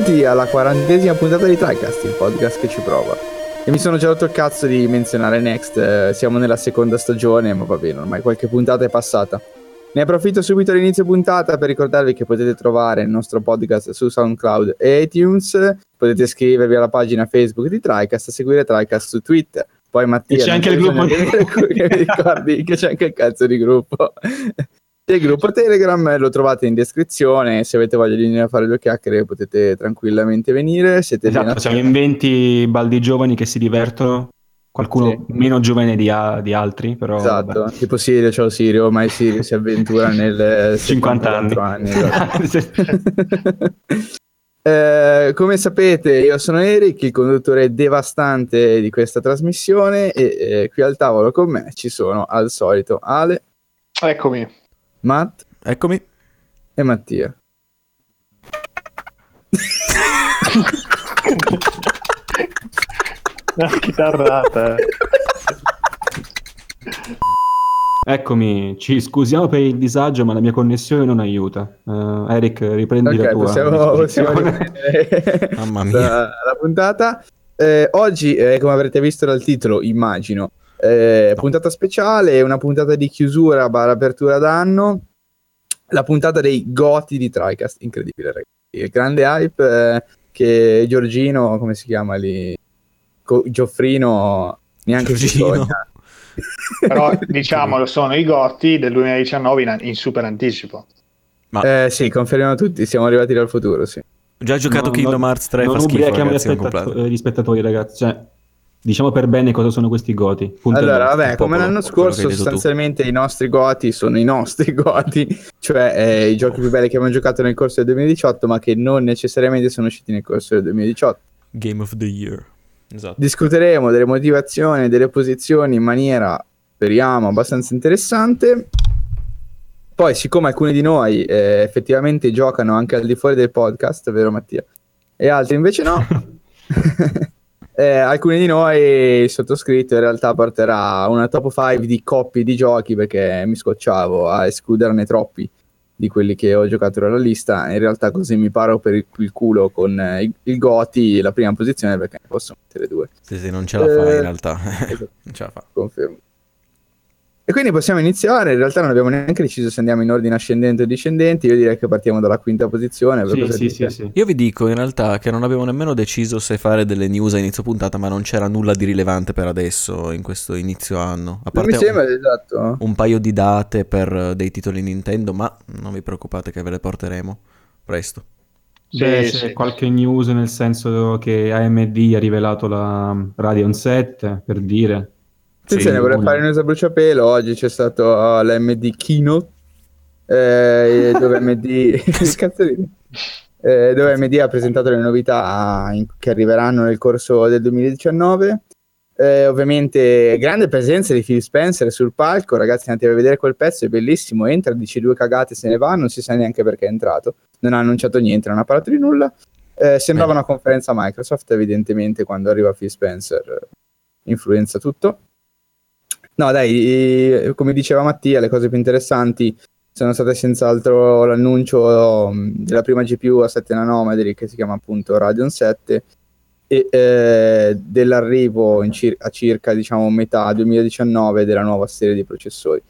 benvenuti alla quarantesima puntata di TriCast, il podcast che ci prova. E mi sono già rotto il cazzo di menzionare Next, eh, siamo nella seconda stagione, ma va bene, ormai qualche puntata è passata. Ne approfitto subito all'inizio puntata per ricordarvi che potete trovare il nostro podcast su SoundCloud e iTunes, potete iscrivervi alla pagina Facebook di TriCast, seguire TriCast su Twitter. Poi Mattia... c'è anche il gruppo di... ricordi che c'è anche il cazzo di gruppo. Il gruppo Telegram lo trovate in descrizione. Se avete voglia di venire a fare due chiacchiere, potete tranquillamente venire. Siete esatto, siamo in 20 baldi giovani che si divertono. Qualcuno sì. meno giovane di, a- di, altri, però. Esatto, vabbè. tipo Sirio, ciao Sirio, ormai Sirio si avventura nel 50 anni. anni esatto. eh, come sapete, io sono Eric, il conduttore devastante di questa trasmissione, e eh, qui al tavolo con me ci sono al solito Ale. Eccomi. Matt. Eccomi. E Mattia. Una chitarrata. Eccomi, ci scusiamo per il disagio, ma la mia connessione non aiuta. Uh, Eric, riprendi okay, la tua. Possiamo, possiamo Mamma mia. La, la puntata. Eh, oggi, eh, come avrete visto dal titolo, immagino, eh, puntata speciale, una puntata di chiusura barra apertura d'anno, la puntata dei Goti di TriCast, incredibile ragazzi, il grande hype eh, che Giorgino, come si chiama lì, Co- Gioffrino, neanche Giorgino. Però diciamolo, sono i Goti del 2019 in, in super anticipo. Ma... Eh, sì, confermiamo tutti, siamo arrivati dal futuro, sì. Ho già giocato No, Kingdom Hearts 3, non fa schifo gli, ragazzi, non aspetta- comprate. gli spettatori, ragazzi. Cioè, diciamo per bene cosa sono questi goti. Punto Allora, vabbè, come l'anno scorso, sostanzialmente i nostri goti sono i nostri goti, cioè eh, i giochi più belli che abbiamo giocato nel corso del 2018, ma che non necessariamente sono usciti nel corso del 2018. Game of the Year. Esatto. Discuteremo delle motivazioni, delle posizioni in maniera, speriamo, abbastanza interessante. Poi, siccome alcuni di noi eh, effettivamente giocano anche al di fuori del podcast, vero Mattia? E altri invece no. Eh, alcuni di noi, sottoscritto, in realtà porterà una top 5 di coppie di giochi perché mi scocciavo a escluderne troppi di quelli che ho giocato dalla lista. In realtà, così mi paro per il, il culo con eh, il, il Goti la prima posizione perché ne posso mettere due. Sì, sì, non ce la fa Eh, in realtà. esatto. non ce la fa. Confermo. E quindi possiamo iniziare. In realtà non abbiamo neanche deciso se andiamo in ordine ascendente o discendente. Io direi che partiamo dalla quinta posizione. per Sì, cosa sì, sì, sì. Io vi dico in realtà che non abbiamo nemmeno deciso se fare delle news a inizio puntata, ma non c'era nulla di rilevante per adesso in questo inizio anno. A Non parte mi sembra un, esatto. un paio di date per eh, dei titoli Nintendo, ma non vi preoccupate che ve le porteremo presto. Beh, Sì, c'è sì. qualche news nel senso che AMD ha rivelato la Radeon 7, per dire. Attenzione, Sì, vorrei una. fare news a bruciapelo. Oggi c'è stato uh, l'MD Keynote. eh, dove MD? Eh, dove MD ha presentato le novità in- che arriveranno nel corso del 2019. Eh, ovviamente grande presenza di Phil Spencer sul palco, ragazzi andate a vedere quel pezzo, è bellissimo, entra, dice due cagate, se ne va, non si sa neanche perché è entrato, non ha annunciato niente, non ha parlato di nulla. Eh, sembrava Eh. una conferenza Microsoft, evidentemente quando arriva Phil Spencer eh, influenza tutto. No, dai, come diceva Mattia, le cose più interessanti sono state senz'altro l'annuncio um, della prima GPU a 7 nanometri che si chiama appunto Radeon 7 e eh, dell'arrivo cir- a circa diciamo metà 2019 della nuova serie di processori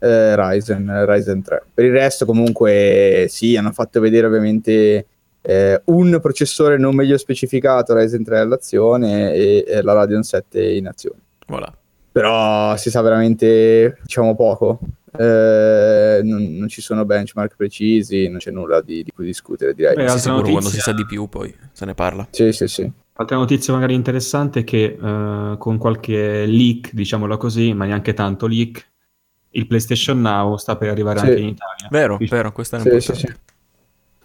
eh, Ryzen, Ryzen 3. Per il resto comunque sì, hanno fatto vedere ovviamente eh, un processore non meglio specificato Ryzen 3 all'azione e, e la Radeon 7 in azione Voilà. Però si sa veramente diciamo poco Eh, non, non ci sono benchmark precisi non c'è nulla di, di cui discutere direi Beh, sicuro quando notizia- si sa di più poi se ne parla. sì sì sì Altra notizia magari interessante è che eh, con qualche leak, diciamolo così, ma neanche tanto leak, il PlayStation Now sta per arrivare Sì. anche in Italia. Vero, Quindi- vero, questo è Sì, importante. sì, sì.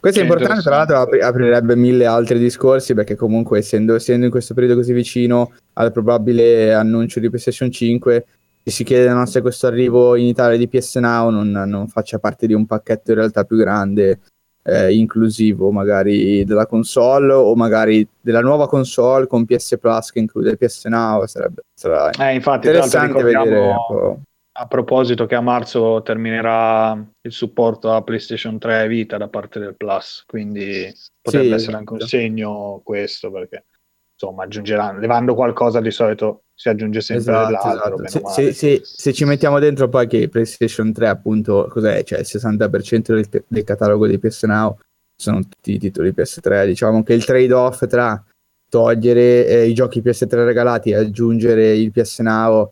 Questo è importante, tra l'altro apri- aprirebbe mille altri discorsi perché comunque essendo, essendo in questo periodo così vicino al probabile annuncio di PlayStation 5 ci si chiede no, se questo arrivo in Italia di PS Now non, non faccia parte di un pacchetto in realtà più grande, eh, inclusivo magari della console o magari della nuova console con PS Plus che include PS Now, sarebbe sarà Eh, infatti, interessante vedere un po'. A proposito che a marzo terminerà il supporto a PlayStation 3 Vita da parte del Plus, quindi potrebbe Sì, essere anche un segno questo, perché insomma aggiungeranno, levando qualcosa di solito si aggiunge sempre Esatto, dell'altro. esatto. se- se- se ci mettiamo dentro poi che PlayStation 3 appunto cos'è? Cioè il 60% del, te- del catalogo di PS Now sono tutti i titoli PS3, diciamo che il trade-off tra togliere eh, i giochi PS3 regalati e aggiungere il PS Now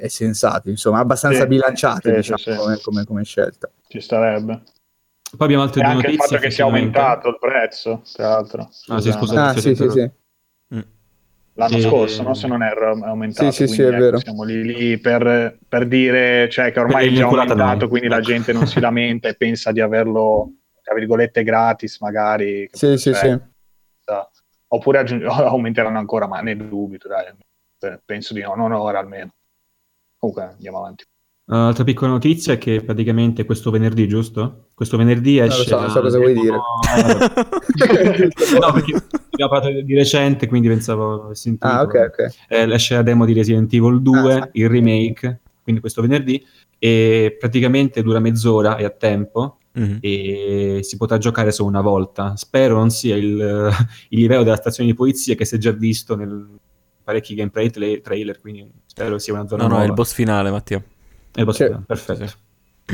è sensato, insomma, abbastanza Sì, bilanciato sì, diciamo, sì, sì. Come, come- come scelta. Ci starebbe. Poi abbiamo altre E due anche il notizie. fatto che sia aumentato il prezzo, tra l'altro. Ah, sì, Scusate. scusate. Ah, sì, sì, sì. L'anno E- scorso, no? se non erro, è aumentato. Sì, sì, sì, è ecco, vero. Siamo lì, lì per, per dire cioè, che ormai è già aumentato, quindi la Ecco. gente non si lamenta e pensa di averlo, tra virgolette, gratis magari. Sì, sì, sì. Oppure aggiung- aumenteranno ancora, ma ne dubito, dai. Eh, Penso di no, non ora almeno. Comunque andiamo avanti. Uh, Altra piccola notizia è che praticamente questo venerdì, giusto? Questo venerdì esce. so, non la so cosa vuoi demo- no, perché abbiamo parlato di recente, quindi pensavo avessi sentito. Ah, ok, ok. Eh, esce la demo di Resident Evil 2, Ah, il remake, quindi questo venerdì, e praticamente dura mezz'ora, è a tempo, Mhm. e si potrà giocare solo una volta. Spero non sia il, il livello della stazione di polizia che si è già visto nel parecchi gameplay tra- trailer, quindi spero sia una zona No, no, è nuova. il boss finale, Mattia. È il boss Sì. finale, perfetto. Sì,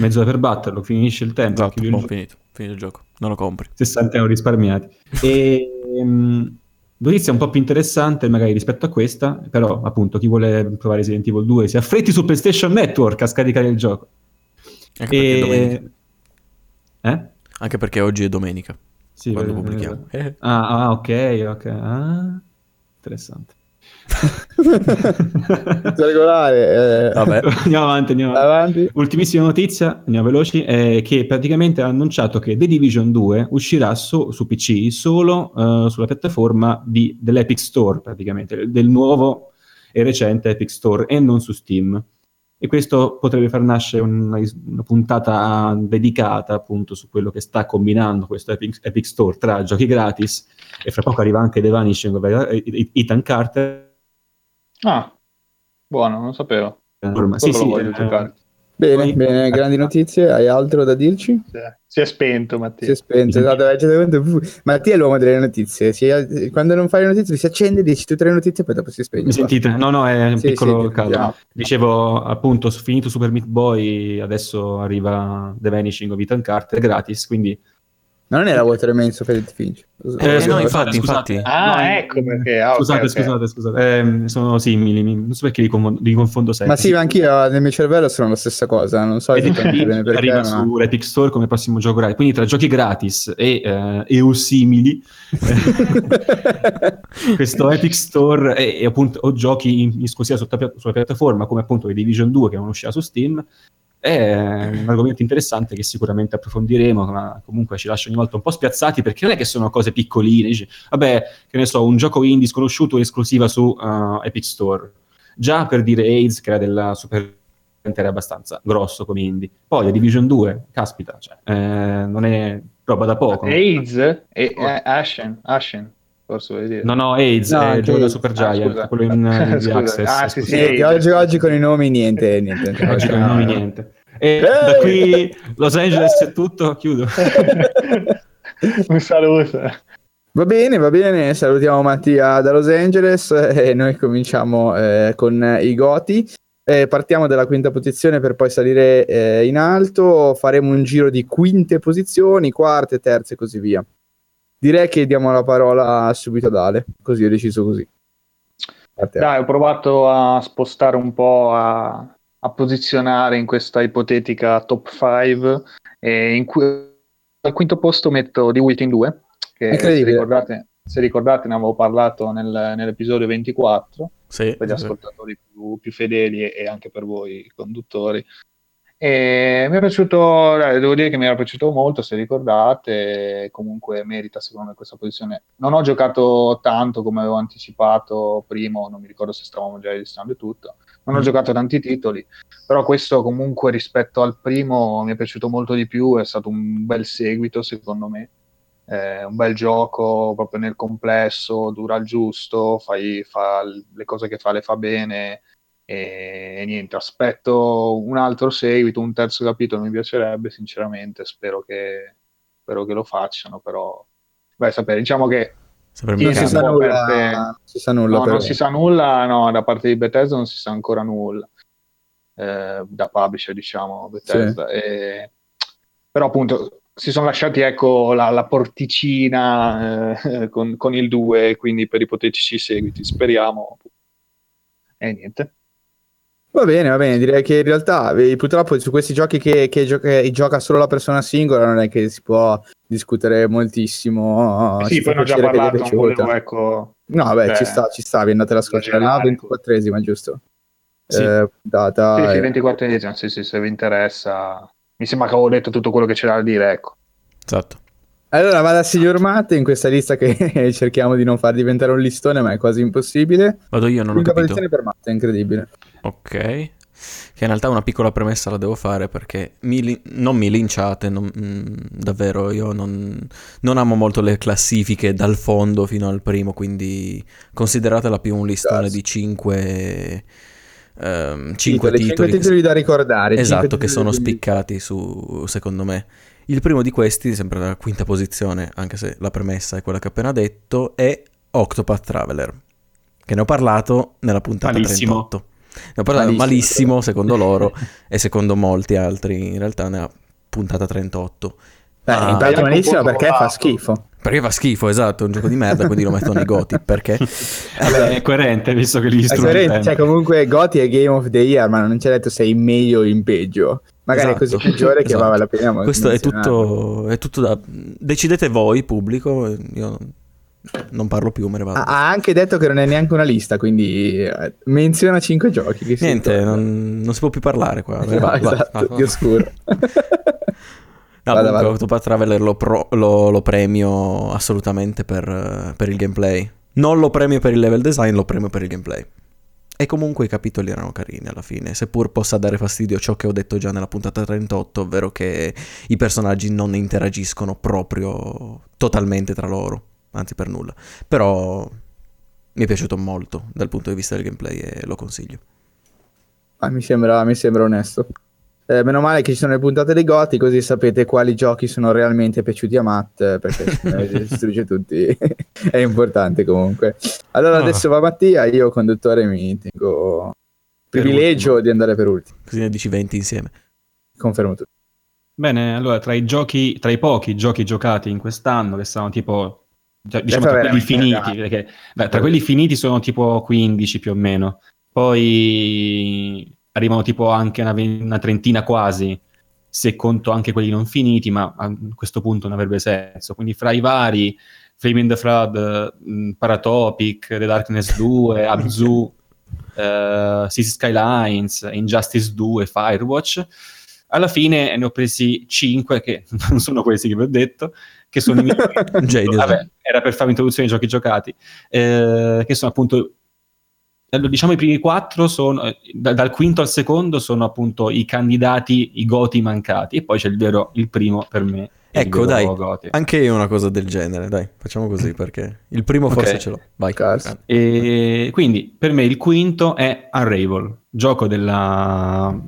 Mezz'ora per batterlo, finisce il tempo, Esatto, il gioco. finito. Finito il gioco. Non lo compri. 60 euro risparmiati. E, ehm, notizia un po' più interessante magari rispetto a questa, però appunto chi vuole provare Resident Evil 2 si affretti su PlayStation Network a scaricare il gioco. Anche perché. E... Eh? Anche perché oggi è domenica. Sì, quando eh, pubblichiamo. Eh. Ah, ah, ok, ok. Ah, interessante. Regolare. eh, Vabbè. andiamo avanti, andiamo avanti. Avanti. Ultimissima notizia, andiamo veloci, è che praticamente ha annunciato che The Division 2 uscirà su, su PC solo eh, sulla piattaforma di- dell'Epic Store, praticamente, del nuovo e recente Epic Store e non su Steam. E questo potrebbe far nascere una, una puntata dedicata appunto su quello che sta combinando questo Epic, Epic Store tra giochi gratis e fra poco arriva anche The Vanishing of Ethan Carter. Ah, buono, non sapevo. Sì, sì, lo voglio eh, giocare. Bene, Poi- bene, grandi notizie. Hai altro da dirci? Si è spento, Si Mattia. è spento, esatto, Mattia è l'uomo delle notizie. Si- quando non fai le notizie si accende, dici tutte le notizie e poi dopo si spegne. Mi sentite? No, no, è un Sì, piccolo sì, caldo. sentiamo. Dicevo, appunto, finito Super Meat Boy, adesso arriva The Vanishing of Ethan Carter gratis, quindi... Non era Water Remains of Edith Finch. Eh, sì, no, infatti, scusate. infatti. Ah, No, ecco perché. Ah, scusate, ok. scusate, scusate, Ehm, sono simili, mi- non so perché li confondo, li confondo sempre. Ma sì, ma anch'io nel mio cervello sono la stessa cosa. Non so esattamente bene perché. arriva ma- su Epic Store come prossimo gioco gratis. Quindi tra giochi gratis e, eh, e o simili, questo Epic Store e, e appunto o giochi in, in esclusiva su- sulla piattaforma come appunto The Division 2 che non uscirà su Steam è un argomento interessante che sicuramente approfondiremo ma comunque ci lascia ogni volta un po' spiazzati perché non è che sono cose piccoline dici, vabbè che ne so un gioco indie sconosciuto esclusiva su uh, Epic Store già per dire AIDS che era della Super era abbastanza grosso come indie poi The Division 2 caspita cioè, eh, non è roba da poco AIDS e eh, Ashen, Ashen, forse vuoi dire. No, no, AIDS No, è il gioco da. Super Ah, Giant, scusa. quello in Scusa. access. Ah, sì, sì. Oggi, oggi con i nomi niente, niente. Oggi con i nomi niente. E da qui Los Angeles è tutto, chiudo. Un saluto. Va bene, va bene, salutiamo Mattia da Los Angeles e noi cominciamo eh, con i Goti. Eh, partiamo dalla quinta posizione per poi salire eh, in alto, faremo un giro di quinte posizioni, quarte, terze e così via. Direi che diamo la parola subito ad Ale, così ho deciso così. Dai, ho provato a spostare un po', a, a posizionare in questa ipotetica top 5 e in cui al quinto posto metto The Within 2 che se ricordate, se ricordate ne avevo parlato nel- nell'episodio 24 Sì, per gli sì. ascoltatori più, più fedeli e, e anche per voi conduttori. E mi è piaciuto, devo dire che mi era piaciuto molto, se ricordate, comunque merita secondo me questa posizione. Non ho giocato tanto come avevo anticipato prima, non mi ricordo se stavamo già registrando tutto, non ho Mm. giocato tanti titoli, però questo comunque rispetto al primo mi è piaciuto molto di più, è stato un bel seguito secondo me. Eh, un bel gioco proprio nel complesso, dura il giusto, fai, fa le cose che fa le fa bene E, e niente, aspetto un altro seguito, un terzo capitolo mi piacerebbe, sinceramente, spero che, spero che lo facciano, però vai a sapere, diciamo che Non Sì, si sì, sa nulla, per- non si sa nulla no, non si sa nulla, no, da parte di Bethesda non si sa ancora nulla, eh, da publisher diciamo Bethesda. E- però appunto si sono lasciati ecco la, la porticina eh, con, con il 2, quindi per ipotetici seguiti, speriamo. E niente. Va bene, va bene, direi che in realtà eh, purtroppo su questi giochi che, che gio- che gioca solo la persona singola non è che si può discutere moltissimo. sì, ci fa poi ne ho già parlato, non volevo ecco... No, vabbè, Beh, ci sta, ci sta, vi andate ad ascoltare la esagerare. 24esima, giusto? Sì. Eh, data, Sì, sì, eh, 24 edizione, sì, sì, se vi interessa. Mi sembra che avevo detto tutto quello che c'era da dire, ecco. Esatto. Allora, vado a signor Matte in questa lista che cerchiamo di non far diventare un listone, ma è quasi impossibile. Vado io, non ho Quinta capito. posizione per Matte, è incredibile. Ok. Che in realtà una piccola premessa la devo fare perché mi li- non mi linciate, non- mm, davvero io non, non amo molto le classifiche dal fondo fino al primo, quindi consideratela più un listone di 5 Cinque, cinque le cinque titoli. che- titoli da ricordare. Esatto, che sono spiccati su, secondo me. Il primo di questi, sempre la quinta posizione, anche se la premessa è quella che ho appena detto, è Octopath Traveler, che ne ho parlato nella puntata Malissimo. 38. Ne ho parlato Malissimo. malissimo, secondo loro e secondo molti altri, in realtà nella puntata 38. Beh, Ah, intanto malissimo perché fa schifo. Perché fa schifo, esatto, è un gioco di merda, quindi lo metto nei goti, perché? Vabbè, è coerente visto che li È distrugge coerente, cioè, comunque Goti è Game of the Year, ma non c'è detto sei in meglio o in peggio. Magari è così Esatto, peggiore che esatto. vale la pena Questo è tutto, è tutto da... Decidete voi, pubblico, io non parlo più, me ne vado. Ha, anche detto che non è neanche una lista, quindi eh, menziona 5 giochi. Che Niente, non, non si può più parlare qua. Vai, Vai, vai, esatto, vai. di oscuro. No, Vada, comunque. Octopath Traveler lo, pro- lo- lo premio assolutamente per, eh, per il gameplay. Non lo premio per il level design, lo premio per il gameplay. E comunque i capitoli erano carini alla fine, seppur possa dare fastidio ciò che ho detto già nella puntata 38, ovvero che i personaggi non interagiscono proprio totalmente tra loro, anzi per nulla. Però mi è piaciuto molto dal punto di vista del gameplay e lo consiglio. Ah, mi, sembra, mi sembra onesto. Eh, meno male che ci sono le puntate dei Goti, così sapete quali giochi sono realmente piaciuti a Matt, eh, perché no distrugge tutti. è importante comunque. Allora Ah. adesso va Mattia, io conduttore mi tengo privilegio di andare per ultimo. Così ne dici 20 insieme. Confermo tutto. Bene, allora tra i giochi, tra i pochi giochi giocati in quest'anno, che sono tipo, cioè, diciamo tra quelli finiti, perché beh, tra quelli finiti sono tipo 15 più o meno, poi arrivano tipo anche una, una trentina quasi, se conto anche quelli non finiti, ma a questo punto non avrebbe senso. Quindi fra i vari, Flame in the Flood, mh, Paratopic, The Darkness 2, Abzu, eh, City Skylines, Injustice 2, Firewatch, alla fine ne ho presi 5 che non sono questi che vi ho detto, che sono i. Genius. Vabbè, era per fare un'introduzione ai giochi giocati, eh, che sono appunto diciamo i primi quattro sono eh, da- dal quinto al secondo sono appunto i candidati, i goti mancati, e poi c'è il vero, il primo per me. Ecco, dai, Goti. Anche io una cosa del genere, dai, facciamo così perché il primo forse Ok. ce l'ho. Vai. E quindi per me il quinto è Unravel, gioco della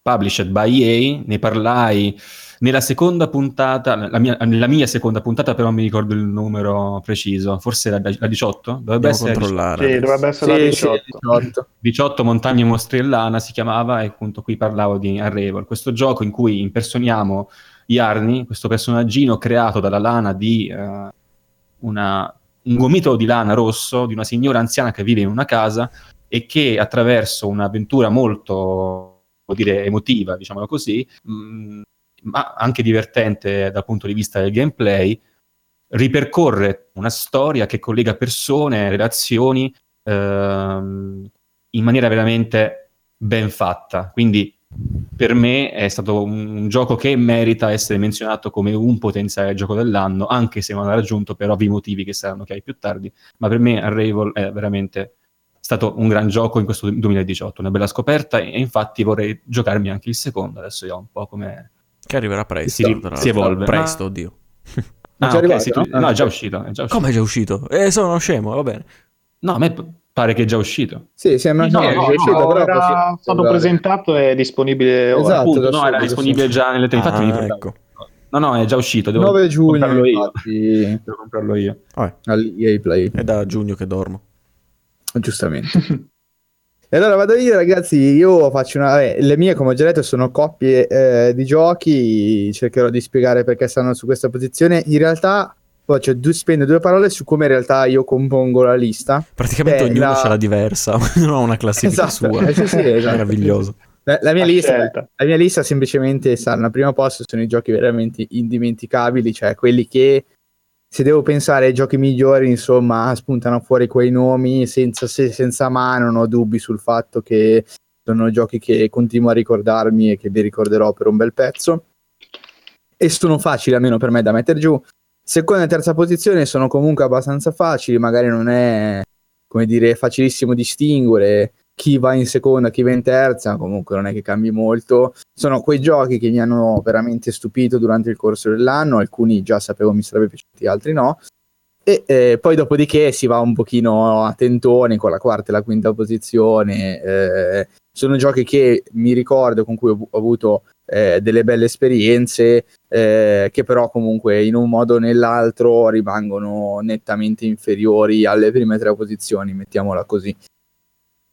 published by EA, ne parlai nella seconda puntata, la mia, nella mia seconda puntata però non mi ricordo il numero preciso, forse la, la 18? Dovrebbe a essere controllare. Sì, dovrebbe essere la Sì, 18. sì, 18. 18 Montagne Mostri e Lana si chiamava e appunto qui parlavo di Unravel, questo gioco in cui impersoniamo Yarni, questo personaggino creato dalla lana di eh, una- un gomitolo di lana rosso di una signora anziana che vive in una casa e che attraverso un'avventura molto, vuol dire, emotiva, diciamolo così, mh, ma anche divertente dal punto di vista del gameplay, ripercorre una storia che collega persone, relazioni ehm, in maniera veramente ben fatta. Quindi per me è stato un, gioco che merita essere menzionato come un potenziale gioco dell'anno, anche se non ha raggiunto per ovvi motivi che saranno chiari più tardi. Ma per me Unravel è veramente stato un gran gioco in questo 2018, una bella scoperta e infatti vorrei giocarmi anche il secondo, adesso io ho un po' come... Che arriverà presto. Si- tra si evolve. Presto, oddio. Ma Ah, già ok, arrivato, sì, tu- no? no, Ah, è già uscito. È già uscito. Come è già uscito? Eh, sono scemo, va bene. No, a me Pare che è già uscito. Sì, sembra No, che no, sia no, uscito, però era così- stato presentato e è disponibile ora. Esatto, Appunto, no, era disponibile già nelle mi Ah, ricordavo. ecco. No, no, è già uscito. Devo 9 giugno, comprarlo io. infatti, Devo comprarlo io. All'EA Play, è da giugno che dormo. giustamente. E allora vado io, ragazzi. Io faccio una. vabbè, le mie, come ho già detto, sono coppie eh, di giochi. Cercherò di spiegare perché stanno su questa posizione. In realtà, faccio due, spendo due parole su come in realtà io compongo la lista. Praticamente Eh, ognuno la- ce l'ha diversa, ognuno ha una classifica Esatto, sua. eh, sì, sì, esatto. Meraviglioso. La, la mia lista, la mia lista semplicemente stanno al primo posto. Sono i giochi veramente indimenticabili, cioè quelli che. Se devo pensare ai giochi migliori, insomma, spuntano fuori quei nomi senza se, senza ma, non ho dubbi sul fatto che sono giochi che continuo a ricordarmi e che vi ricorderò per un bel pezzo. E sono facili, almeno per me, da mettere giù. Seconda e terza posizione sono comunque abbastanza facili, magari non è, come dire, facilissimo distinguere chi va in seconda, chi va in terza, comunque non è che cambi molto. Sono quei giochi che mi hanno veramente stupito durante il corso dell'anno, alcuni già sapevo mi sarebbe piaciuti, altri no. E eh, poi dopodiché si va un pochino a tentoni con la quarta e la quinta posizione. eh, sono giochi che mi ricordo, con cui ho, ho avuto eh, delle belle esperienze, eh, che però comunque in un modo o nell'altro rimangono nettamente inferiori alle prime tre posizioni, mettiamola così.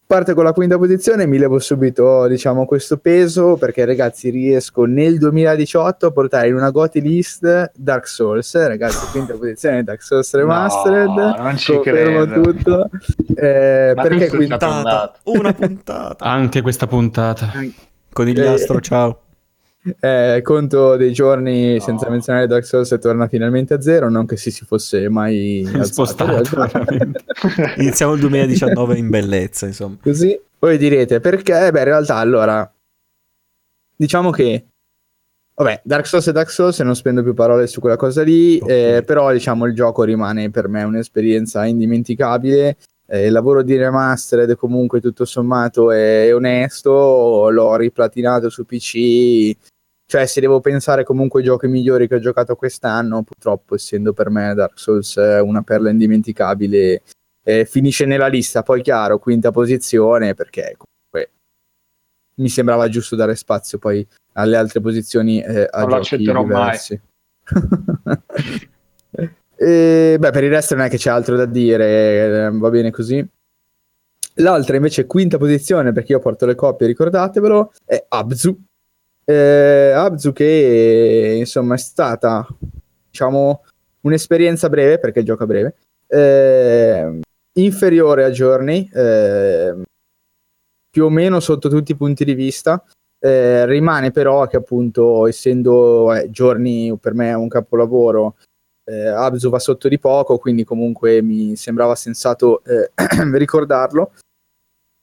Parte con la quinta posizione, mi levo subito diciamo questo peso perché ragazzi riesco nel 2018 a portare in una GOTY list Dark Souls, ragazzi quinta posizione Dark Souls Remastered, No, non ci credo. tutto, eh, perché Puntata, una puntata. Anche questa puntata. Conigliastro, Eh, ciao. Eh, conto dei giorni No. senza menzionare Dark Souls e torna finalmente a zero, non che si, si fosse mai Spostato. Iniziamo il 2019 in bellezza, insomma. Così voi direte perché? Beh, in realtà allora diciamo che vabbè, Dark Souls e Dark Souls, e non spendo più parole su quella cosa lì, Ok. eh, però diciamo il gioco rimane per me un'esperienza indimenticabile. Eh, il lavoro di remastered comunque tutto sommato è onesto, l'ho riplatinato su PC. Cioè, se devo pensare comunque ai giochi migliori che ho giocato quest'anno, purtroppo, essendo per me Dark Souls eh, una perla indimenticabile, eh, finisce nella lista. Poi, chiaro, quinta posizione, perché comunque mi sembrava giusto dare spazio poi alle altre posizioni eh, a Non giochi accetterò mai. e, beh, per il resto non è che c'è altro da dire, eh, va bene così. L'altra invece quinta posizione, perché io porto le coppie, ricordatevelo, è Abzu. Eh, Abzu che insomma è stata, diciamo, un'esperienza breve, perché gioca breve, eh, inferiore a Journey, eh, più o meno sotto tutti i punti di vista. Eh, rimane però che appunto essendo eh, Journey per me è un capolavoro eh, Abzu va sotto di poco quindi comunque mi sembrava sensato eh, ricordarlo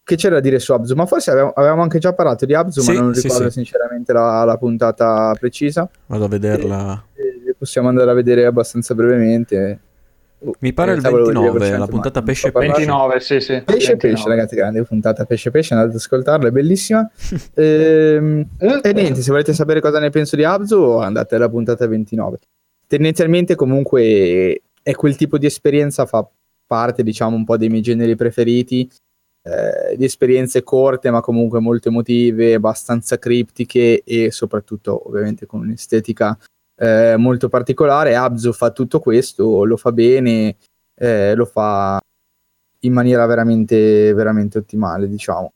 che c'era da dire su Abzu ma forse avevamo, avevamo anche già parlato di Abzu Sì, ma non sì, ricordo sì. sinceramente la, la puntata precisa Vado a vederla. Eh, possiamo andare a vedere abbastanza brevemente Mi pare In il realtà volevo dire 29, la puntata pesce pesce. 29, sì, sì. Pesce 29. pesce, ragazzi, grande puntata pesce pesce, andate ad ascoltarla, è bellissima. Ehm, Eh, e niente, se volete sapere cosa ne penso di Abzu, andate alla puntata 29. Tendenzialmente, comunque, è quel tipo di esperienza, fa parte, diciamo, un po' dei miei generi preferiti. eh, di esperienze corte, ma comunque molto emotive, abbastanza criptiche e soprattutto, ovviamente, con un'estetica eh, molto particolare. Abzu fa tutto questo, lo fa bene, eh, lo fa in maniera veramente, veramente ottimale, diciamo.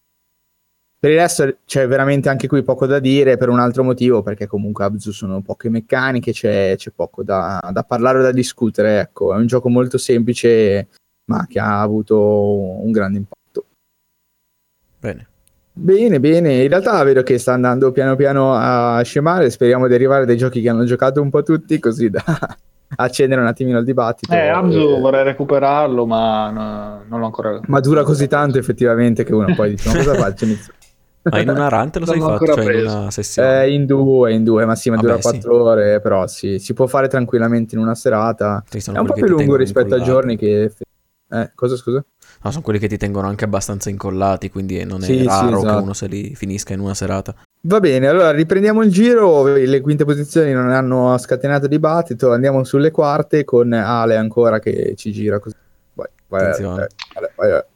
Per il resto c'è veramente anche qui poco da dire per un altro motivo, perché comunque Abzu sono poche meccaniche, c'è, c'è poco da, da parlare o da discutere. Ecco, è un gioco molto semplice, ma che ha avuto un grande impatto. Bene. Bene, bene. In realtà vedo che sta andando piano piano a scemare. Speriamo di arrivare a dei giochi che hanno giocato un po' tutti, così da accendere un attimino il dibattito. Eh, Abzu Eh, vorrei recuperarlo, ma no- non l'ho ancora. ma dura così tanto effettivamente che uno poi dice ma cosa faccio? Ma in una run te lo Non sei fatto? Cioè in una sessione? Eh, in due, in due, ma sì, ma Vabbè, dura sì. 4 ore, però sì, si può fare tranquillamente in una serata. Sono È un po' più lungo rispetto a giorni che... Eh, cosa scusa? No, sono quelli che ti tengono anche abbastanza incollati, quindi non è Sì, sì, raro esatto. che uno se li finisca in una serata. Va bene, allora riprendiamo il giro, le quinte posizioni non hanno scatenato dibattito, andiamo sulle quarte con Ale ancora che ci gira così. Vai, vai, Attenzione. vai, vai, vai. Entrati nella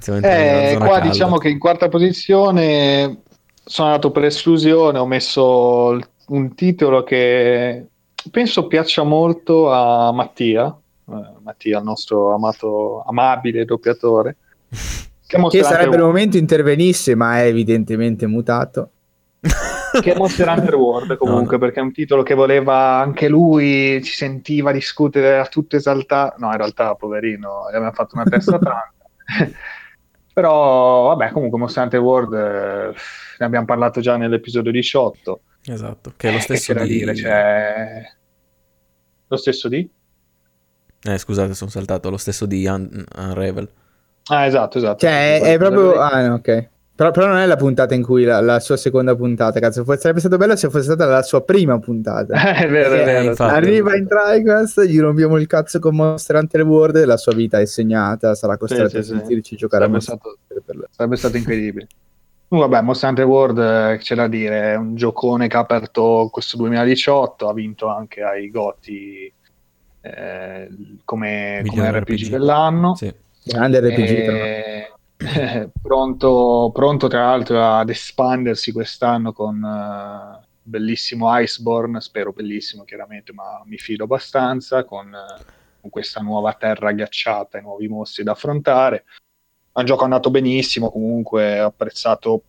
Eh, zona qua calda. diciamo che in quarta posizione sono andato per esclusione, ho messo il- un titolo che penso piaccia molto a Mattia, eh, Mattia, il nostro amato, amabile doppiatore. Che, Che sarebbe il momento intervenisse, ma è evidentemente mutato. che è Monster Hunter World comunque, No, no. perché è un titolo che voleva anche lui, ci sentiva discutere, era tutto esaltato. No, in realtà, poverino, gli abbiamo fatto una testa tanta. Però, vabbè, comunque Monster Hunter World eh, ne abbiamo parlato già nell'episodio 18. Esatto, che è lo Eh, stesso da di... dire, cioè... Lo stesso di? Eh, scusate, sono saltato, lo stesso di Un- Unravel. Ah, esatto, esatto. Cioè, è, è proprio. Ah, no, ok. Però, però non è la puntata in cui la, la sua seconda puntata, cazzo. Fu- Sarebbe stato bello se fosse stata la sua prima puntata. è vero, è Eh, vero. infatti. Arriva in TriQuest, gli rompiamo il cazzo con Monster Hunter World e la sua vita è segnata, sarà costretto sì, a sì. sentirci giocare a Sarebbe Monster stato- per Sarebbe stato incredibile. Comunque, Vabbè, Monster Hunter World, eh, c'è da dire, è un giocone che ha aperto questo 2018, ha vinto anche ai Goti eh, come, come RPG, RPG. dell'anno. Sì. Grande RPG. tra l'altro. E- pronto, pronto tra l'altro ad espandersi quest'anno con eh, bellissimo Iceborne, spero bellissimo chiaramente, ma mi fido abbastanza, con, eh, con questa nuova terra ghiacciata e nuovi mostri da affrontare. È un gioco andato benissimo, comunque apprezzato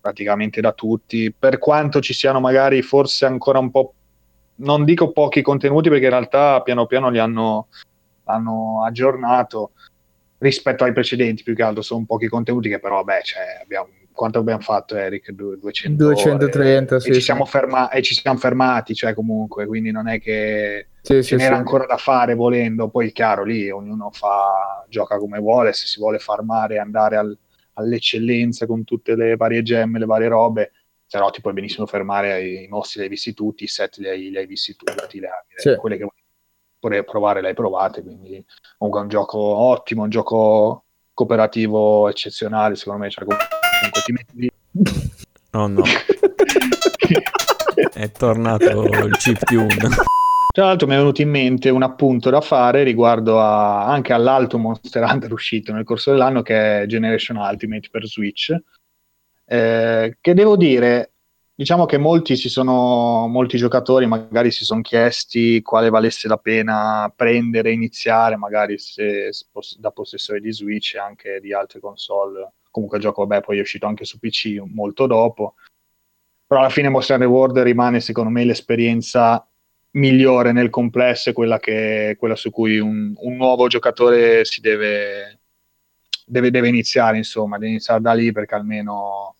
praticamente da tutti, per quanto ci siano magari forse ancora un po', non dico pochi contenuti perché in realtà piano piano li hanno, hanno aggiornato rispetto ai precedenti, più che altro sono pochi contenuti che però vabbè, cioè, abbiamo, quanto abbiamo fatto Eric? Du- 200 ore, 230, sì, e, ci sì. siamo ferma- e ci siamo fermati, cioè comunque, quindi non è che Sì, ce n'era ancora da fare volendo, poi chiaro lì ognuno fa, gioca come vuole, se si vuole farmare andare al- all'eccellenza con tutte le varie gemme, le varie robe, se no ti puoi benissimo fermare ai mostri li hai visti tutti, i set li hai, li hai visti tutti, le armi, quelle che vuoi provare le hai provate, quindi comunque è un gioco ottimo, un gioco cooperativo eccezionale, secondo me, cioè comunque ti metti Oh no, è tornato il chiptune. Tra l'altro mi è venuto in mente un appunto da fare riguardo a- anche all'altro Monster Hunter uscito nel corso dell'anno che è Generation Ultimate per Switch, eh, che devo dire, diciamo che molti, sono, molti giocatori magari si sono chiesti quale valesse la pena prendere, iniziare, magari se, da possessore di Switch e anche di altre console. Comunque il gioco, vabbè, poi è uscito anche su PC molto dopo, però alla fine Monster World rimane secondo me l'esperienza migliore nel complesso, è quella, che, quella su cui un, un nuovo giocatore si deve, deve, deve iniziare, insomma, deve iniziare da lì perché almeno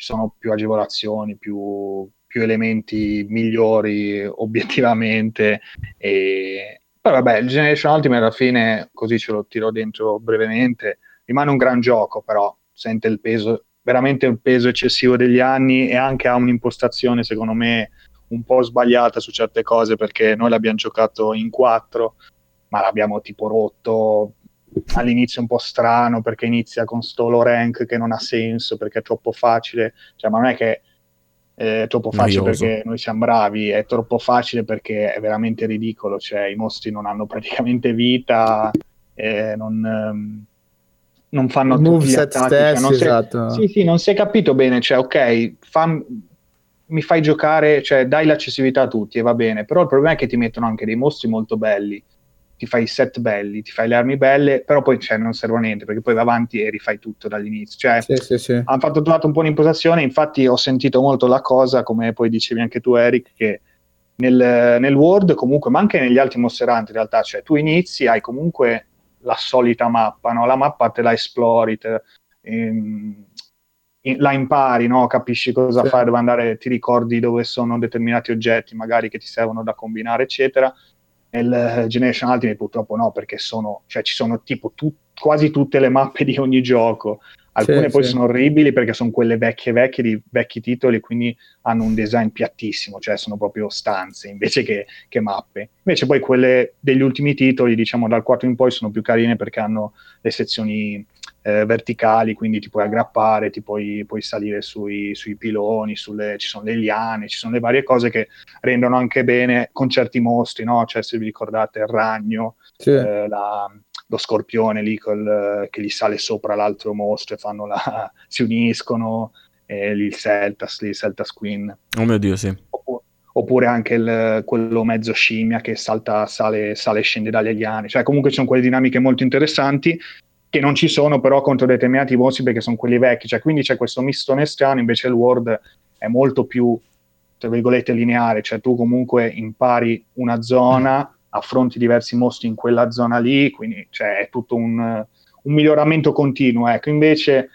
ci sono più agevolazioni, più, più elementi migliori obiettivamente. E... Poi vabbè, il Generation Ultimate alla fine, così ce lo tiro dentro brevemente, rimane un gran gioco, però sente il peso, veramente il peso eccessivo degli anni e anche ha un'impostazione, secondo me, un po' sbagliata su certe cose perché noi l'abbiamo giocato in quattro, ma l'abbiamo tipo rotto all'inizio un po' strano perché inizia con sto low rank che non ha senso perché è troppo facile, cioè ma non è che è troppo facile Noioso. perché noi siamo bravi, è troppo facile perché è veramente ridicolo, cioè i mostri non hanno praticamente vita, eh, non, ehm, non fanno I tutti gli moveset attacchi, cioè, stessi, non si è- esatto. sì, sì, non si è capito bene, cioè, ok, fam- mi fai giocare, cioè, dai l'accessibilità a tutti e va bene, però il problema è che ti mettono anche dei mostri molto belli, ti fai i set belli, ti fai le armi belle, però poi cioè, non serve a niente, perché poi vai avanti e rifai tutto dall'inizio, cioè, Sì, sì, sì. hanno fatto trovato un po' un'impostazione, infatti ho sentito molto la cosa, come poi dicevi anche tu Eric, che nel, nel World comunque, ma anche negli altri Monster Hunter in realtà, cioè tu inizi, hai comunque la solita mappa, no? la mappa te la esplori, te- ehm, in- la impari, no? capisci cosa Sì. fare, dove andare, ti ricordi dove sono determinati oggetti magari che ti servono da combinare, eccetera. Nel eh, Generation Ultimate purtroppo no, perché sono, cioè, ci sono tipo tu- quasi tutte le mappe di ogni gioco. Alcune Sì, poi sì. sono orribili perché sono quelle vecchie vecchie di vecchi titoli, quindi hanno un design piattissimo, cioè sono proprio stanze invece che, che mappe. Invece poi quelle degli ultimi titoli, diciamo dal 4 in poi, sono più carine perché hanno le sezioni eh, verticali, quindi ti puoi aggrappare, ti puoi, puoi salire sui, sui piloni, sulle- ci sono le liane, ci sono le varie cose che rendono anche bene con certi mostri, no? Cioè se vi ricordate il ragno, Sì. eh, la, lo scorpione lì col, che gli sale sopra l'altro mostro e fanno la, si uniscono, e lì il Celtas, lì il Celtas Queen. Oh mio Dio, sì. Oppure, oppure anche il, quello mezzo scimmia che salta, sale, sale e scende dagli alieni. Cioè comunque ci sono quelle dinamiche molto interessanti che non ci sono però contro determinati mostri perché sono quelli vecchi. Cioè quindi c'è questo mistone strano, invece il World è molto più, tra virgolette, lineare. Cioè tu comunque impari una zona affronti diversi mostri in quella zona lì, quindi cioè, è tutto un, un, miglioramento continuo. Ecco, invece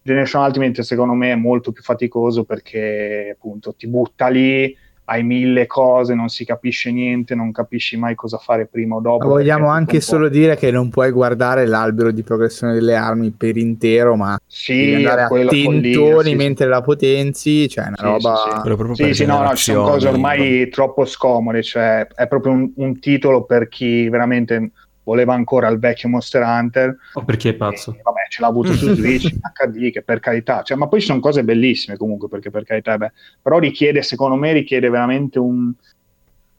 Generation Ultimate secondo me è molto più faticoso perché appunto ti butta lì, hai mille cose, non si capisce niente, non capisci mai cosa fare prima o dopo. Ma vogliamo anche solo dire che non puoi guardare l'albero di progressione delle armi per intero, ma sì, devi andare a tentoni sì, mentre sì. la potenzi, cioè una sì, roba... Sì, sì, no, no, ci sono cose ormai troppo scomode, cioè è proprio un, un titolo per chi veramente voleva ancora il vecchio Monster Hunter. O perché è pazzo. E, vabbè, ce l'ha avuto su Switch, HD, che per carità, cioè, ma poi ci sono cose bellissime comunque, perché per carità, beh, però richiede, secondo me, richiede veramente un...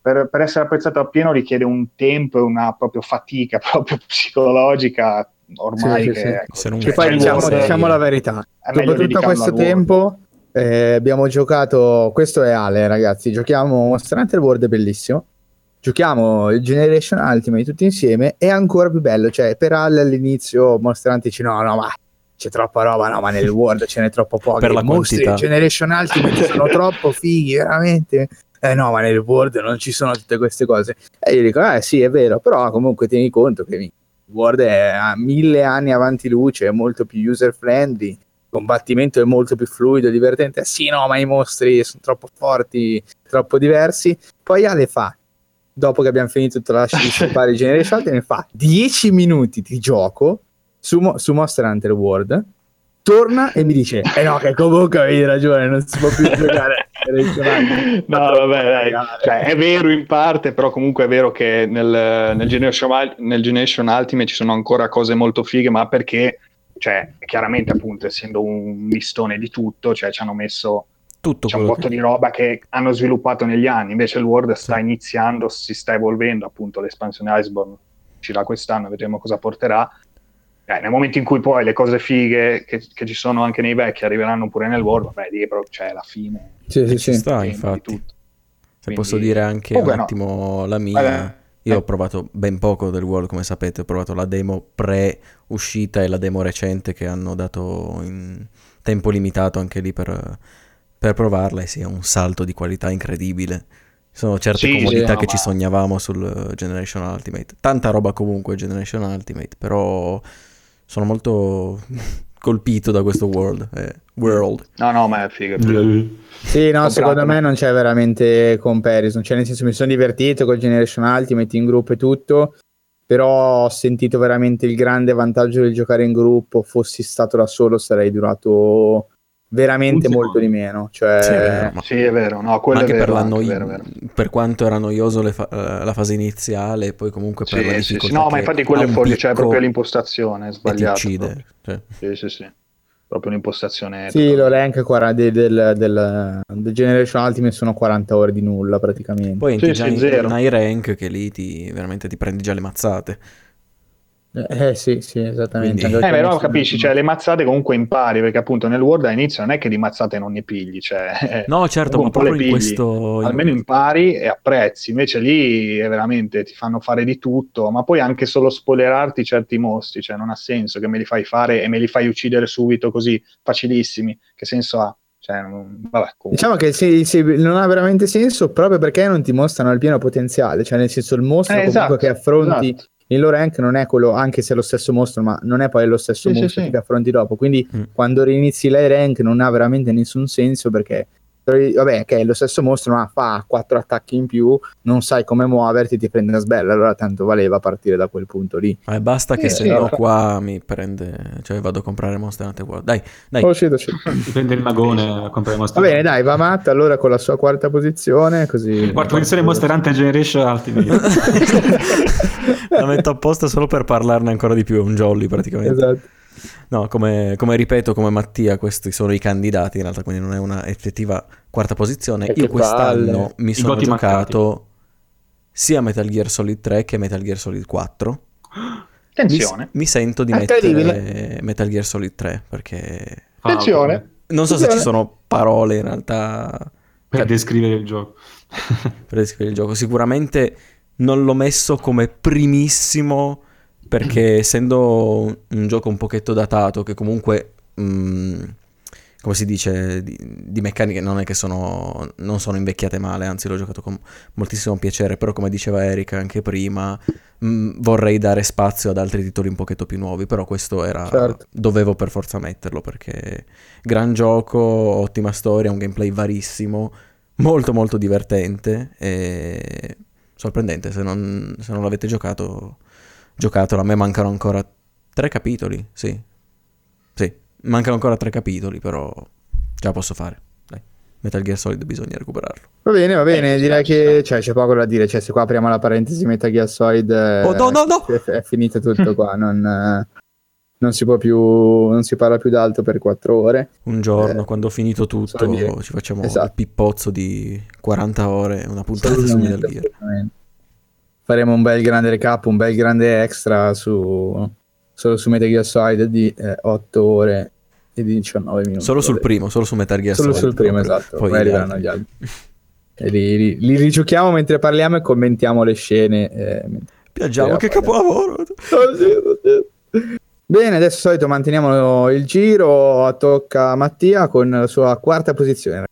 Per, per essere apprezzato appieno richiede un tempo e una proprio fatica proprio psicologica ormai sì, che, sì, sì. Ecco, poi diciamo, diciamo, la verità dopo tutto questo tempo eh, abbiamo giocato questo è Ale ragazzi giochiamo Monster Hunter World è bellissimo giochiamo il Generation Ultimate tutti insieme è ancora più bello cioè per Ale all'inizio Monster Hunter dice no no ma c'è troppa roba no ma nel World ce n'è troppo poco per la mostri quantità. Generation Ultimate sono troppo fighi veramente. Eh no ma nel World non ci sono tutte queste cose. E io dico eh sì è vero però comunque tieni conto che il World è a mille anni avanti luce è molto più user friendly il combattimento è molto più fluido divertente. Sì no ma i mostri sono troppo forti troppo diversi. Poi Ale fa dopo che abbiamo finito tutta la di Generation mi fa 10 minuti di gioco su, su Monster Hunter World torna e mi dice eh no che comunque avevi ragione non si può più giocare no vabbè dai. Cioè, è vero in parte però comunque è vero che nel, nel, Generation, nel Generation Ultimate ci sono ancora cose molto fighe ma perché cioè chiaramente appunto essendo un mistone di tutto cioè ci hanno messo tutto c'è un botto che... di roba che hanno sviluppato negli anni, invece il World sta sì. iniziando, si sta evolvendo, appunto l'espansione Iceborne uscirà quest'anno, vedremo cosa porterà. Eh, nel momento in cui poi le cose fighe che, che, ci sono anche nei vecchi arriveranno pure nel World, beh, lì c'è cioè, la fine. Sì, sì, ci sta, infatti. Se Quindi... posso dire anche oh, un no. attimo la mia... Vabbè. Io eh. ho provato ben poco del World, come sapete, ho provato la demo pre-uscita e la demo recente che hanno dato in tempo limitato anche lì per per provarla e sia un salto di qualità incredibile. Ci sono certe sì, comodità sì, no, che ma... ci sognavamo sul Generation Ultimate. Tanta roba comunque Generation Ultimate, però sono molto colpito da questo world. Eh, world. No, no, ma è figo. sì, no, secondo me non c'è veramente comparison. Cioè, nel senso, mi sono divertito col Generation Ultimate in gruppo e tutto. Però ho sentito veramente il grande vantaggio del giocare in gruppo. Fossi stato da solo, sarei durato veramente molto di meno. Cioè... Sì, è vero, sì, è vero. No, anche, vero, per, anche vero, vero, per, quanto era noioso fa- eh, la fase iniziale, poi comunque per sì, la difficoltà. Sì, no, ma infatti quello è fuori, cioè proprio l'impostazione sbagliata. Ti uccide. Cioè. Sì, sì, sì. Proprio un'impostazione. Sì, lo rank del, del, del, del, Generation Ultimate sono 40 ore di nulla praticamente. Poi sì, già in, in high rank che lì ti, veramente ti prendi già le mazzate. Eh sì, sì, esattamente. Quindi... Eh, però capisci, cioè, le mazzate comunque impari, perché appunto nel World all'inizio non è che di mazzate non ne pigli, cioè... No, certo, ma proprio in questo... Almeno impari e apprezzi, invece lì è veramente ti fanno fare di tutto, ma poi anche solo spoilerarti certi mostri, cioè non ha senso che me li fai fare e me li fai uccidere subito così facilissimi, che senso ha? Cioè, vabbè, diciamo che sì, sì, non ha veramente senso proprio perché non ti mostrano il pieno potenziale, cioè nel senso il mostro eh, esatto, che affronti... Esatto il loro rank non è quello, anche se è lo stesso mostro, ma non è poi lo stesso sì, mostro sì, che sì. affronti dopo. Quindi mm. quando rinizi l'high rank non ha veramente nessun senso perché vabbè, che è lo stesso mostro, ma fa quattro attacchi in più, non sai come muoverti, ti prende una sbella, allora tanto valeva partire da quel punto lì. Ma basta che eh, se no qua mi prende, cioè vado a comprare Monster Hunter World. Dai, dai. Oh, uscito. Ti prende il magone a comprare Monster Hunter. Va bene, dai, va Matt allora con la sua quarta posizione, così... Quarta posizione Monster Hunter Generation Ultimate. la metto apposta solo per parlarne ancora di più, è un jolly praticamente. Esatto. No, come, come, ripeto, come Mattia, questi sono i candidati in realtà, quindi non è una effettiva quarta posizione. Io quest'anno palle. mi sono giocato mancati. sia Metal Gear Solid 3 che Metal Gear Solid 4. Tensione. Mi, mi sento di Incredibile. mettere Metal Gear Solid 3 perché Ah, Attenzione. non so se Attenzione. ci sono parole in realtà Per descrivere il gioco. per descrivere il gioco. Sicuramente non l'ho messo come primissimo perché essendo un, un gioco un pochetto datato che comunque mm, come si dice di, di meccaniche non è che sono non sono invecchiate male, anzi l'ho giocato con moltissimo piacere, però come diceva Eric anche prima mm, vorrei dare spazio ad altri titoli un pochetto più nuovi, però questo era Certo. dovevo per forza metterlo perché gran gioco, ottima storia, un gameplay varissimo, molto molto divertente e sorprendente, se non, se non l'avete giocato, giocatelo, a me mancano ancora tre capitoli, sì, sì, mancano ancora tre capitoli, però ce la posso fare, dai, Metal Gear Solid bisogna recuperarlo. Va bene, va bene, Eh, direi che cioè, c'è poco da dire, cioè se qua apriamo la parentesi Metal Gear Solid eh, Oh, no, no, no! È, è finito tutto qua, non, eh, non si può più, non si parla più d'altro per quattro ore. Un giorno, Eh, quando ho finito tutto, ci facciamo Esatto. il pippozzo di 40 ore, una puntata su Metal Gear. Faremo un bel grande recap, un bel grande extra su, solo su Metal Gear Solid di 8 ore e di 19 minuti. Solo sul primo, solo su Metal Gear Solo Solid. sul primo, proprio. esatto. Poi Poi gli arriveranno altri. gli altri. E li, li- li rigiochiamo mentre parliamo e commentiamo le scene. eh, Piaggiamo, che capolavoro! Bene, adesso solito manteniamo il giro. Tocca a Mattia con la sua quarta posizione.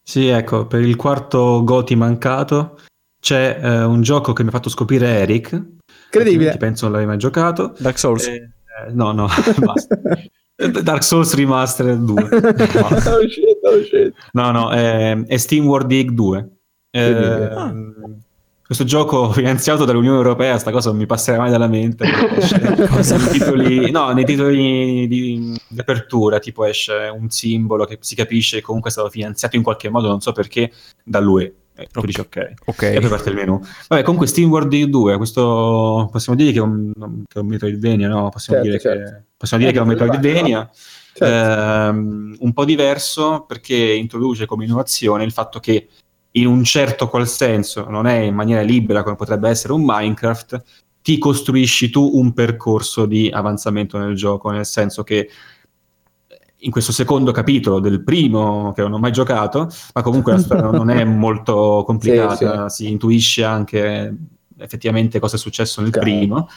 Sì, ecco, per il quarto Goti mancato c'è eh, un gioco che mi ha fatto scoprire Eric. Incredibile. Penso non l'avevi mai giocato. Dark Souls. Eh, eh, no, no, basta. Dark Souls Remastered 2. Oh, shit, oh, shit. No, no, è, è Steam World Dig 2. Eh. Ah. Questo gioco finanziato dall'Unione Europea, sta cosa non mi passerà mai dalla mente. nei titoli, no, nei titoli di, di apertura, tipo esce un simbolo che si capisce che comunque è stato finanziato in qualche modo, non so perché, dall'UE. E tu Ok. dici ok. Ok. E poi parte il menu. Vabbè, comunque Steam World Dig 2, questo possiamo dire che è un, che è un Metroidvania, no? Possiamo Certo, dire, certo. Che, possiamo dire che è un Eh, Metroidvania. Certo. Ehm, un po' diverso perché introduce come innovazione il fatto che in un certo qual senso non è in maniera libera come potrebbe essere un Minecraft, ti costruisci tu un percorso di avanzamento nel gioco, nel senso che in questo secondo capitolo del primo che non ho mai giocato, ma comunque la storia non è molto complicata, si intuisce anche effettivamente cosa è successo nel Ok. primo,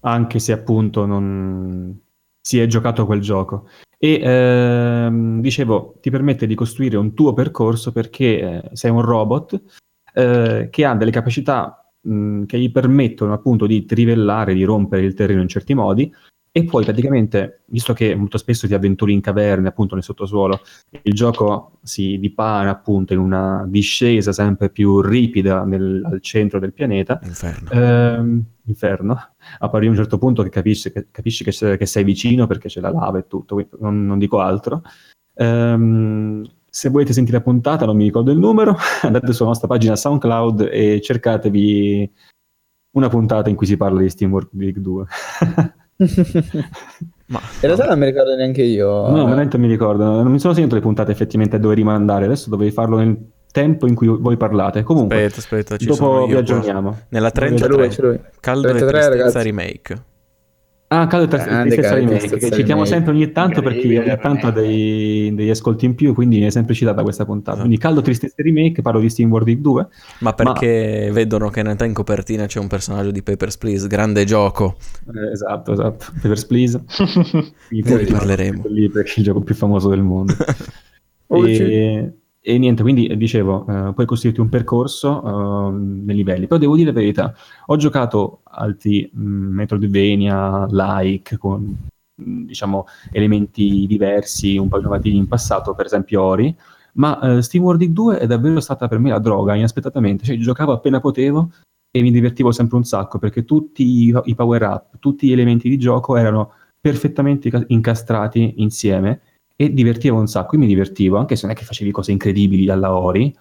anche se appunto non si è giocato quel gioco. E ehm, dicevo, ti permette di costruire un tuo percorso perché eh, sei un robot eh, che ha delle capacità mh, che gli permettono appunto di trivellare, di rompere il terreno in certi modi e poi praticamente, visto che molto spesso ti avventuri in caverne, appunto nel sottosuolo, il gioco si dipana appunto in una discesa sempre più ripida nel- al centro del pianeta, Inferno. Ehm, inferno, a pari a un certo punto che capisci che, capisci che sei, che sei vicino perché c'è la lava e tutto, non, non dico altro. Ehm, se volete sentire la puntata, non mi ricordo il numero, andate sulla nostra pagina SoundCloud e cercatevi una puntata in cui si parla di SteamWorld Dig 2. Ma In realtà non mi ricordo neanche io. no, veramente mi ricordo, non mi sono segnato le puntate effettivamente dove rimandare, adesso dovevi farlo nel tempo in cui voi parlate. Comunque, aspetta, aspetta, ci dopo vi qua. aggiorniamo. Nella C'è 33, lui, c'è lui. Caldo e 33, Tristezza ragazzi. Remake. Ah, Caldo e Tristezza Remake, Tristezza che citiamo Remake. sempre ogni tanto perché ogni tanto ha dei- degli ascolti in più, quindi è sempre citata questa puntata. Esatto. Quindi Caldo Tristezza Remake, parlo di Steam World Dig 2. Ma perché vedono che in realtà in copertina c'è un personaggio di Papers, Please, grande gioco. Eh, esatto, esatto. Papers, Please. Poi tutti parleremo. lì perché è il gioco più famoso del mondo. Oh, e, e niente, quindi eh, dicevo, eh, puoi costruirti un percorso ehm, nei livelli. Però devo dire la verità, ho giocato altri mh, Metroidvania like con mh, diciamo elementi diversi, un po' innovativi in passato, per esempio Ori, ma eh, Dig 2 è davvero stata per me la droga, inaspettatamente, cioè giocavo appena potevo e mi divertivo sempre un sacco perché tutti i, i power up, tutti gli elementi di gioco erano perfettamente ca- incastrati insieme e divertivo un sacco, io mi divertivo, anche se non è che facevi cose incredibili alla Ori,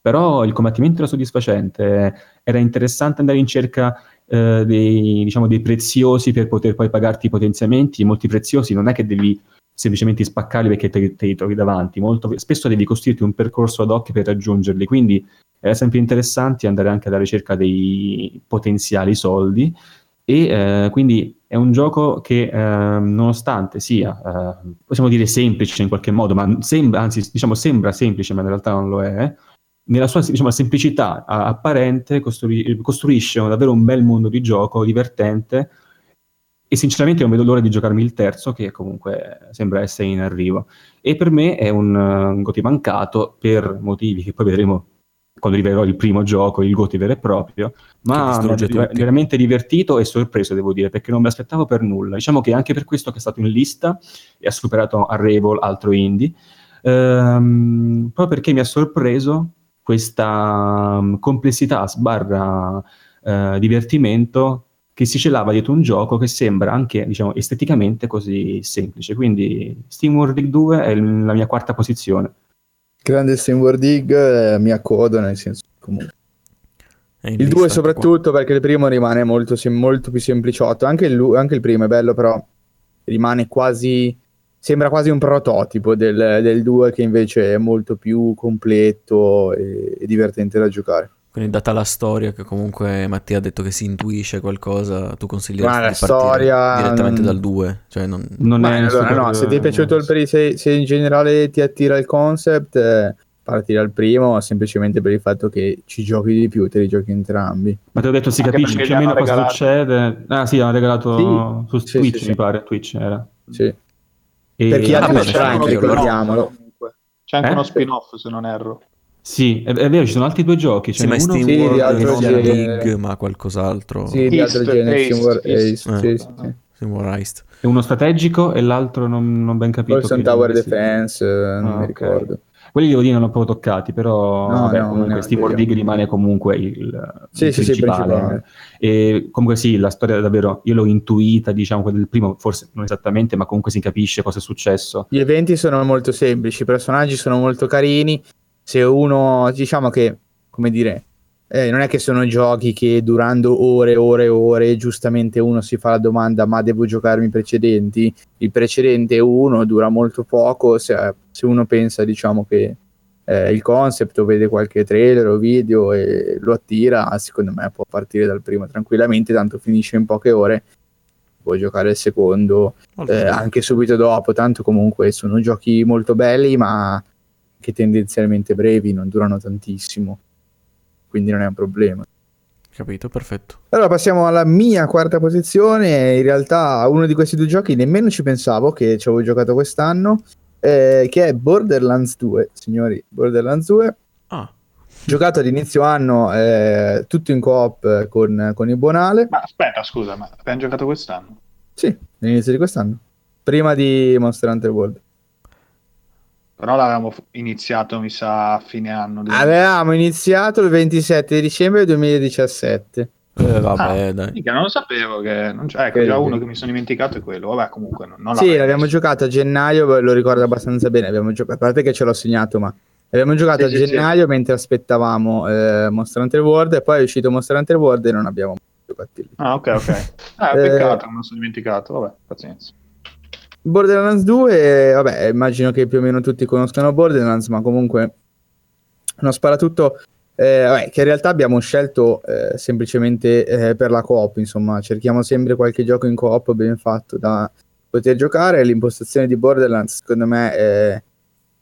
però il combattimento era soddisfacente, era interessante andare in cerca eh, dei, diciamo, dei preziosi per poter poi pagarti i potenziamenti, molti preziosi non è che devi semplicemente spaccarli perché te, te li trovi davanti, molto, spesso devi costruirti un percorso ad hoc per raggiungerli, quindi era sempre interessante andare anche alla ricerca dei potenziali soldi e eh, quindi è un gioco che eh, nonostante sia, eh, possiamo dire semplice in qualche modo, ma sembra, anzi diciamo sembra semplice ma in realtà non lo è, nella sua diciamo, semplicità apparente costrui- costruisce davvero un bel mondo di gioco divertente e sinceramente non vedo l'ora di giocarmi il terzo che comunque sembra essere in arrivo. E per me è un, un goti mancato per motivi che poi vedremo quando rivelerò il primo gioco, il Goti vero e proprio, ma mi ha veramente divertito e sorpreso, devo dire, perché non me l'aspettavo per nulla. Diciamo che anche per questo che è stato in lista e ha superato Arrival, altro indie, ehm, proprio perché mi ha sorpreso questa um, complessità sbarra uh, divertimento che si celava dietro un gioco che sembra anche diciamo, esteticamente così semplice. Quindi Steam World Dig 2 è la mia quarta posizione. Grande Steamboard Dig, eh, mi accodo nel senso comunque. Il 2 soprattutto qua. perché il primo rimane molto, molto più sempliciotto, anche il, anche il, primo è bello però rimane quasi, sembra quasi un prototipo del 2 che invece è molto più completo e, e divertente da giocare. Quindi data la storia che comunque Mattia ha detto che si intuisce qualcosa, tu consiglieresti Ma di storia... direttamente dal 2? Cioè non... non è allora, no, se ti è piaciuto il primo, se, se, in generale ti attira il concept, eh, parti dal primo semplicemente per il fatto che ci giochi di più, te li giochi entrambi. Ma ti ho detto si Anche capisce più o meno cosa succede. Ah sì, hanno regalato sì, su sì, Twitch sì, mi pare, Twitch era. Sì. E... Per chi ha ah, Shrine, ricordiamolo. C'è anche eh? uno spin-off se non erro. Sì, è, è, vero, ci sono altri due giochi. Sì, ma Steam sì, World, altro League, ma qualcos'altro. Sì, di altro genere, Steam World Ace. Eh. Sì, sì, Steam World Heist. È uno strategico e l'altro non, non ben capito. Forse un Tower Defense, ah, non mi okay. ricordo. Quelli devo dire non ho proprio toccati, però no, vabbè, no, comunque no, Steam World League rimane comunque il, sì, il sì, principale. Sì, principale. E comunque sì, la storia davvero, io l'ho intuita, diciamo, quella del primo, forse non esattamente, ma comunque si capisce cosa è successo. Gli eventi sono molto semplici, i personaggi sono molto carini, se uno, diciamo che, come dire, eh, non è che sono giochi che durando ore e ore e ore giustamente uno si fa la domanda ma devo giocarmi i precedenti? Il precedente 1 dura molto poco se, se uno pensa diciamo che eh, il concept o vede qualche trailer o video e lo attira secondo me può partire dal primo tranquillamente tanto finisce in poche ore può giocare il secondo eh, anche subito dopo tanto comunque sono giochi molto belli ma che tendenzialmente brevi, non durano tantissimo, quindi non è un problema. Capito, perfetto. Allora passiamo alla mia quarta posizione, in realtà uno di questi due giochi nemmeno ci pensavo che ci avevo giocato quest'anno, eh, che è Borderlands 2, signori, Borderlands 2. Ah. Giocato ad inizio anno eh, tutto in coop con, con il Buonale. Ma aspetta, scusa, ma abbiamo giocato quest'anno? Sì, all'inizio di quest'anno. Prima di Monster Hunter World. Però l'avevamo iniziato, mi sa, a fine anno. Avevamo iniziato il 27 dicembre 2017. Eh, vabbè, ah, dai. Mica, non lo sapevo che non c'è, ecco, già uno che mi sono dimenticato è quello. Vabbè, comunque non, non Sì, l'abbiamo giocato a gennaio, lo ricordo abbastanza bene, abbiamo giocato, a parte che ce l'ho segnato, ma abbiamo giocato sì, a gennaio sì. mentre aspettavamo eh, Monster Hunter World e poi è uscito Monster Hunter World e non abbiamo giocato lì. Ah, ok, ok. Ah, peccato, eh, non sono dimenticato, vabbè, pazienza. Borderlands 2, vabbè, immagino che più o meno tutti conoscano Borderlands, ma comunque uno sparatutto eh, vabbè, che in realtà abbiamo scelto eh, semplicemente eh, per la coop, insomma, cerchiamo sempre qualche gioco in coop ben fatto da poter giocare. L'impostazione di Borderlands, secondo me,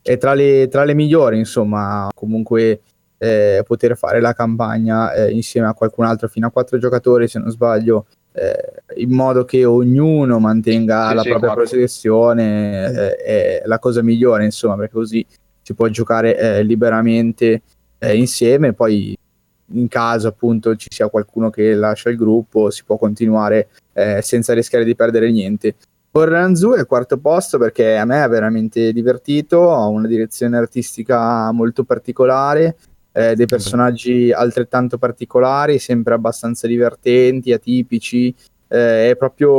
è, tra, le, tra, le, migliori, insomma, comunque eh, poter fare la campagna eh, insieme a qualcun altro fino a quattro giocatori, se non sbaglio, eh, in modo che ognuno mantenga sì, la sì, propria progressione eh, è la cosa migliore insomma perché così si può giocare eh, liberamente eh, insieme. Poi in caso appunto ci sia qualcuno che lascia il gruppo si può continuare eh, senza rischiare di perdere niente. 2 è quarto posto perché a me ha veramente divertito ha una direzione artistica molto particolare eh, dei personaggi altrettanto particolari, sempre abbastanza divertenti, atipici. Eh, è proprio,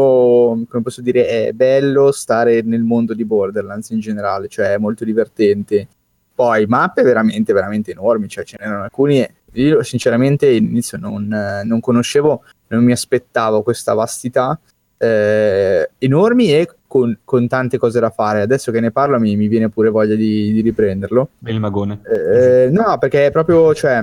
come posso dire, è bello stare nel mondo di Borderlands in generale, cioè è molto divertente. Poi mappe veramente, veramente enormi, cioè ce n'erano alcuni. Io sinceramente all'inizio non, non conoscevo, non mi aspettavo questa vastità eh, enormi e con, con, tante cose da fare. Adesso che ne parlo mi, mi viene pure voglia di, di riprenderlo. il magone. Eh, no, perché è proprio, cioè,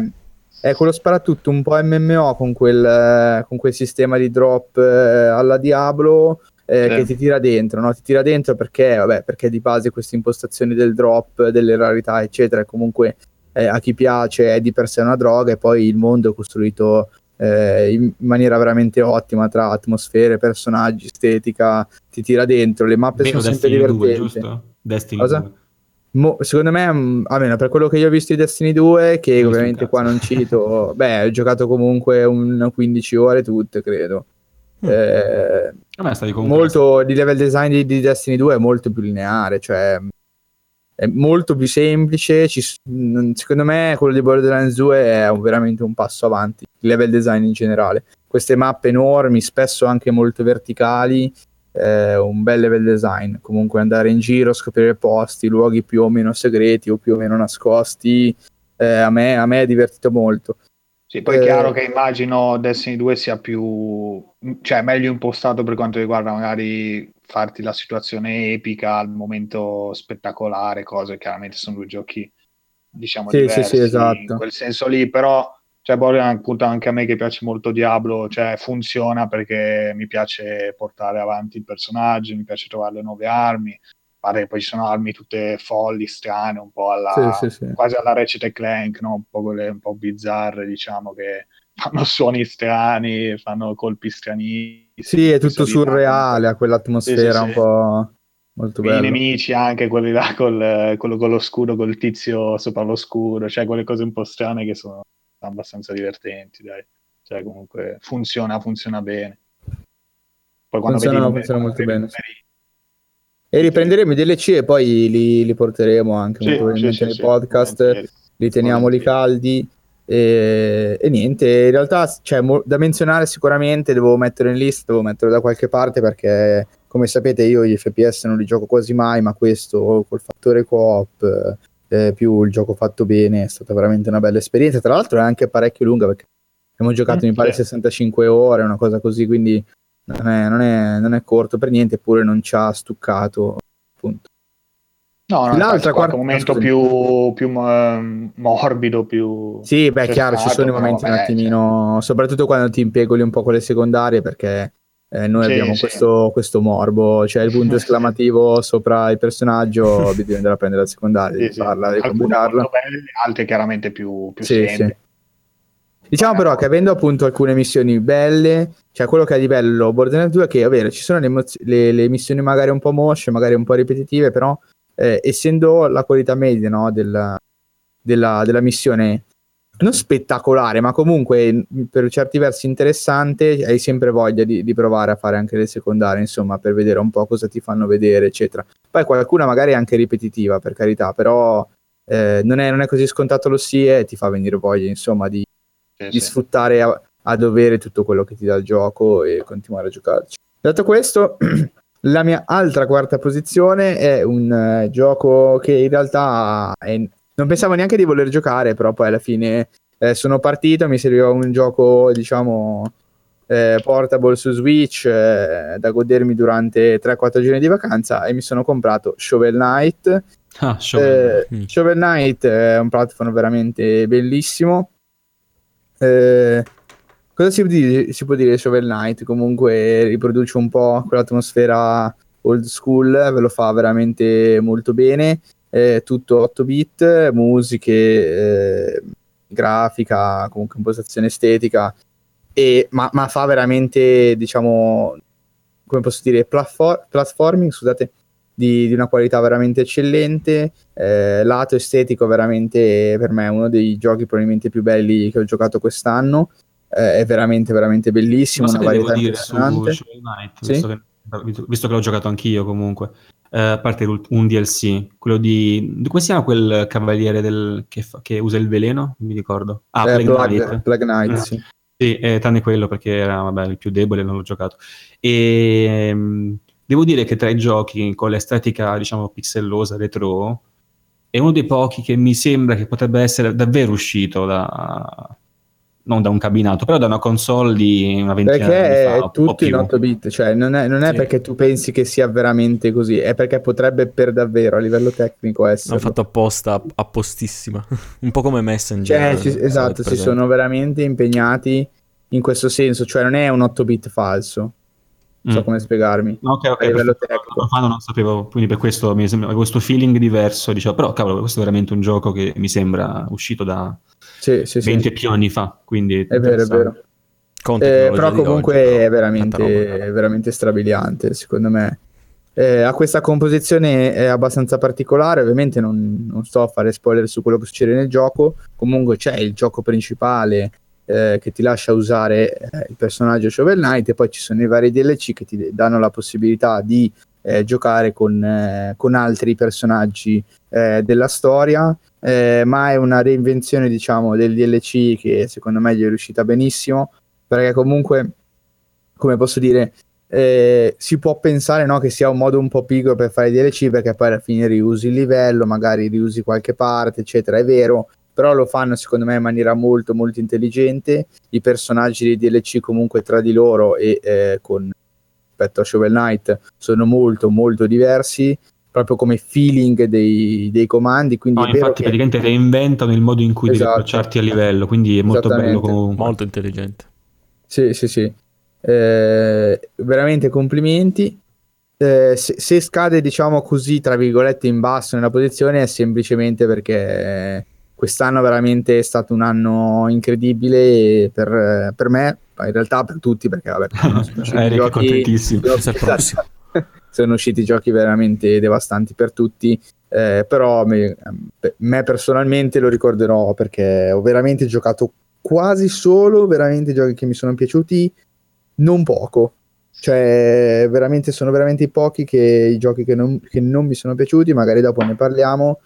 è quello sparatutto un po' MMO con quel, con quel sistema di drop eh, alla Diablo eh, che ti tira dentro, no? Ti tira dentro perché, vabbè, perché di base queste impostazioni del drop, delle rarità, eccetera, comunque eh, a chi piace è di per sé una droga e poi il mondo è costruito eh, in maniera veramente ottima tra atmosfere, personaggi, estetica, ti tira dentro, le mappe Vero sono sempre Destiny 2, divertenti. giusto? Destiny Cosa? 2. Mo- secondo me, mh, almeno per quello che io ho visto di Destiny 2, che visto ovviamente qua non cito, beh, ho giocato comunque un 15 ore tutte, credo. Mm. Eh, molto il level design di, di Destiny 2 è molto più lineare, cioè è molto più semplice. ci secondo me, quello di Borderlands 2 è veramente un passo avanti. Il level design in generale, queste mappe enormi, spesso anche molto verticali. eh, un bel level design. Comunque, andare in giro, scoprire posti, luoghi più o meno segreti o più o meno nascosti. eh, a, me, a me è divertito molto. Sì, poi è Eh, chiaro che immagino Destiny 2 sia più, cioè meglio impostato per quanto riguarda magari farti la situazione epica al momento spettacolare, cose chiaramente sono due giochi diciamo Sì, sì, diversi sì, esatto. in quel senso lì, però cioè Borderlands appunto anche a me che piace molto Diablo, cioè funziona perché mi piace portare avanti il personaggio, mi piace trovare le nuove armi, pare che poi ci sono armi tutte folli, strane, un po' alla Sì, sì, sì. quasi alla Ratchet e Clank, no? un po' quelle un po' bizzarre, diciamo, che fanno suoni strani, fanno colpi stranissimi. Sì, è tutto surreale, ha quell'atmosfera Sì, sì, un sì. po' molto I bella. nemici anche, quelli là col, quello con lo scudo, col tizio sopra lo scudo, cioè quelle cose un po' strane che sono abbastanza divertenti, dai. Cioè comunque funziona, funziona bene. Poi quando Funziona- vedi i funziona molto i bene, numeri- E riprenderemo i DLC e poi li, li porteremo anche Sì, sì, nei sì, podcast, volentieri. li teniamo lì caldi. E, e niente, in realtà c'è mo- da menzionare sicuramente, devo mettere in lista, devo metterlo da qualche parte perché come sapete io gli FPS non li gioco quasi mai, ma questo col fattore co-op eh, più il gioco fatto bene è stata veramente una bella esperienza. Tra l'altro è anche parecchio lunga perché abbiamo giocato Mm, mi pare sì. 65 ore, una cosa così, quindi non è, non è- non è corto per niente, eppure non ci ha stuccato. Appunto. No, no, L'altra quarta- momento più, più mo- morbido, più... Sì, beh, chiaro, ci sono i momenti un vabbè, attimino, soprattutto quando ti impiegoli un po' con le secondarie, perché eh, noi Sì, abbiamo sì. questo, questo morbo, cioè il punto esclamativo sopra il personaggio, bisogna andare a prendere la secondaria, Sì, devi sì. farla, devi combinarla. altre chiaramente più, più Sì, sì. Diciamo però che avendo appunto alcune missioni belle, cioè quello che è di bello Borderlands 2 è che è vero, ci sono le, le- le missioni magari un po' mosce, magari un po' ripetitive, però eh, essendo la qualità media no, della, della- della missione non spettacolare, ma comunque per certi versi interessante, hai sempre voglia di, di provare a fare anche le secondarie, insomma, per vedere un po' cosa ti fanno vedere, eccetera. Poi qualcuna magari è anche ripetitiva, per carità, però eh, non, è, non è così scontato lo sì e ti fa venire voglia, insomma, di, Sì, di sì. sfruttare a, a dovere tutto quello che ti dà il gioco e continuare a giocarci. Detto questo, la mia altra quarta posizione è un eh, gioco che in realtà è- non pensavo neanche di voler giocare, però poi alla fine eh, sono partito, mi serviva un gioco, diciamo, eh, portable su Switch eh, da godermi durante 3-4 giorni di vacanza e mi sono comprato Shovel Knight. Ah, Shovel Eh, Mm. Shovel Knight è un platform veramente bellissimo. Eh, cosa si può, dire, si può dire di Shovel Knight? Comunque riproduce un po' quell'atmosfera old school, ve lo fa veramente molto bene. È tutto 8 bit, musiche, eh, grafica, comunque impostazione estetica, e, ma, ma fa veramente, diciamo, come posso dire, platfor- platforming, scusate, di, di una qualità veramente eccellente. Eh, lato estetico, veramente per me è uno dei giochi probabilmente più belli che ho giocato quest'anno. Eh, è veramente, veramente bellissimo. Ma una che devo varietà dire su. Shovel Knight, Sì? visto, che, visto che l'ho giocato anch'io comunque, eh, a parte un DLC, quello di... Come si chiama quel cavaliere del- che, fa- che usa il veleno? Mi ricordo. Ah, Eh, Plague Knight. Plague Knight, Eh. sì. Sì, eh, tranne quello perché era vabbè, il più debole, non l'ho giocato. E ehm, devo dire che tra i giochi con l'estetica, diciamo, pixellosa, retro, è uno dei pochi che mi sembra che potrebbe essere davvero uscito da, non da un cabinato, però da una console di una ventina Perché di anni fa, è un po' tutto in più. 8 bit, cioè non è, non è Sì. perché tu pensi che sia veramente così, è perché potrebbe per davvero a livello tecnico essere. L'hanno fatto apposta, appostissima. Un po' come Messenger. Cioè, ci- se esatto, si sono veramente impegnati in questo senso, cioè non è un 8 bit falso, non so Mm. come spiegarmi. Ok, ok, a livello tecnico. Lo fanno, non sapevo, quindi per questo mi sembra questo feeling diverso, dicevo, però cavolo, questo è veramente un gioco che mi sembra uscito da Sì, sì, sì. 20 e più anni fa, quindi È vero, è vero. Eh, però comunque oggi, però, è veramente, roba. è veramente strabiliante, secondo me. Eh, ha questa composizione è abbastanza particolare, ovviamente non, non sto a fare spoiler su quello che succede nel gioco, comunque c'è il gioco principale eh, che ti lascia usare eh, il personaggio Shovel Knight e poi ci sono i vari DLC che ti danno la possibilità di eh, giocare con, eh, con altri personaggi eh, della storia, eh, ma è una reinvenzione diciamo del DLC che secondo me gli è riuscita benissimo perché comunque, come posso dire, eh, si può pensare no, che sia un modo un po' pigro per fare DLC perché poi alla fine riusi il livello, magari riusi qualche parte, eccetera, è vero, però lo fanno secondo me in maniera molto molto intelligente, i personaggi dei DLC comunque tra di loro e eh, con rispetto a Shovel Knight sono molto molto diversi proprio come feeling dei, dei comandi quindi No, è vero infatti che praticamente reinventano il modo in cui devi Esatto. approcciarti a livello, quindi è molto bello comunque. Molto intelligente. Sì, sì, sì. Eh, veramente complimenti. Eh, se, se scade, diciamo così, tra virgolette, in basso nella posizione è semplicemente perché quest'anno veramente è stato un anno incredibile per, per me, in realtà per tutti, perché vabbè, sono Eric giochi- contentissimo. il prossimo. sono usciti giochi veramente devastanti per tutti, eh, però me, me personalmente lo ricorderò perché ho veramente giocato quasi solo veramente giochi che mi sono piaciuti non poco. Cioè, veramente sono veramente pochi che i giochi che non, che non mi sono piaciuti, magari dopo ne parliamo,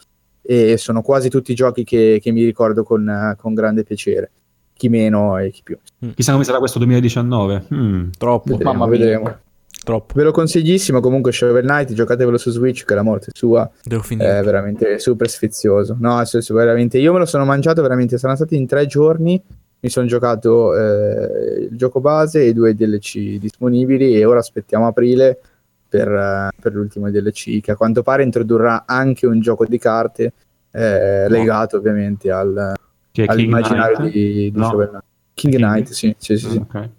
e sono quasi tutti giochi che, che mi ricordo con, con grande piacere. Chi meno e chi più. Chissà come sarà questo 2019. Mm. Troppo, Vedremo, Mamma vedremo. troppo. Ve lo consiglissimo comunque Shovel Knight, giocatevelo su Switch che la morte è sua. Devo finire. È veramente super sfizioso. No, sì, veramente. Io me lo sono mangiato veramente. Sono stati in tre giorni. Mi sono giocato eh, il gioco base e i due DLC disponibili. E ora aspettiamo aprile per, eh, per l'ultimo DLC, che a quanto pare introdurrà anche un gioco di carte eh, legato ovviamente al, Che è King all'immaginario Knight? di, di No. Shovel Knight. King, King? Knight, sì, sì, sì, sì. Ok.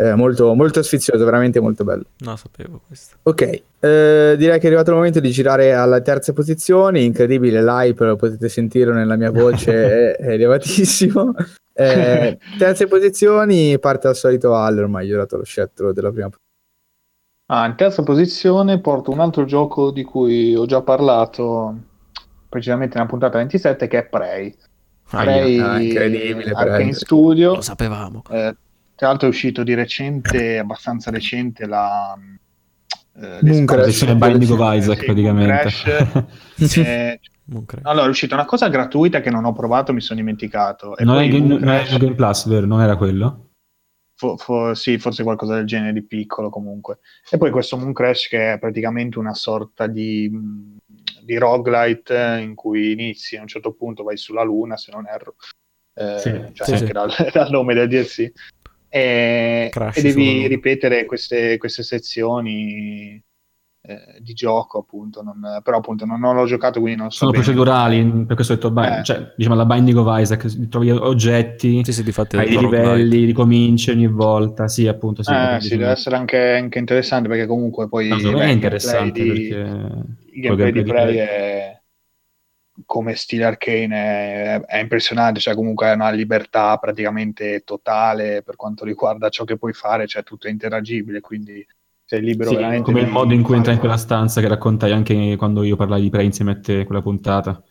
Eh, molto, molto sfizioso, veramente molto bello. No, sapevo questo. Ok, eh, direi che è arrivato il momento di girare alla terza posizione. Incredibile, l'hype, lo potete sentire nella mia voce, è, è elevatissimo. Eh, terze posizioni, parte al solito Alle, ormai gli ho dato lo scettro della prima Ah, in terza posizione porto un altro gioco di cui ho già parlato precisamente nella puntata 27 che è Prey. Prey ah, incredibile, Arcane Prey. Studio. Lo sapevamo. Eh, tra l'altro è uscito di recente, abbastanza recente, la eh, Moon Crash. Posizione Binding of Isaac Sì, praticamente. Crash. Eh, Non credo. allora è uscita una cosa gratuita che non ho provato, mi sono dimenticato. E non, poi è, Moon non è Crash- Game Plus, vero? Non era quello? Fo- fo- sì, forse qualcosa del genere di piccolo comunque. E poi questo Moon Crash che è praticamente una sorta di, mh, di roguelite eh, in cui inizi a un certo punto, vai sulla luna se non erro, Eh, Sì, cioè sì, anche sì. Dal, dal nome del DLC. E, e devi ripetere queste, queste sezioni eh, di gioco appunto, non- però appunto non, non l'ho giocato quindi non so Sono bene. procedurali, per questo ho detto, beh, Eh. cioè, diciamo la Binding of Isaac, trovi oggetti, Sì, sì, hai dei livelli, ricominci ogni volta, sì, appunto, sì. Eh, sì, dici deve essere anche, anche interessante perché comunque poi No, beh, è il interessante di- perché il gameplay di Prey è come stile arcane è, è impressionante, cioè comunque è una libertà praticamente totale per quanto riguarda ciò che puoi fare, cioè tutto è interagibile, quindi sei libero Sì, veramente come il modo in cui entra in quella stanza che raccontai anche quando io parlai di Prey insieme a te, quella puntata.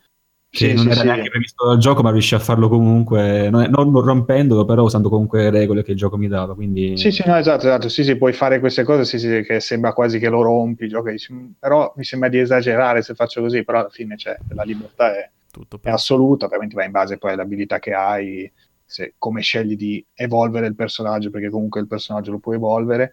Che Sì, non sì, era sì. neanche previsto dal gioco, ma riuscì a farlo comunque, non, non rompendolo, però usando comunque regole che il gioco mi dava. Quindi Sì, sì, no, esatto, esatto, sì, sì, puoi fare queste cose, sì, sì, che sembra quasi che lo rompi, "Mm, però mi sembra di esagerare se faccio così, però alla fine c'è, la libertà è, Tutto è assoluta, ovviamente va in base poi all'abilità che hai, se- come scegli di evolvere il personaggio, perché comunque il personaggio lo puoi evolvere,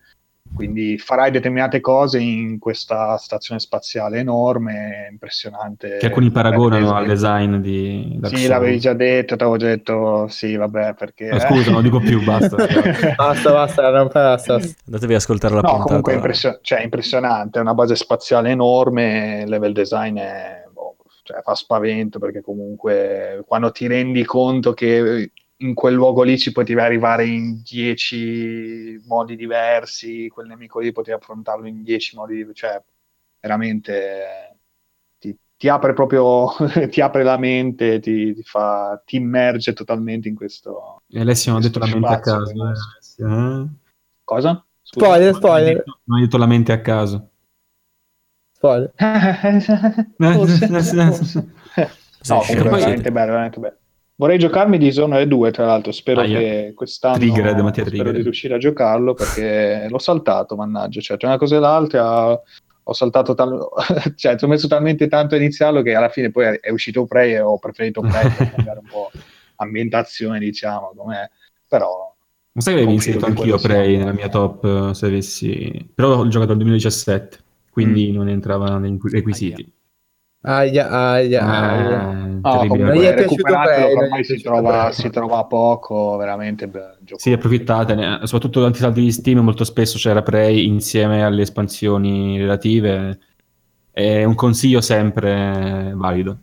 quindi farai determinate cose in questa stazione spaziale enorme, impressionante. Che alcuni paragonano Eh, al design di Dark Sì, Souls. l'avevi già detto, ti avevo già detto sì, vabbè, perché... No, scusa, non dico più, basta. Basta, basta, non basta. Andatevi ad ascoltare la No, puntata. comunque è impressio- cioè, impressionante, è una base spaziale enorme, il level design è, boh, cioè, fa spavento perché comunque quando ti rendi conto che in quel luogo lì ci potevi arrivare in dieci modi diversi, quel nemico lì potevi affrontarlo in dieci modi diversi, cioè veramente ti, ti apre proprio, ti apre la mente, ti, ti fa, ti immerge totalmente in questo... E Alessio non ha detto la mente a caso. eh, eh? Cosa? Scusa. Spoiler, spoiler, detto- Non hai detto la mente a caso. spoiler. Forse, forse. No, comunque poi- veramente bello, veramente bello. Vorrei giocarmi Dishonored 2, tra l'altro, spero Aia. che quest'anno Triggered, Mattia, spero di riuscire a giocarlo perché l'ho saltato, mannaggia, cioè tra una cosa e l'altra ho saltato tal- cioè ci ho messo talmente tanto a iniziarlo che alla fine poi è, uscito Prey e ho preferito Prey per cambiare un po' ambientazione, diciamo, com'è. però Ma sai che avevi Confido inserito anch'io Prey nella mia top eh, se avessi... Però ho giocato nel 2017, quindi non entrava nei requisiti. Aia, aia, aia. Ah, No, terribile. comunque è piaciuto non ormai si trova, si trova poco, veramente beh, gioco- Sì, approfittatene, soprattutto tanti saldi di Steam, molto spesso c'era Prey insieme alle espansioni relative. È un consiglio sempre valido.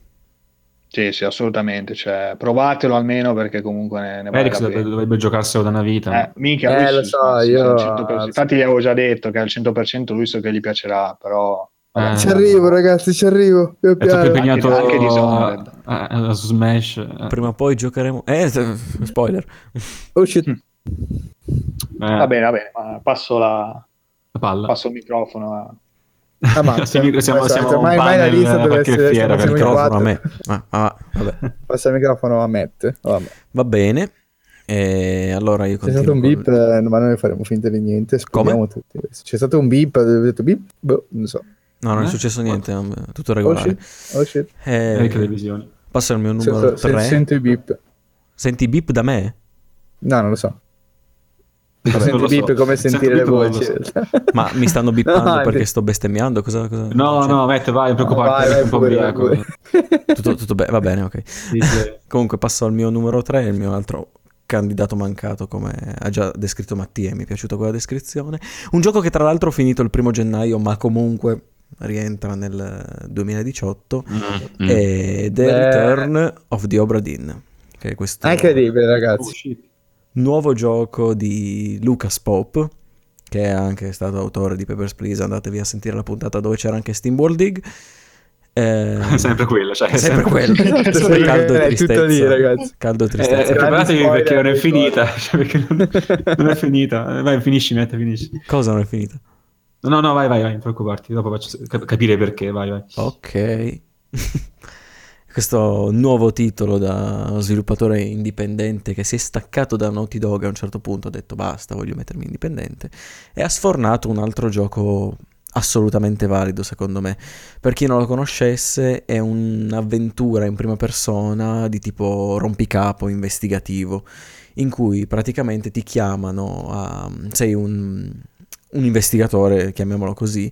Sì, sì, assolutamente, cioè, provatelo almeno perché comunque ne, ne vale Eric la dovrebbe, dovrebbe giocarselo da una vita. Eh, minchia, Eh, lo so, io- sì, al 100%. Infatti gli avevo già detto che al 100% lui so che gli piacerà, però... Eh, Ci arrivo, ragazzi, ci arrivo. Troppo piano. impegnato Anche- anche Dishonored. a- a- su Smash. eh. Prima o poi giocheremo. Eh, spoiler. Oh shit. Eh, Va bene, va bene, ma passo, la, la palla. passo il microfono a... Ah, ma- siamo, siamo, come siamo ormai- ormai la lista deve essere- fiera, siamo Microfono a me. Ah, ah, vabbè. Passa il microfono a Matt. Vabbè. Va bene. E allora io C'è continuo. stato un con- beep, eh, ma noi faremo finta di niente. Speriamo tutti. C'è stato un beep, ho detto beep, boh, non so. No, non è Eh? successo niente, non- tutto Oh regolare. shit, oh shit. Eh, Eric televisioni. passo al mio numero se- 3. sento i beep. Senti beep da me? No, non lo so. Non Sento lo i beep so. è come Sento sentire le voci. so. Ma mi stanno bippando No, perché è- sto bestemmiando? Cosa, cosa- No, cioè, no, Matt, vai, non preoccuparti, Vai, vai è un po' pure, vai pure. Tutto, tutto bene, va bene, ok. Sì, sì. Comunque passo al mio numero 3, il mio altro candidato mancato come ha già descritto Mattia e mi è piaciuta quella descrizione. Un gioco che tra l'altro ho finito il primo gennaio ma comunque rientra nel 2018 Mm. ed è Beh. Return of the Obra Dinn che è questo È incredibile, Oh, ragazzi. shit. nuovo gioco di Lucas Pope che è anche stato autore di Papers, Please andatevi a sentire la puntata dove c'era anche Steam World Dig Eh, sempre quello, cioè, è sempre quello Sempre caldo e tristezza lì, ragazzi. caldo e Eh, tristezza preparatevi spoiler, perché non è finita, cioè, perché non, non è finita. Eh, Vai, finisci, Matt, finisci. cosa non è finita No, no, vai, vai, vai, non preoccuparti, dopo faccio cap- capire perché, vai, vai. Ok. Questo nuovo titolo da sviluppatore indipendente che si è staccato da Naughty Dog a un certo punto, ha detto basta, voglio mettermi indipendente, e ha sfornato un altro gioco assolutamente valido secondo me. Per chi non lo conoscesse è un'avventura in prima persona di tipo rompicapo investigativo, in cui praticamente ti chiamano a... sei un, un investigatore, chiamiamolo così,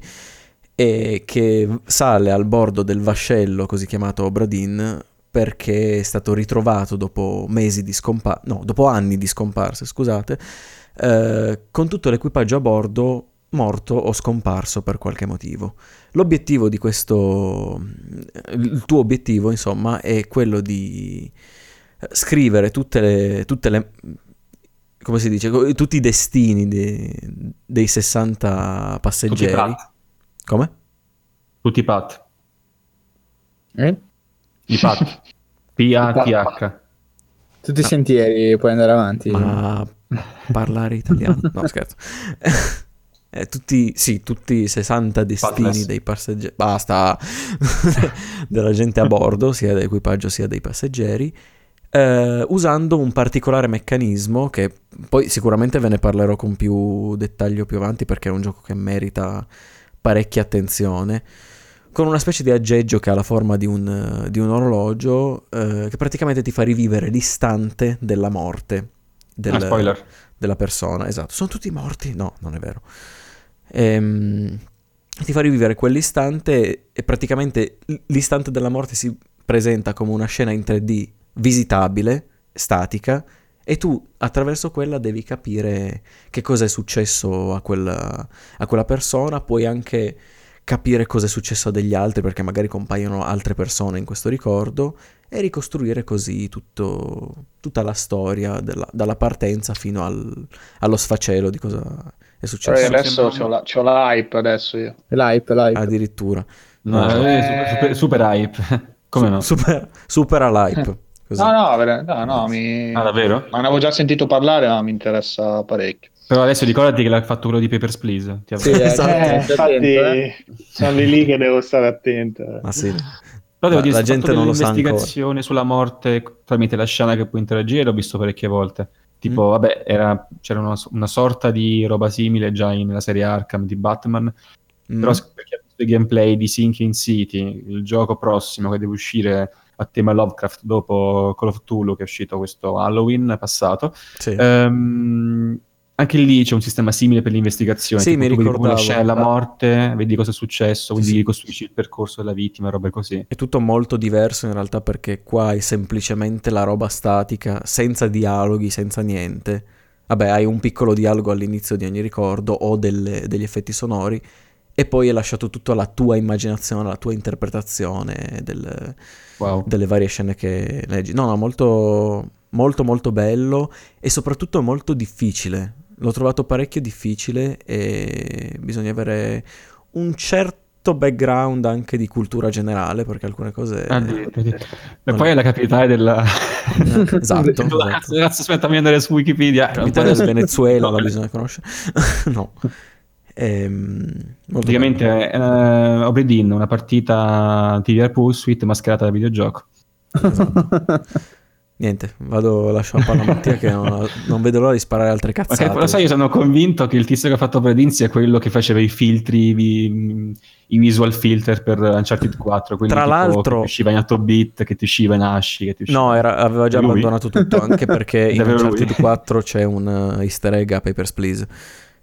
e che sale al bordo del vascello così chiamato Obradin perché è stato ritrovato dopo mesi di scomparsa, no, dopo anni di scomparse, scusate, eh, con tutto l'equipaggio a bordo morto o scomparso per qualche motivo. L'obiettivo di questo, il tuo obiettivo insomma è quello di scrivere tutte le, tutte le come si dice, tutti i destini dei, dei 60 Tutti passeggeri. pat. Come? Tutti pat. Eh? I pat. P-A-T-H. Tutti i sentieri puoi andare avanti. Ma parlare italiano? No, scherzo. Eh, tutti, sì, tutti i 60 destini Padless. dei passeggeri, basta, della gente a bordo, sia dell'equipaggio sia dei passeggeri, eh, usando un particolare meccanismo che poi sicuramente ve ne parlerò con più dettaglio più avanti perché è un gioco che merita parecchia attenzione, con una specie di aggeggio che ha la forma di un, di un orologio eh, che praticamente ti fa rivivere l'istante della morte del- Ah, della persona. Esatto, sono tutti morti? No, non è vero. Ehm, ti fa rivivere quell'istante e praticamente l'istante della morte si presenta come una scena in 3D visitabile, statica, e tu attraverso quella devi capire che cosa è successo a quella, a quella persona, puoi anche capire cosa è successo a degli altri perché magari compaiono altre persone in questo ricordo e ricostruire così tutto- tutta la storia della- dalla partenza fino al- allo sfacelo di cosa è successo. adesso sembra- c'ho, la, c'ho la hype adesso io. L'hype, l'hype. Addirittura. No, No. eh, super, super- super hype. Come no? Su- Super, supera l'hype. Così. No, no, ver- no, no, mi... Ah, davvero? Ma ne avevo già sentito parlare, ma mi interessa parecchio. Però adesso ricordati che l'ha fatto quello di Papers, Please. Ti Sì, eh, Esatto. Eh, attento, eh. sono lì lì che devo stare attento. eh. Ma sì. Però La- devo dire, la la gente non lo sa ancora. sulla morte tramite la scena che puoi interagire l'ho visto parecchie volte. Tipo, Mm. vabbè, era- c'era una, una sorta di roba simile già in- nella serie Arkham di Batman, Mm. però se- per chi ha visto i gameplay di Sinking City, il gioco prossimo che deve uscire a tema Lovecraft dopo Call of Cthulhu che è uscito questo Halloween passato, Sì. ehm, anche lì c'è un sistema simile per l'investigazione. Sì, mi la ricordavo. scena della morte, vedi cosa è successo, quindi sì. ricostruisci il percorso della vittima robe così. È tutto molto diverso in realtà perché qua è semplicemente la roba statica, senza dialoghi, senza niente. Vabbè, hai un piccolo dialogo all'inizio di ogni ricordo o delle- degli effetti sonori e poi è lasciato tutto alla tua immaginazione, alla tua interpretazione del- Wow. delle varie scene che leggi. No, no, molto, molto, molto bello e soprattutto molto difficile. L'ho trovato parecchio difficile e bisogna avere un certo background anche di cultura generale perché alcune cose... Ah. E non- poi è la capitale della... Eh, esatto, esatto. Cazzo, cazzo, aspetta, mi andare su Wikipedia. Capitale del Venezuela No, la bisogna conoscere. no. Ehm, Praticamente bello. uh, Obredin, una partita TVR Pursuit mascherata da videogioco. Niente, vado, lascio la palla a Mattia che non, non vedo l'ora di sparare altre cazzate. che, lo sai, io sono convinto che il tizio che ha fatto Obredin sia quello che faceva i filtri, i, i visual filter per Uncharted 4. Quelli Tra l'altro- Che usciva in 8 bit, che ti usciva in Ashi. Che ti usciva... No, era- aveva già Lui? abbandonato tutto, anche perché in Uncharted lui? 4 c'è un uh, easter egg a Papers, Please.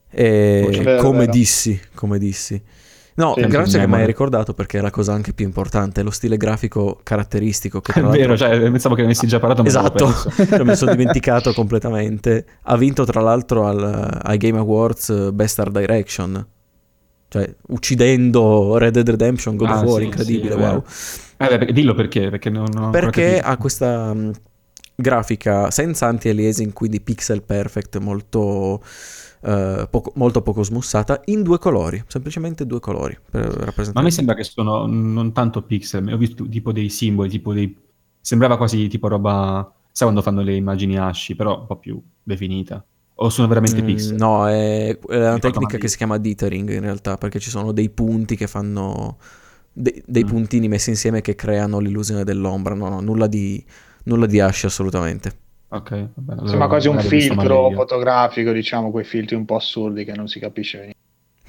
E vero, come vero. dissi, come dissi. No, Sì, grazie che mi hai ricordato perché è la cosa anche più importante, lo stile grafico caratteristico che È vero, cioè, pensavo che avessi già parlato, Esatto, perso. Cioè, me sono dimenticato completamente. Ha vinto tra l'altro al- ai Game Awards eh, Best Art Direction. Cioè, uccidendo Red Dead Redemption, God Ah, of War, sì, incredibile, sì, wow. Eh, beh, dillo perché, perché non, non Perché ha questa mh, grafica senza anti-aliasing, quindi pixel perfect, molto, eh, poco, molto poco smussata, in due colori, semplicemente due colori. Per rappresentare Ma a me sembra che sono non tanto pixel, ho visto tipo dei simboli, tipo dei... sembrava quasi tipo roba, sai quando fanno le immagini asci, però un po' più definita. O sono veramente Mm, pixel? No, è, è una ricordo tecnica che si chiama dithering in realtà, perché ci sono dei punti che fanno de- dei Mm. puntini messi insieme che creano l'illusione dell'ombra. No, no, nulla di, nulla di Ash assolutamente. Ok, vabbè, allora Sembra quasi un filtro fotografico, diciamo, quei filtri un po' assurdi che non si capisce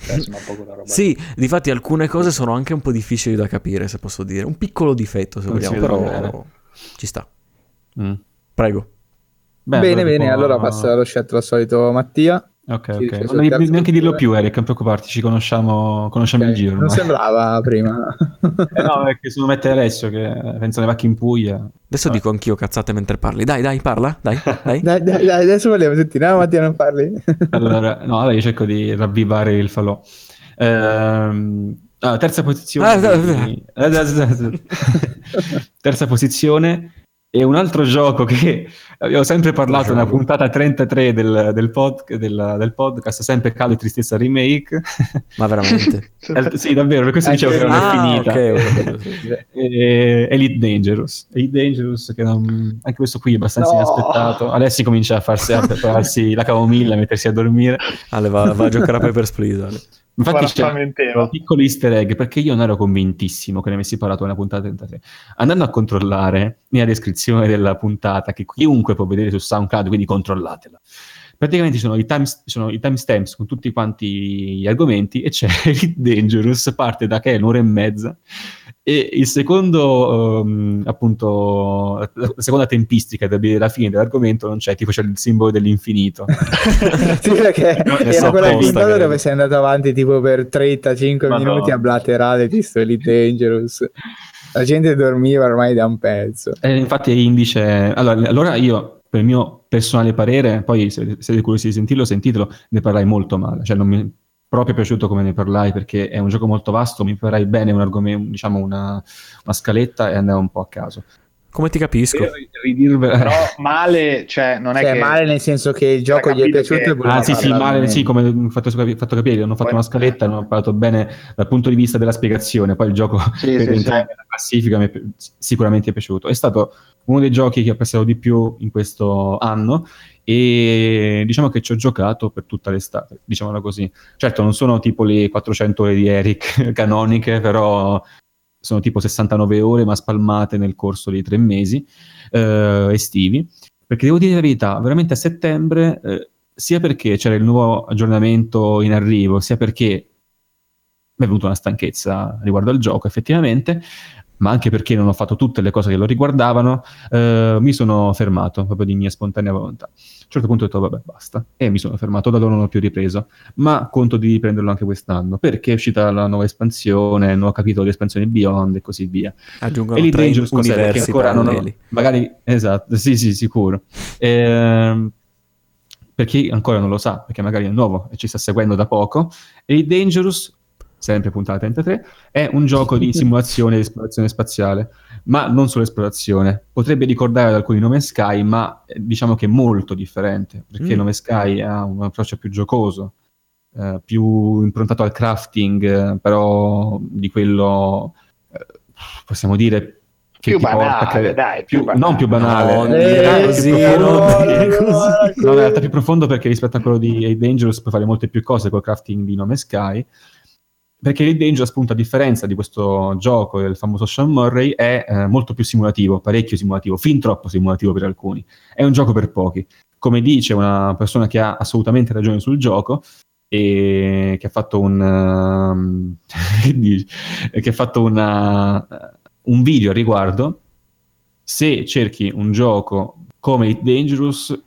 benissimo. Cioè. Sì, difatti alcune cose sono anche un po' difficili da capire, se posso dire. Un piccolo difetto, se Non vogliamo, però bene. ci sta. Mm. Prego. Beh, bene, allora bene, tipo- allora passa lo scettro al solito Mattia. Ok, Sì, ok. Non devi neanche dirlo più, Eric, non preoccuparti, ci conosciamo, conosciamo Ok, il giro. Non ormai. sembrava prima. Eh no, perché se lo mette Alessio che pensa alle vacche in Puglia. Adesso Vabbè. dico anch'io cazzate mentre parli. Dai, dai, parla. Dai, dai. dai, dai, dai, adesso vogliamo sentire. No, Mattia, non parli. Allora, no, allora io cerco di ravvivare il falò. Ehm, ah, terza posizione. Ah, di- terza posizione è un altro gioco che abbiamo sempre parlato nella puntata 33 del, del, pod- del- del podcast, sempre Calo e Tristezza Remake. Ma veramente. Sì, davvero, per questo dicevo che non è Ah, finita. ok, ho capito, sì. E- Elite Dangerous. Elite Dangerous, che non- anche questo qui è abbastanza No. inaspettato. Adesso comincia a farsi a prepararsi la camomilla, a mettersi a dormire. Ale, va, va a giocare a Papers, Please. Ale. Infatti c'è un piccolo easter egg perché io non ero convintissimo che ne avessi parlato nella puntata 33. Andando a controllare nella descrizione della puntata, che chiunque può vedere su SoundCloud, quindi controllatela. praticamente sono i, time, sono i timestamps con tutti quanti gli argomenti e c'è Elite Dangerous, parte da che è un'ora e mezza e il secondo, um, appunto, la seconda tempistica della fine dell'argomento non c'è, tipo c'è il simbolo dell'infinito. sì, perché no, era so quella puntata dove sei andato avanti tipo per 35 Ma minuti no. a blaterare di sto Elite Dangerous. La gente dormiva ormai da un pezzo. Eh, infatti è indice... Allora, allora io, per il mio personale parere, poi se siete curiosi di sentirlo, sentitelo, ne parlai molto male. Cioè non mi proprio piaciuto come ne parlai perché è un gioco molto vasto, mi farai bene un argomento, diciamo una, una scaletta e andavo un po' a caso. Come ti capisco? Però male, cioè, non è cioè, che... male nel senso che il gioco gli è piaciuto che... Ah sì, sì, male, sì, come ho fatto, fatto, capire, hanno fatto poi... una scaletta, hanno parlato bene dal punto di vista della spiegazione, poi il gioco sì, per sì, entrare sì. nella classifica mi è sicuramente è piaciuto. È stato uno dei giochi che ho apprezzato di più in questo anno e diciamo che ci ho giocato per tutta l'estate, diciamola così. Certo, non sono tipo le 400 ore di Eric canoniche, però sono tipo 69 ore ma spalmate nel corso di tre mesi eh, estivi. Perché devo dire la verità, veramente a settembre, eh, sia perché c'era il nuovo aggiornamento in arrivo, sia perché mi è venuta una stanchezza riguardo al gioco effettivamente, ma anche perché non ho fatto tutte le cose che lo riguardavano, eh, mi sono fermato proprio di mia spontanea volontà. A un certo punto ho detto, vabbè, basta. E mi sono fermato, da allora non ho più ripreso. Ma conto di riprenderlo anche quest'anno, perché è uscita la nuova espansione, il nuovo capitolo di espansione Beyond e così via. Aggiungono e tre universi ancora non ho, Magari, esatto, sì, sì, sicuro. Eh, per chi ancora non lo sa, perché magari è nuovo e ci sta seguendo da poco, e Dangerous sempre puntata 33, è un gioco di simulazione di esplorazione spaziale, ma non solo esplorazione. Potrebbe ricordare ad alcuni Nome Sky, ma eh, diciamo che è molto differente, perché mm. Nome Sky ha un approccio più giocoso, eh, più improntato al crafting, eh, però di quello, eh, possiamo dire, che più banale, dai, più, più banale. non più banale, no, eh, più profondo, no, perché, no, in realtà più profondo perché rispetto a quello di Dangerous puoi fare molte più cose col crafting di Nome Sky perché il Dangerous, appunto, a differenza di questo gioco del famoso Sean Murray, è eh, molto più simulativo, parecchio simulativo, fin troppo simulativo per alcuni. È un gioco per pochi. Come dice una persona che ha assolutamente ragione sul gioco, e che ha fatto un, che ha fatto una, un video a riguardo, se cerchi un gioco come It Dangerous,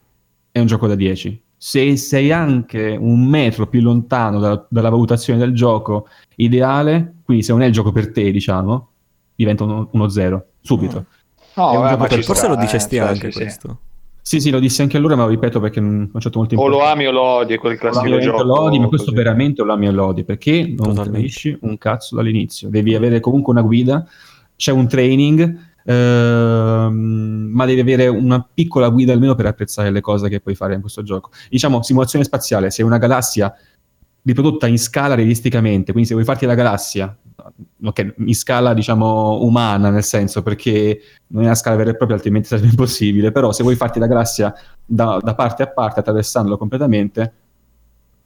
è un gioco da 10 se sei anche un metro più lontano da, dalla valutazione del gioco ideale, quindi se non è il gioco per te, diciamo, diventa uno, uno zero, subito. No, vabbè, ma per... Forse lo dicesti eh, anche sì, questo. Sì. sì, sì, lo dissi anche allora, ma lo ripeto perché non ho certo molto O lo ami o lo odi, è quel classico gioco. Lo odi, ma questo così. veramente lo ami o lo odi, perché non capisci un cazzo dall'inizio. Devi avere comunque una guida, c'è un training, Ehm, ma devi avere una piccola guida almeno per apprezzare le cose che puoi fare in questo gioco. Diciamo, simulazione spaziale, se una galassia riprodotta in scala realisticamente, quindi se vuoi farti la galassia, ok, in scala diciamo umana nel senso perché non è una scala vera e propria altrimenti sarebbe impossibile, però se vuoi farti la galassia da, da parte a parte attraversandolo completamente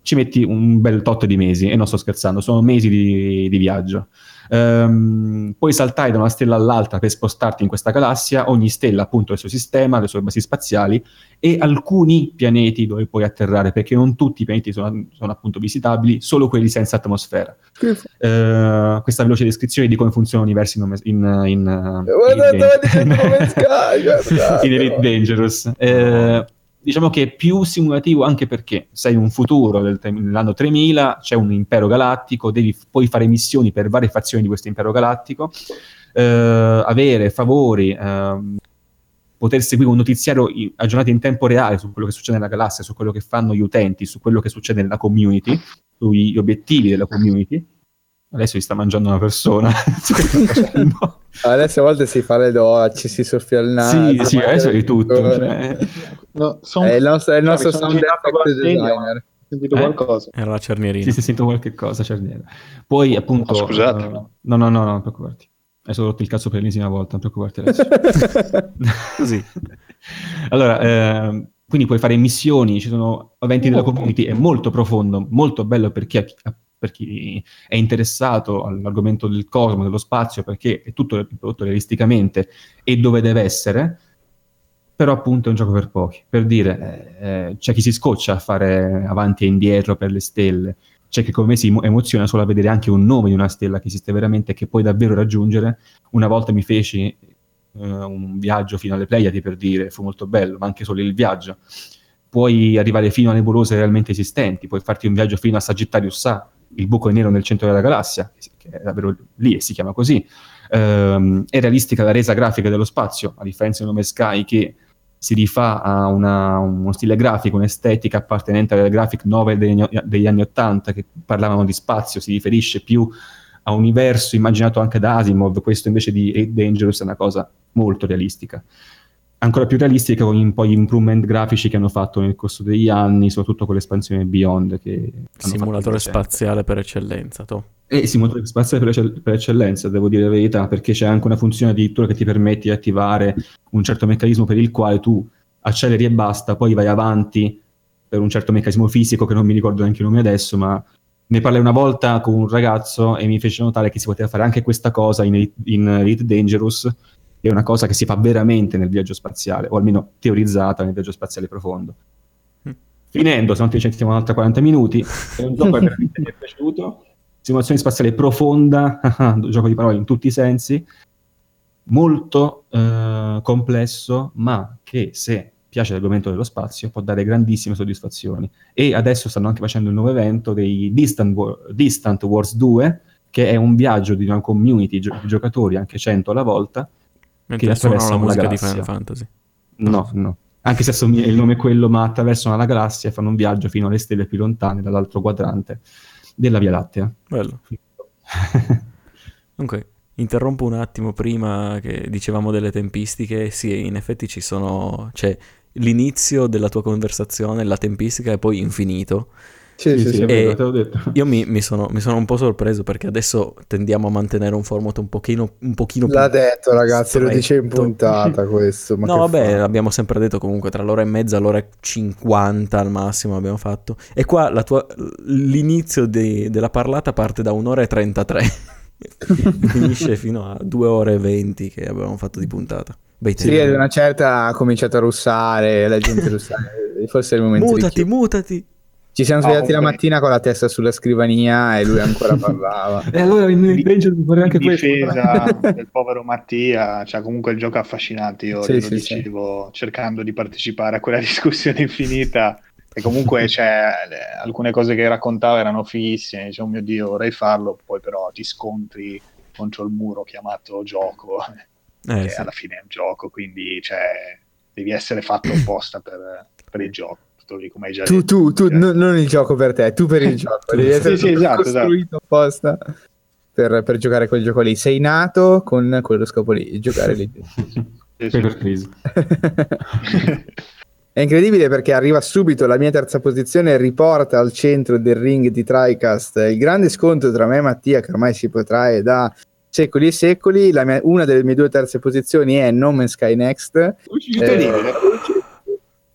ci metti un bel tot di mesi, e non sto scherzando, sono mesi di, di viaggio. Um, puoi saltare da una stella all'altra per spostarti in questa galassia, ogni stella appunto ha il suo sistema, le sue basi spaziali e alcuni pianeti dove puoi atterrare, perché non tutti i pianeti sono, sono appunto visitabili, solo quelli senza atmosfera. Uh, questa veloce descrizione di come funzionano i universi in, in, in, in, in Elite Dangerous. Uh, diciamo che è più simulativo anche perché sei un futuro del, dell'anno 3000, c'è un impero galattico, devi poi fare missioni per varie fazioni di questo impero galattico, eh, avere favori, eh, poter seguire un notiziario aggiornato in tempo reale su quello che succede nella galassia, su quello che fanno gli utenti, su quello che succede nella community, sugli obiettivi della community. Adesso si sta mangiando una persona. adesso a volte si fa le docce, si soffia il naso. Sì, sì, adesso è di tutto. Cioè... No, son... È il nostro, è il nostro sound effect designer. Sentito eh? qualcosa? Era la cernierina. Sì, si sento qualche cosa, cerniera. Poi appunto... Oh, scusate. Uh, no, no, no, non preoccuparti. Hai solo rotto il cazzo per l'ennesima volta, non preoccuparti adesso. Così. allora, eh, quindi puoi fare missioni, ci sono eventi della community, è molto profondo, molto bello per chi, ha, per chi è interessato all'argomento del cosmo, dello spazio, perché è tutto prodotto realisticamente e dove deve essere però appunto è un gioco per pochi. Per dire, eh, eh, c'è chi si scoccia a fare avanti e indietro per le stelle, c'è chi come me si emoziona solo a vedere anche un nome di una stella che esiste veramente e che puoi davvero raggiungere. Una volta mi feci eh, un viaggio fino alle Pleiadi per dire, fu molto bello, ma anche solo il viaggio. Puoi arrivare fino a nebulose realmente esistenti, puoi farti un viaggio fino a Sagittarius A, il buco nero nel centro della galassia, che è davvero lì e si chiama così. Um, è realistica la resa grafica dello spazio, a differenza di Nome Sky che si rifà a una, uno stile grafico, un'estetica appartenente alle graphic novel degli, degli, anni Ottanta che parlavano di spazio, si riferisce più a un universo immaginato anche da Asimov, questo invece di Eight Dangerous è una cosa molto realistica. Ancora più realistica con un po' gli improvement grafici che hanno fatto nel corso degli anni, soprattutto con l'espansione Beyond. Che Simulatore spaziale per eccellenza, to. E simulatore spaziale per, per, eccellenza, devo dire la verità, perché c'è anche una funzione addirittura che ti permette di attivare un certo meccanismo per il quale tu acceleri e basta, poi vai avanti per un certo meccanismo fisico che non mi ricordo neanche il nome adesso, ma ne parlai una volta con un ragazzo e mi fece notare che si poteva fare anche questa cosa in, in Elite Dangerous, è una cosa che si fa veramente nel viaggio spaziale, o almeno teorizzata nel viaggio spaziale profondo. Mm. Finendo, se non ti sentiamo un'altra 40 minuti, è un gioco che veramente mi è piaciuto simulazione spaziale profonda, gioco di parole in tutti i sensi, molto eh, complesso, ma che se piace l'argomento dello spazio può dare grandissime soddisfazioni. E adesso stanno anche facendo il nuovo evento dei Distant, War- Distant Wars 2, che è un viaggio di una community di giocatori, anche 100 alla volta, Mentre che attraversano la musica di Final Fantasy. No, no. Anche se assomiglia, il nome è quello, ma attraversano la galassia e fanno un viaggio fino alle stelle più lontane dall'altro quadrante della Via Lattea. Bello. ok, interrompo un attimo prima che dicevamo delle tempistiche. Sì, in effetti ci sono... C'è l'inizio della tua conversazione, la tempistica è poi infinito. Sì, sì, sì, sì vero, te l'ho detto. Io mi, mi, sono, mi, sono, un po' sorpreso perché adesso tendiamo a mantenere un format un pochino, un pochino L'ha più detto ragazzi, stretto. lo dice in puntata questo. no, vabbè, l'abbiamo sempre detto comunque tra l'ora e mezza e l'ora e 50 al massimo abbiamo fatto. E qua tua, l'inizio di, della parlata parte da un'ora e 33. Finisce fino a due ore e 20 che avevamo fatto di puntata. Bei sì, ad una certa ha cominciato a russare, la gente russare. Forse è il momento mutati, di... Mutati, mutati! Ci siamo svegliati oh, la mattina con la testa sulla scrivania e lui ancora parlava. e allora in, in Danger vorrei anche difesa del povero Mattia, cioè comunque il gioco è affascinante, io sì, lo sì, dicevo sì. cercando di partecipare a quella discussione infinita. E comunque cioè, le, alcune cose che raccontava erano fighissime, dicevo oh mio Dio vorrei farlo, poi però ti scontri contro il muro chiamato gioco, eh, che alla fine è un gioco, quindi cioè, devi essere fatto apposta per, per il gioco lì, come hai già tu, detto. Tu, tu, no, non il gioco per te, tu per il gioco. Devi essere sì, sì, esatto, esatto, costruito esatto. apposta per, per, giocare quel gioco lì. Sei nato con quello scopo lì, giocare lì. È incredibile perché arriva subito la mia terza posizione e riporta al centro del ring di TriCast il grande scontro tra me e Mattia che ormai si protrae da secoli e secoli. Mia, una delle mie due terze posizioni è No Man's Sky Next. Eh,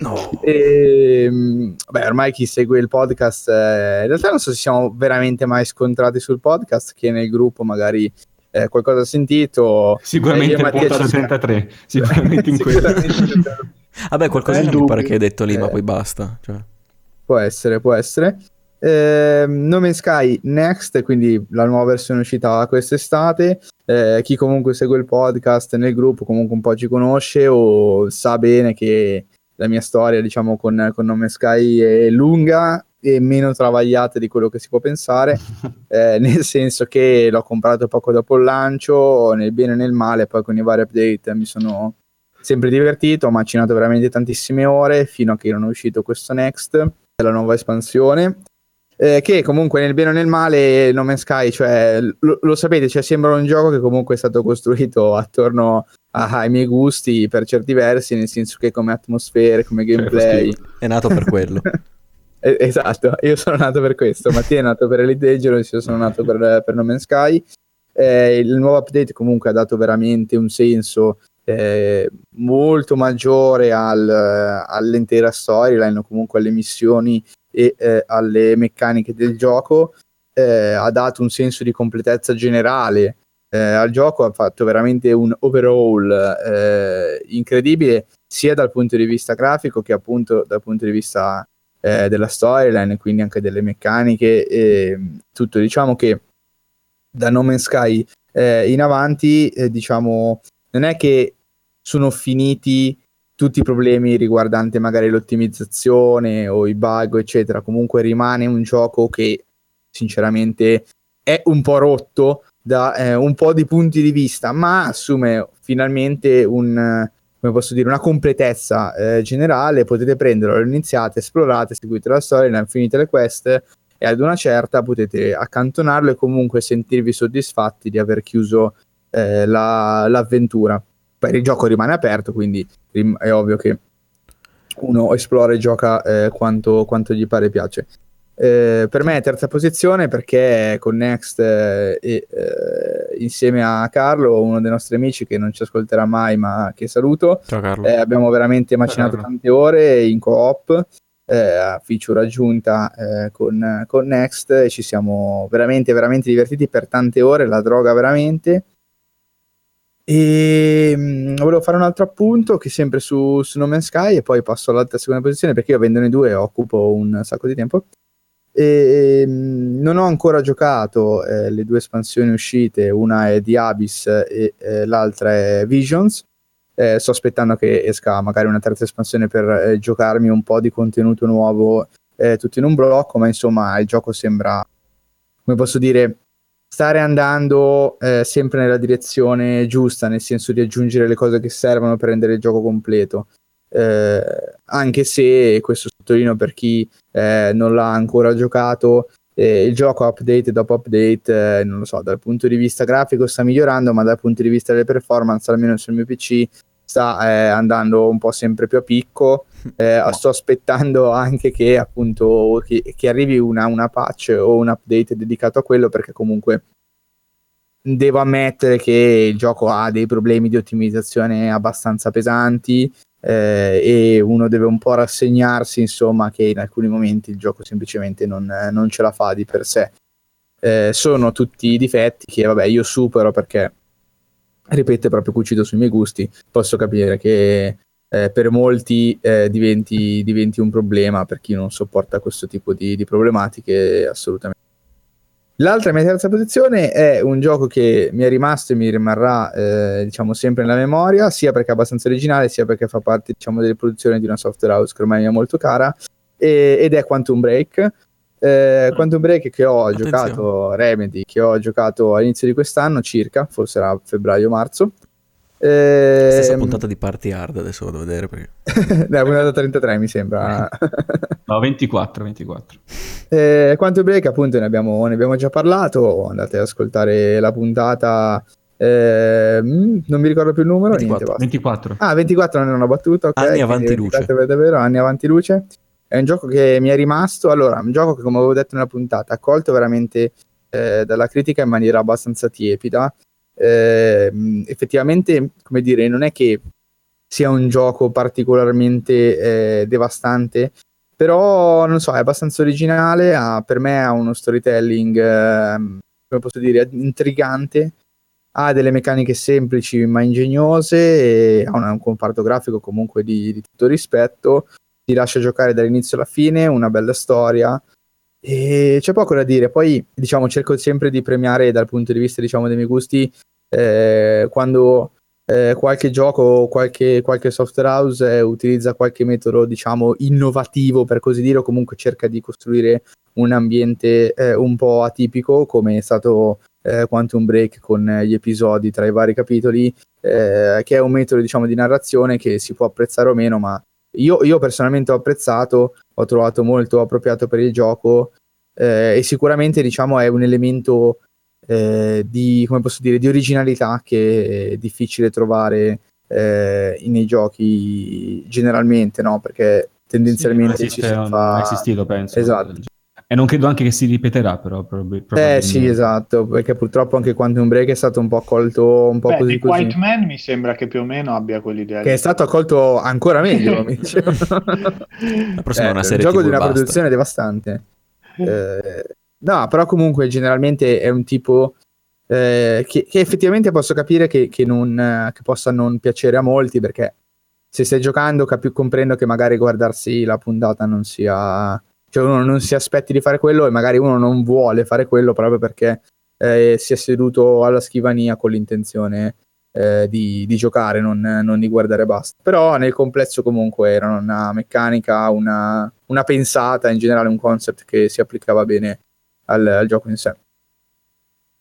No. E, ehm, beh, ormai chi segue il podcast, eh, in realtà non so se siamo veramente mai scontrati sul podcast, chi è nel gruppo magari eh, qualcosa ha sentito. Sicuramente eh, puntata 33, sicuramente in sicuramente Vabbè, qualcosa mi pare che hai detto lì, ma poi basta. Cioè. Può essere, può essere. Eh, no Man's Sky Next, quindi la nuova versione uscita quest'estate. Eh, chi comunque segue il podcast nel gruppo comunque un po' ci conosce o sa bene che la mia storia, diciamo, con, con Nome Sky è lunga e meno travagliata di quello che si può pensare, eh, nel senso che l'ho comprato poco dopo il lancio, nel bene e nel male, poi con i vari update mi sono sempre divertito, ho macinato veramente tantissime ore fino a che non è uscito questo Next, la nuova espansione. Eh, che comunque nel bene o nel male No Man's Sky, cioè, lo, lo, sapete, cioè, sembra un gioco che comunque è stato costruito attorno ai miei gusti per certi versi, nel senso che come atmosfere, come gameplay. È nato per quello. esatto, io sono nato per questo. Mattia è nato per Elite Dangerous, io sono nato per, per No Man's Sky. Eh, il nuovo update comunque ha dato veramente un senso eh, molto maggiore al, all'intera storyline, comunque alle missioni e eh, alle meccaniche del gioco. Eh, ha dato un senso di completezza generale eh, al gioco, ha fatto veramente un overall eh, incredibile sia dal punto di vista grafico che appunto dal punto di vista eh, della storyline, quindi anche delle meccaniche e tutto. Diciamo che da No Man's Sky eh, in avanti, eh, diciamo, non è che sono finiti tutti i problemi riguardanti magari l'ottimizzazione o i bug, eccetera. Comunque rimane un gioco che sinceramente è un po' rotto da eh, un po' di punti di vista, ma assume finalmente un, dire, una completezza eh, generale. Potete prenderlo, lo iniziate, esplorate, seguite la storia, finite le quest e ad una certa potete accantonarlo e comunque sentirvi soddisfatti di aver chiuso eh, la, l'avventura. Poi il gioco rimane aperto, quindi è ovvio che uno esplora e gioca eh, quanto, quanto, gli pare piace. Eh, per me è terza posizione perché con Next eh, e eh, insieme a Carlo, uno dei nostri amici che non ci ascolterà mai ma che saluto, eh, abbiamo veramente macinato tante ore in co-op eh, a feature aggiunta con, con Next e ci siamo veramente veramente divertiti per tante ore, la droga veramente. E mh, mm, volevo fare un altro appunto che sempre su, su No Man's Sky e poi passo all'altra seconda posizione perché io vendendo i due occupo un sacco di tempo. E, mh, mm, non ho ancora giocato eh, le due espansioni uscite, una è The Abyss e eh, l'altra è Visions. Eh, sto aspettando che esca magari una terza espansione per eh, giocarmi un po' di contenuto nuovo eh, tutto in un blocco, ma insomma il gioco sembra, come posso dire, stare andando eh, sempre nella direzione giusta, nel senso di aggiungere le cose che servono per rendere il gioco completo. Anche se, questo sottolineo per chi eh, non l'ha ancora giocato, eh, il gioco update dopo update, eh, non lo so, dal punto di vista grafico sta migliorando, ma dal punto di vista delle performance, almeno sul mio PC, sta eh, andando un po' sempre più a picco. Eh, sto aspettando anche che appunto che, che arrivi una, una, patch o un update dedicato a quello perché comunque devo ammettere che il gioco ha dei problemi di ottimizzazione abbastanza pesanti eh, e uno deve un po' rassegnarsi insomma che in alcuni momenti il gioco semplicemente non, non ce la fa di per sé. Eh, sono tutti difetti che vabbè io supero perché ripete proprio cucito sui miei gusti, posso capire che eh, per molti eh, diventi, diventi, un problema per chi non sopporta questo tipo di, di problematiche, assolutamente. L'altra mia terza posizione è un gioco che mi è rimasto e mi rimarrà eh, diciamo sempre nella memoria, sia perché è abbastanza originale, sia perché fa parte diciamo, delle produzioni di una software house che ormai è molto cara, e, ed è Quantum Break, eh, mm. Quantum Break che ho Attenzione. giocato, Remedy, che ho giocato all'inizio di quest'anno circa, forse era febbraio-marzo. Eh, Stessa puntata di Party Hard, adesso vado a vedere perché... no, puntata 33 mi sembra. no, 24, 24. Eh, Quantum Break appunto ne abbiamo, ne abbiamo già parlato, andate ad ascoltare la puntata... Eh, non mi ricordo più il numero. 24. Niente, 24. Ah, 24 non è una battuta. Okay, anni avanti luce. Davvero, anni avanti luce. È un gioco che mi è rimasto, allora, un gioco che come avevo detto nella puntata, accolto veramente eh, dalla critica in maniera abbastanza tiepida. Eh, effettivamente, come dire, non è che sia un gioco particolarmente eh, devastante, però non so, è abbastanza originale, ha, per me ha uno storytelling, ehm, come posso dire, intrigante, ha delle meccaniche semplici ma ingegnose, ha un, un comparto grafico comunque di, di tutto rispetto, ti lascia giocare dall'inizio alla fine, una bella storia e c'è poco da dire. Poi, diciamo, cerco sempre di premiare dal punto di vista, diciamo, dei miei gusti eh, quando eh, qualche gioco, qualche, qualche software house eh, utilizza qualche metodo, diciamo, innovativo, per così dire, o comunque cerca di costruire un ambiente eh, un po' atipico, come è stato eh, Quantum Break con gli episodi tra i vari capitoli, eh, che è un metodo, diciamo, di narrazione che si può apprezzare o meno, ma io, io, personalmente ho apprezzato, ho trovato molto appropriato per il gioco eh, e sicuramente diciamo è un elemento eh, di, come posso dire, di originalità che è difficile trovare eh, nei giochi generalmente, no? Perché tendenzialmente sì, esiste, ci si fa... è esistito, penso. Esatto. E non credo anche che si ripeterà, però. Prob- eh sì, esatto, perché purtroppo anche Quantum Break è stato un po' accolto un po' Beh, così. così. White Man mi sembra che più o meno abbia quell'idea. Che è stato accolto ancora meglio, mi La prossima è una serie Un gioco TV di una basta. produzione devastante. Eh, no, però comunque generalmente è un tipo eh, che, che, effettivamente posso capire che, che, non, che possa non piacere a molti perché se stai giocando capi- comprendo che magari guardarsi la puntata non sia... Cioè uno non si aspetti di fare quello e magari uno non vuole fare quello proprio perché eh, si è seduto alla scrivania con l'intenzione eh, di, di, giocare, non, non, di guardare basta. Però nel complesso comunque era una meccanica, una, una pensata, in generale un concept che si applicava bene al, al gioco in sé.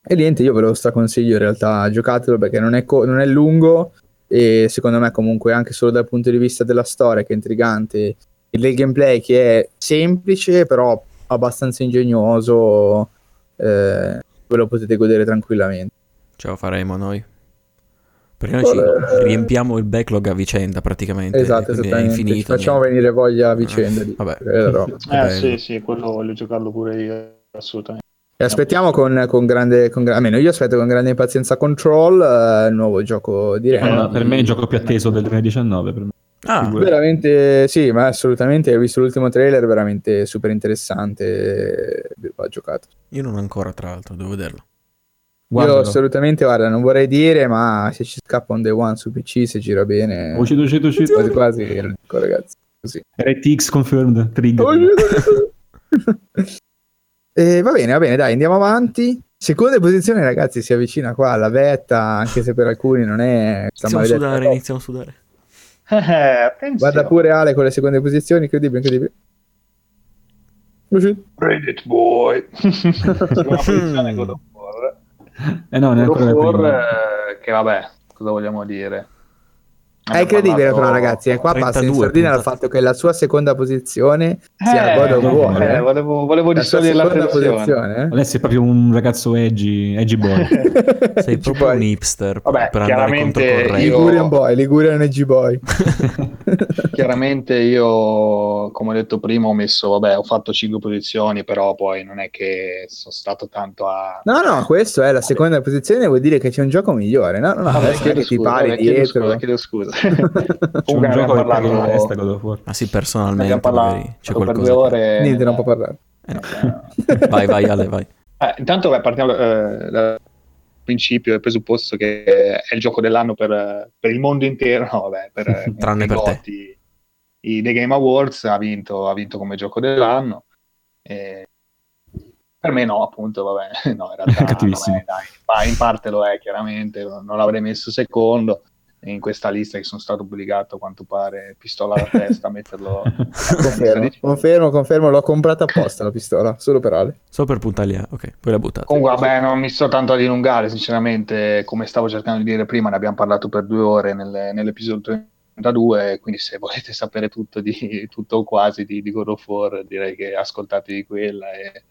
E niente, io ve lo straconsiglio in realtà, giocatelo perché non è, co- non è lungo e secondo me comunque anche solo dal punto di vista della storia che è intrigante e del gameplay che è semplice però abbastanza ingegnoso, eh, ve lo potete godere tranquillamente. Ce lo faremo noi. Perché noi ci eh, riempiamo il backlog a vicenda praticamente. Esatto. È infinito. Ci facciamo venire voglia a vicenda. di Vabbè. Eh sì, sì, quello voglio giocarlo pure io, assolutamente. E aspettiamo con, con grande, con, almeno io aspetto con grande impazienza Control, eh, il nuovo gioco di Remy. per me è il gioco più atteso del 2019. Per me. Ah, veramente sì, ma assolutamente. Ho visto l'ultimo trailer, veramente super interessante. Va giocato. Io non ancora, tra l'altro, devo vederlo. Guardalo. Io assolutamente, guarda, non vorrei dire, ma se ci scappa un day one su PC, se gira bene, uscito, uscito, uscito. quasi quasi lo dico, ragazzi. Così. RTX confirmed, trigger. e va bene, va bene, dai, andiamo avanti. Seconda posizione, ragazzi, si avvicina qua alla vetta, anche se per alcuni non è... Iniziamo a sudare, iniziamo a sudare. Eh, Guarda pure Ale con le seconde posizioni, incredibile, incredibile. Reddit boy. Seconda. Eh no, War, eh, che vabbè, cosa vogliamo dire? È incredibile però ragazzi, e qua 32, passa in sordina dal fatto che la sua seconda posizione sia eh, God of War. Eh, volevo, volevo la posizione. Eh? Adesso è proprio un ragazzo edgy, edgy boy. Sei proprio un hipster Vabbè, per chiaramente io... Ligurian boy, Ligurian edgy boy. chiaramente io, come ho detto prima, ho messo, vabbè, ho fatto 5 posizioni, però poi non è che sono stato tanto a... No, no, questo è la seconda posizione, vuol dire che c'è un gioco migliore, no? No, no, vabbè, che ti pari dietro. Scusa, chiedo scusa. Un gioco parlato... testa God of War. Ah sì, personalmente magari c'è qualcosa. Per due ore... Niente, non può parlare. Eh, no. vai, vai Ale, vai. Eh, intanto beh, partiamo eh, dal principio, dal presupposto che è il gioco dell'anno per, per il mondo intero, no, vabbè, per, tranne per te. I, The Game Awards ha vinto, ha vinto come gioco dell'anno. E per me no, appunto, vabbè, no, in realtà Cattivissimo. Vabbè, dai, ma in parte lo è, chiaramente, non l'avrei messo secondo in questa lista che sono stato obbligato a quanto pare pistola alla testa a metterlo confermo, confermo, confermo l'ho comprata apposta la pistola solo per Ale. Solo per puntarli a ok poi l'ha buttata comunque vabbè non mi sto tanto a dilungare sinceramente come stavo cercando di dire prima ne abbiamo parlato per due ore nelle, nell'episodio 32 quindi se volete sapere tutto di tutto o quasi di, di God of War direi che ascoltatevi quella e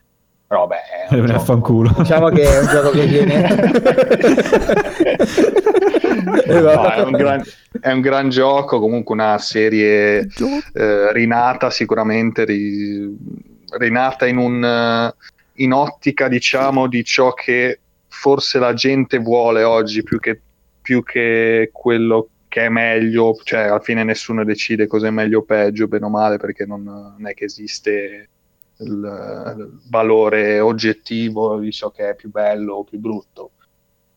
però vabbè, è un gioco... diciamo che è un gioco che viene no, è, un gran, è, un gran, gioco, comunque una serie eh, rinata sicuramente, ri, rinata in, un, in ottica diciamo di ciò che forse la gente vuole oggi più che, più che quello che è meglio, cioè alla fine nessuno decide cosa è meglio o peggio, bene o male, perché non, non è che esiste il, il, valore oggettivo di ciò che è più bello o più brutto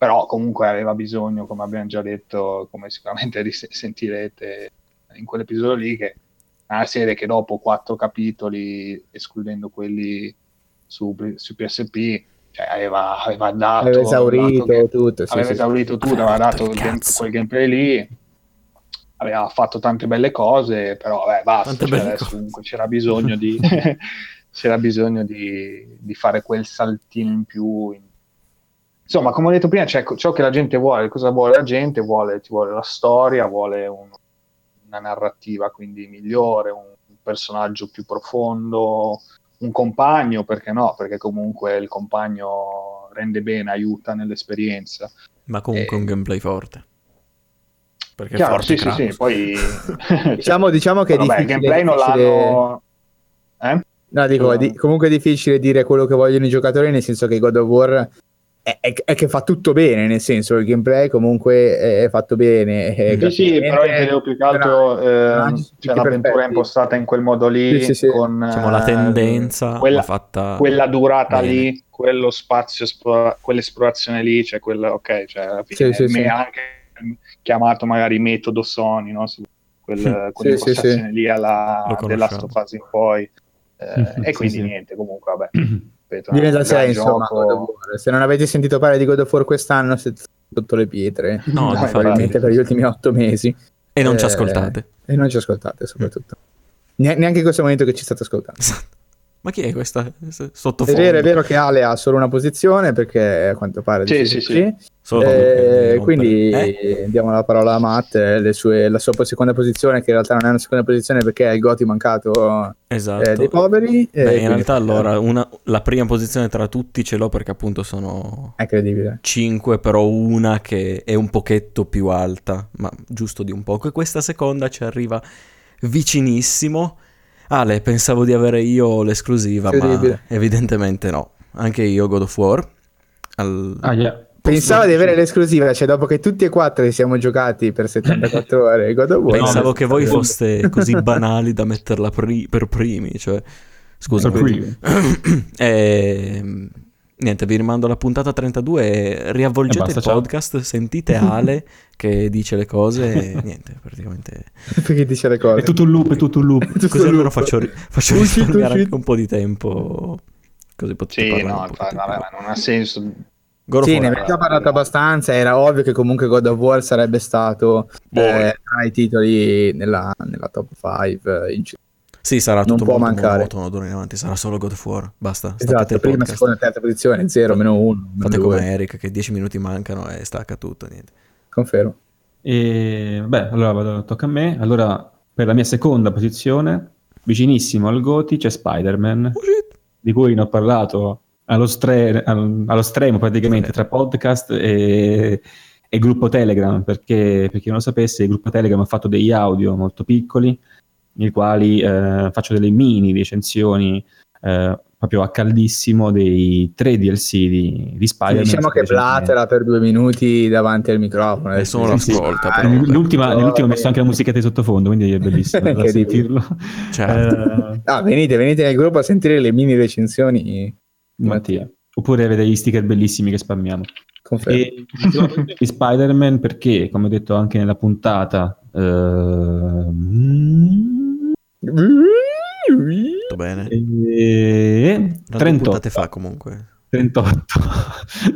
però comunque aveva bisogno, come abbiamo già detto, come sicuramente sentirete in quell'episodio lì, che è una serie che dopo quattro capitoli, escludendo quelli su, su PSP, cioè aveva, aveva dato... Aveva esaurito dato, tutto. Sì, aveva sì, esaurito sì. tutto, aveva dato game, quel gameplay lì, aveva fatto tante belle cose, però vabbè, basta, cioè, adesso comunque c'era bisogno di... c'era bisogno di, di, fare quel saltino in più in insomma, come ho detto prima, c'è ciò che la gente vuole, cosa vuole la gente? Vuole, ti vuole la storia, vuole un, una narrativa quindi migliore, un personaggio più profondo, un compagno, perché no? Perché comunque il compagno rende bene, aiuta nell'esperienza. Ma comunque e... un gameplay forte. Perché Chiaro, sì, sì, sì, poi... diciamo, diciamo che è Vabbè, il gameplay non l'hanno... Eh? No, dico, è di- comunque è difficile dire quello che vogliono i giocatori, nel senso che God of War è, è, è, che fa tutto bene, nel senso il gameplay comunque è, fatto bene. sì, sì, però intendevo più che altro eh, cioè, l'avventura è impostata in quel modo lì, sì, sì, sì. con diciamo, la tendenza, eh, quella, fatta quella durata bene. lì, quello spazio, esplora- quell'esplorazione lì, cioè quella, ok, cioè alla fine sì, sì, anche chiamato magari metodo Sony, no? quel, Sì, sì, quell'impostazione sì. lì alla of Us in poi. Eh, e quindi sì. niente, comunque vabbè. ripeto, Viene da sé, insomma. gioco. Se non avete sentito parlare di God of War quest'anno, siete sotto le pietre. No, No, probabilmente per gli ultimi otto mesi. E non ci Eh, ascoltate. E non ci ascoltate, soprattutto. Ne- neanche in questo momento che ci state ascoltando. Ma chi è questa È sottofondo? vero, è vero che Ale ha solo una posizione perché a quanto pare Sì, sì. Solo Eh, quindi Eh? diamo la parola a Matt, eh, le sue- la sua seconda posizione, che in realtà non è una seconda posizione perché è il Goti mancato Esatto. eh, dei poveri. Beh, eh, in quindi- realtà allora una- la prima posizione tra tutti ce l'ho perché appunto sono È incredibile. 5, però una che è un pochetto più alta, ma giusto di un poco. E questa seconda ci arriva vicinissimo. Ale, pensavo di avere io l'esclusiva, ma evidentemente no. Anche io God of War. Al- Ah, yeah. Pensavo di avere l'esclusiva, cioè dopo che tutti e quattro ci siamo giocati per 74 ore God of War. Pensavo no, che voi foste così banali da metterla pri- per primi, cioè... Scusa, Per primi. Ehm, niente, vi rimando alla puntata 32 e riavvolgete E basta, il ciao. podcast, sentite Ale che dice le cose e niente, praticamente... perché dice le È cose. tutto un loop, è tutto un loop. Tutto Così almeno loop. faccio, ri- faccio risparmiare anche un po' di tempo. Così potete Sì, parlare no, un vabbè, ma non ha senso. God Sì, ne abbiamo già parlato abbastanza. Era ovvio che comunque God of War sarebbe stato Boh. eh, tra i titoli nella, nella top 5. in- Sì, sarà non tutto può molto mancare. monotono d'ora in avanti, sarà solo God of War, basta, Esatto, prima, podcast. seconda, terza posizione, 0, meno 1. Fate come Eric che 10 minuti mancano e stacca tutto, niente. Confermo. E beh, allora vado, tocca a me. Allora, per la mia seconda posizione, vicinissimo al Goti, c'è Spider-Man, Oh, shit. di cui ne ho parlato allo, stre- al- allo stremo praticamente tra podcast e, e gruppo Telegram, perché per chi non lo sapesse, il gruppo Telegram ha fatto degli audio molto piccoli, nei quali eh, faccio delle mini recensioni eh, proprio a caldissimo dei tre DLC di, di Spider-Man. diciamo che blatera per due minuti davanti al microfono. Eh, lo sì, ascolta, sì. Ah, Nell'ultima, eh, nell'ultima ho messo anche la musichetta di sottofondo, quindi è bellissimo da sentirlo. Certo. Eh, Ah, venite, venite nel gruppo a sentire le mini recensioni di Mattia. Oppure vedere gli sticker bellissimi che spammiamo. E di Spider-Man perché, come ho detto anche nella puntata, ehm, Tutto bene. due 38. puntate fa comunque. 38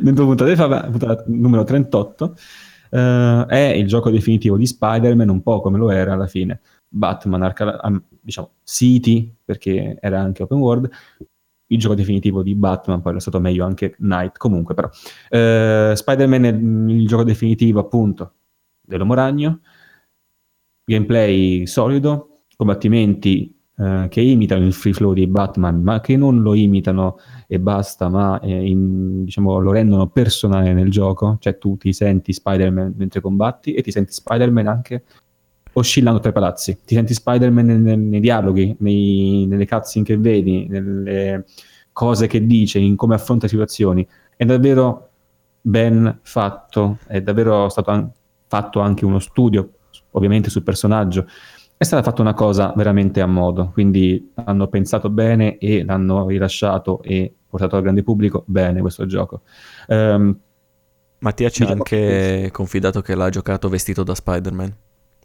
due puntate fa, puntata numero 38 eh, è il gioco definitivo di Spider-Man un po' come lo era alla fine Batman Arkham diciamo City perché era anche open world il gioco definitivo di Batman poi è stato meglio anche Knight comunque però Eh, Spider-Man è il gioco definitivo appunto dell'Uomo Ragno gameplay solido combattimenti eh, che imitano il free flow di Batman ma che non lo imitano e basta, ma eh, in- diciamo, lo rendono personale nel gioco, cioè tu ti senti Spider-Man mentre combatti e ti senti Spider-Man anche oscillando tra i palazzi, ti senti Spider-Man nel- nel- nei dialoghi, nei- nelle cutscene che vedi, nelle cose che dice, in come affronta situazioni, è davvero ben fatto, è davvero stato an- fatto anche uno studio, ovviamente sul personaggio, è stata fatta una cosa veramente a modo, quindi hanno pensato bene e l'hanno rilasciato e portato al grande pubblico bene questo gioco. Ehm, Mattia ci ha anche confidato che l'ha giocato vestito da Spider-Man.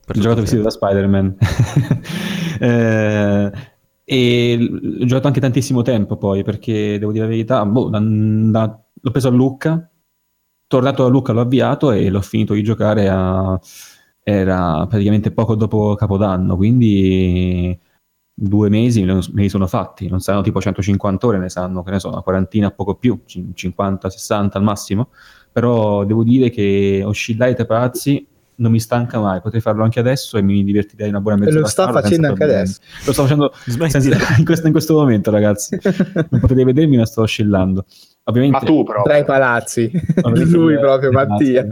Per ho giocato vestito da Spider-Man Eh, e ho giocato anche tantissimo tempo poi perché devo dire la verità, boh, da- da- l'ho preso a Lucca, tornato a Lucca l'ho avviato e l'ho finito di giocare a... era praticamente poco dopo Capodanno, quindi due mesi me li sono fatti, non saranno tipo 150 ore, ne saranno, che ne so, una quarantina, poco più, cin- 50, 60 al massimo, però devo dire che oscillare tra palazzi non mi stanca mai, potrei farlo anche adesso e mi divertirei una buona mezz'ora. lo sta facendo anche problemi. adesso. Lo sto facendo senza- in, questo, in questo momento, ragazzi. Non potete vedermi, ma sto oscillando. Ovviamente, Ma tu però. Tra i palazzi. Lui proprio. Mattia.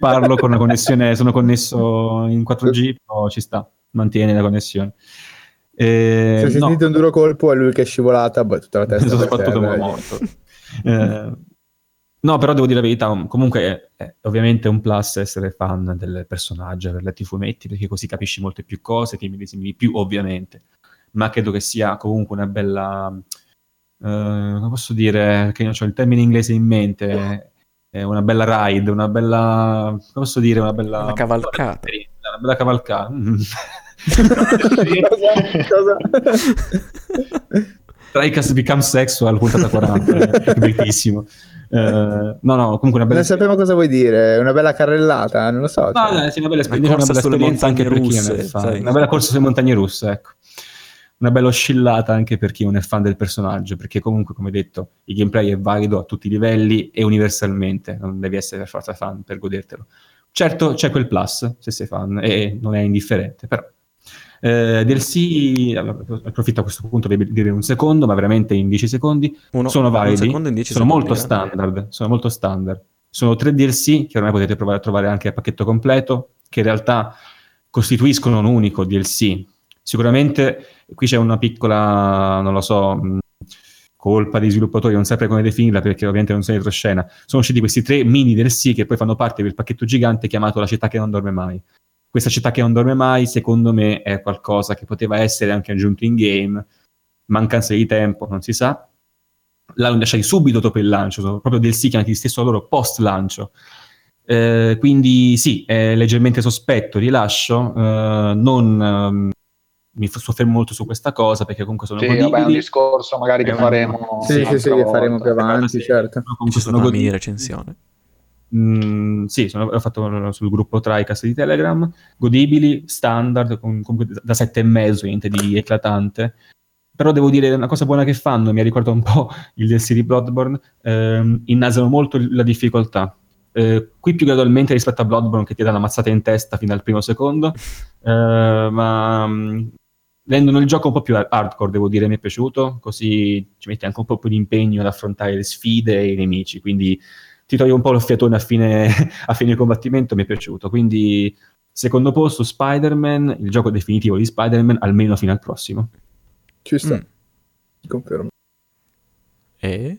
Parlo con una connessione, sono connesso in 4G, però ci sta, mantiene la connessione. Eh, Se no, sentite un duro colpo è lui che è scivolata, poi tutta la testa sono per sbattuto terra. morto. Eh, no, però devo dire la verità, comunque è, è ovviamente un plus essere fan del personaggio, aver letto i fumetti, perché così capisci molte più cose, ti medesimi di più, ovviamente. Ma credo che sia comunque una bella... eh, come posso dire, che non ho il termine inglese in mente, è una bella ride, una bella... come posso dire, una bella... Una cavalcata. Una bella cavalcata. Mm. Cosa? Tricast Become Sexual, puntata 40, è bellissimo. Eh, no, no, comunque una bella Non sappiamo cosa vuoi dire, una bella carrellata, non lo so. No, cioè. sì, una bella, Una esperienza, una corsa bella sulle esperienza anche per montagne chi non è russe, fan. sai. Una bella corsa sulle montagne russe, ecco. Una bella oscillata anche per chi non è fan del personaggio, perché comunque, come detto, il gameplay è valido a tutti i livelli e universalmente, non devi essere per forza fan per godertelo. Certo, c'è quel plus, se sei fan, e non è indifferente, però. Eh, DLC, allora, approfitto a questo punto per dire un secondo, ma veramente in 10 secondi, Uno, sono validi, secondo in 10 sono secondi, molto eh. standard, sono molto standard. Sono tre DLC che ormai potete provare a trovare anche a pacchetto completo, che in realtà costituiscono un unico DLC. Sicuramente qui c'è una piccola, non lo so, colpa dei sviluppatori, non saprei come definirla perché ovviamente non sono dietro scena. Sono usciti questi tre mini DLC che poi fanno parte del pacchetto gigante chiamato La città che non dorme mai. Questa città che non dorme mai, secondo me, è qualcosa che poteva essere anche aggiunto in game, mancanza di tempo, non si sa. L'hanno lasciati subito dopo il lancio, sono proprio DLC chiamati stesso loro post lancio. Eh, quindi sì, è leggermente sospetto il rilascio, eh, non ehm, mi soffermo molto su questa cosa perché comunque sono Sì, vabbè, è un godibili. discorso magari che faremo. Sì, sì, sì, che faremo più avanti, Sì, certo. Ci sono sarà una mini godibili. recensione. Mm, sì, sono, ho fatto sul gruppo Tricast di Telegram, godibili, standard, com- comunque da 7,5, niente di eclatante. Però devo dire una cosa buona che fanno, mi ha ricordato un po' il DLC di Bloodborne, ehm, innalzano molto la difficoltà. Eh, qui più gradualmente rispetto a Bloodborne che ti dà una mazzata in testa fino al primo secondo, eh, ma mm, rendono il gioco un po' più hardcore, devo dire, mi è piaciuto, così ci metti anche un po' più di impegno ad affrontare le sfide e i nemici, quindi ti togli un po' lo fiatone a fine, a fine combattimento, mi è piaciuto. Quindi, secondo posto, Spider-Man, il gioco definitivo di Spider-Man, almeno fino al prossimo. Ci sta, Mm. confermo. E?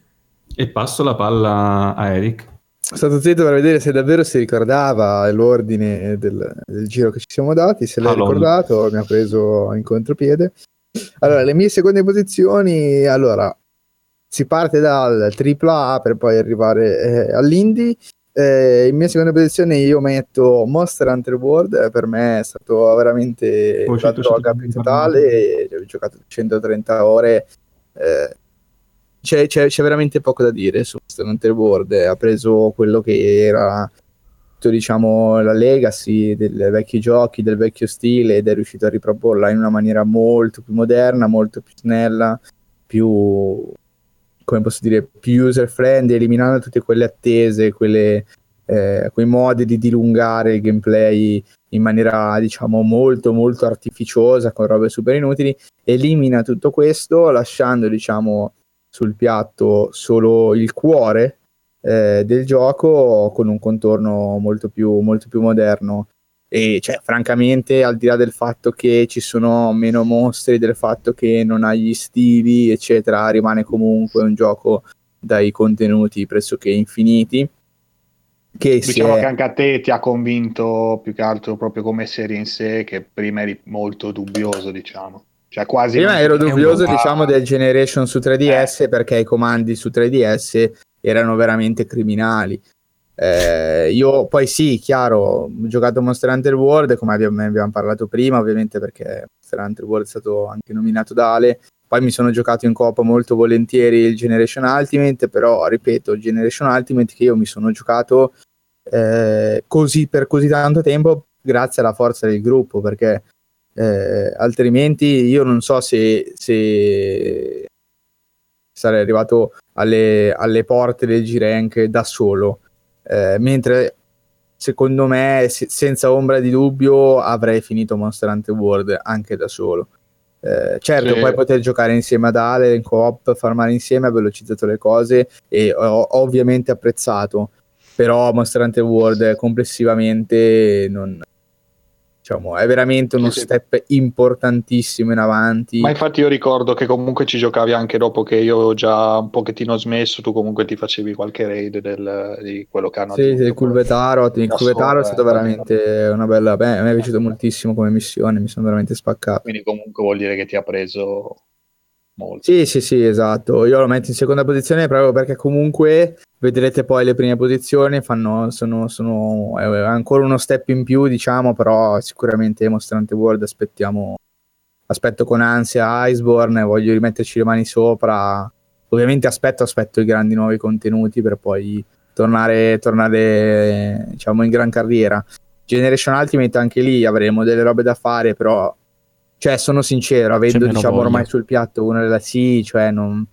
E passo la palla a Eric. Stato zitto per vedere se davvero si ricordava l'ordine del, del giro che ci siamo dati. Se l'hai Allora. ricordato, mi ha preso in contropiede. Allora, le mie seconde posizioni. Allora, si parte dal AAA per poi arrivare eh, all'indie. Eh, in mia seconda posizione io metto Monster Hunter World, eh, per me è stato veramente Oh, la droga più totale, e ho giocato 130 ore, eh, c'è, c'è- c'è veramente poco da dire su Monster Hunter World, ha preso quello che era diciamo la legacy dei vecchi giochi, del vecchio stile ed è riuscito a riproporla in una maniera molto più moderna, molto più snella, più come posso dire, più user friendly, eliminando tutte quelle attese, quelle, eh, quei modi di dilungare il gameplay in maniera diciamo molto molto artificiosa con robe super inutili elimina tutto questo lasciando diciamo sul piatto solo il cuore eh, del gioco con un contorno molto più, molto più moderno e cioè francamente al di là del fatto che ci sono meno mostri del fatto che non ha gli stili eccetera rimane comunque un gioco dai contenuti pressoché infiniti che Diciamo è- che anche a te ti ha convinto più che altro proprio come serie in sé, che prima eri molto dubbioso, diciamo. Cioè quasi... Prima ero dubbioso, diciamo, del Generation su 3DS perché i comandi su 3DS erano veramente criminali. Eh, io poi sì, chiaro, ho giocato Monster Hunter World, come abbiamo, abbiamo parlato prima, ovviamente perché Monster Hunter World è stato anche nominato da Ale. Poi mi sono giocato in coop molto volentieri il Generation Ultimate, però ripeto, il Generation Ultimate che io mi sono giocato eh, così per così tanto tempo grazie alla forza del gruppo, perché eh, altrimenti io non so se, se sarei arrivato alle, alle porte del G-Rank da solo, Eh, mentre secondo me se- senza ombra di dubbio avrei finito Monster Hunter World anche da solo. Eh, certo, Sì. poi poter giocare insieme ad Ale in coop, farmare insieme ha velocizzato le cose e ho, ho ovviamente apprezzato, però Monster Hunter World complessivamente non, diciamo, è veramente uno Sì, sì. step importantissimo in avanti. Ma infatti io ricordo che comunque ci giocavi anche dopo che io avevo già un pochettino smesso, tu comunque ti facevi qualche raid del- di quello che hanno Sì, aggiunto. il Culvetaro, il Culvetaro è stato eh, veramente una bella. Beh, a me è piaciuto moltissimo come missione, mi sono veramente spaccato. Quindi comunque vuol dire che ti ha preso molto. Sì, sì, sì, esatto. Io lo metto in seconda posizione proprio perché comunque vedrete poi le prime posizioni fanno, sono, sono ancora uno step in più, diciamo, però sicuramente Mostrante World aspettiamo aspetto con ansia Iceborne, voglio rimetterci le mani sopra. Ovviamente aspetto, aspetto i grandi nuovi contenuti per poi tornare, tornare diciamo in gran carriera. Generation Ultimate anche lì avremo delle robe da fare, però cioè sono sincero, avendo diciamo voglia. ormai sul piatto una della sì, cioè non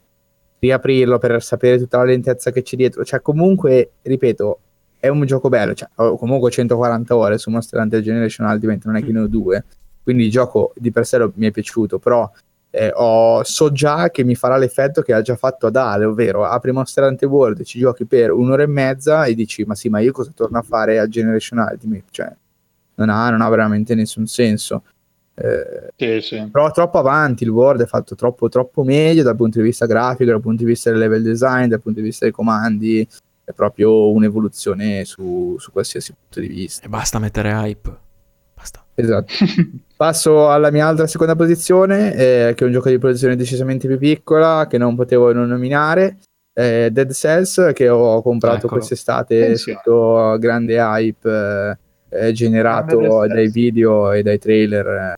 riaprirlo per sapere tutta la lentezza che c'è dietro, cioè comunque, ripeto, è un gioco bello, cioè ho comunque 140 ore su Monster Hunter Generation Ultimate, non è che ne ho due, quindi il gioco di per sé lo- mi è piaciuto, però eh, ho- so già che mi farà l'effetto che ha già fatto ad Ale, ovvero apri Monster Hunter World, ci giochi per un'ora e mezza e dici ma sì, ma io cosa torno a fare a Generation Ultimate? Cioè, non ha, non ha veramente nessun senso. Eh, Sì, sì. però troppo avanti il Word è fatto troppo, troppo meglio dal punto di vista grafico, dal punto di vista del level design, dal punto di vista dei comandi, è proprio un'evoluzione su, su qualsiasi punto di vista. E basta mettere hype. Basta. Esatto. Passo alla mia altra seconda posizione, eh, che è un gioco di produzione decisamente più piccola, che non potevo non nominare. eh, Dead Cells, che ho comprato Eccolo. quest'estate sotto grande hype eh, generato dai video e dai trailer eh,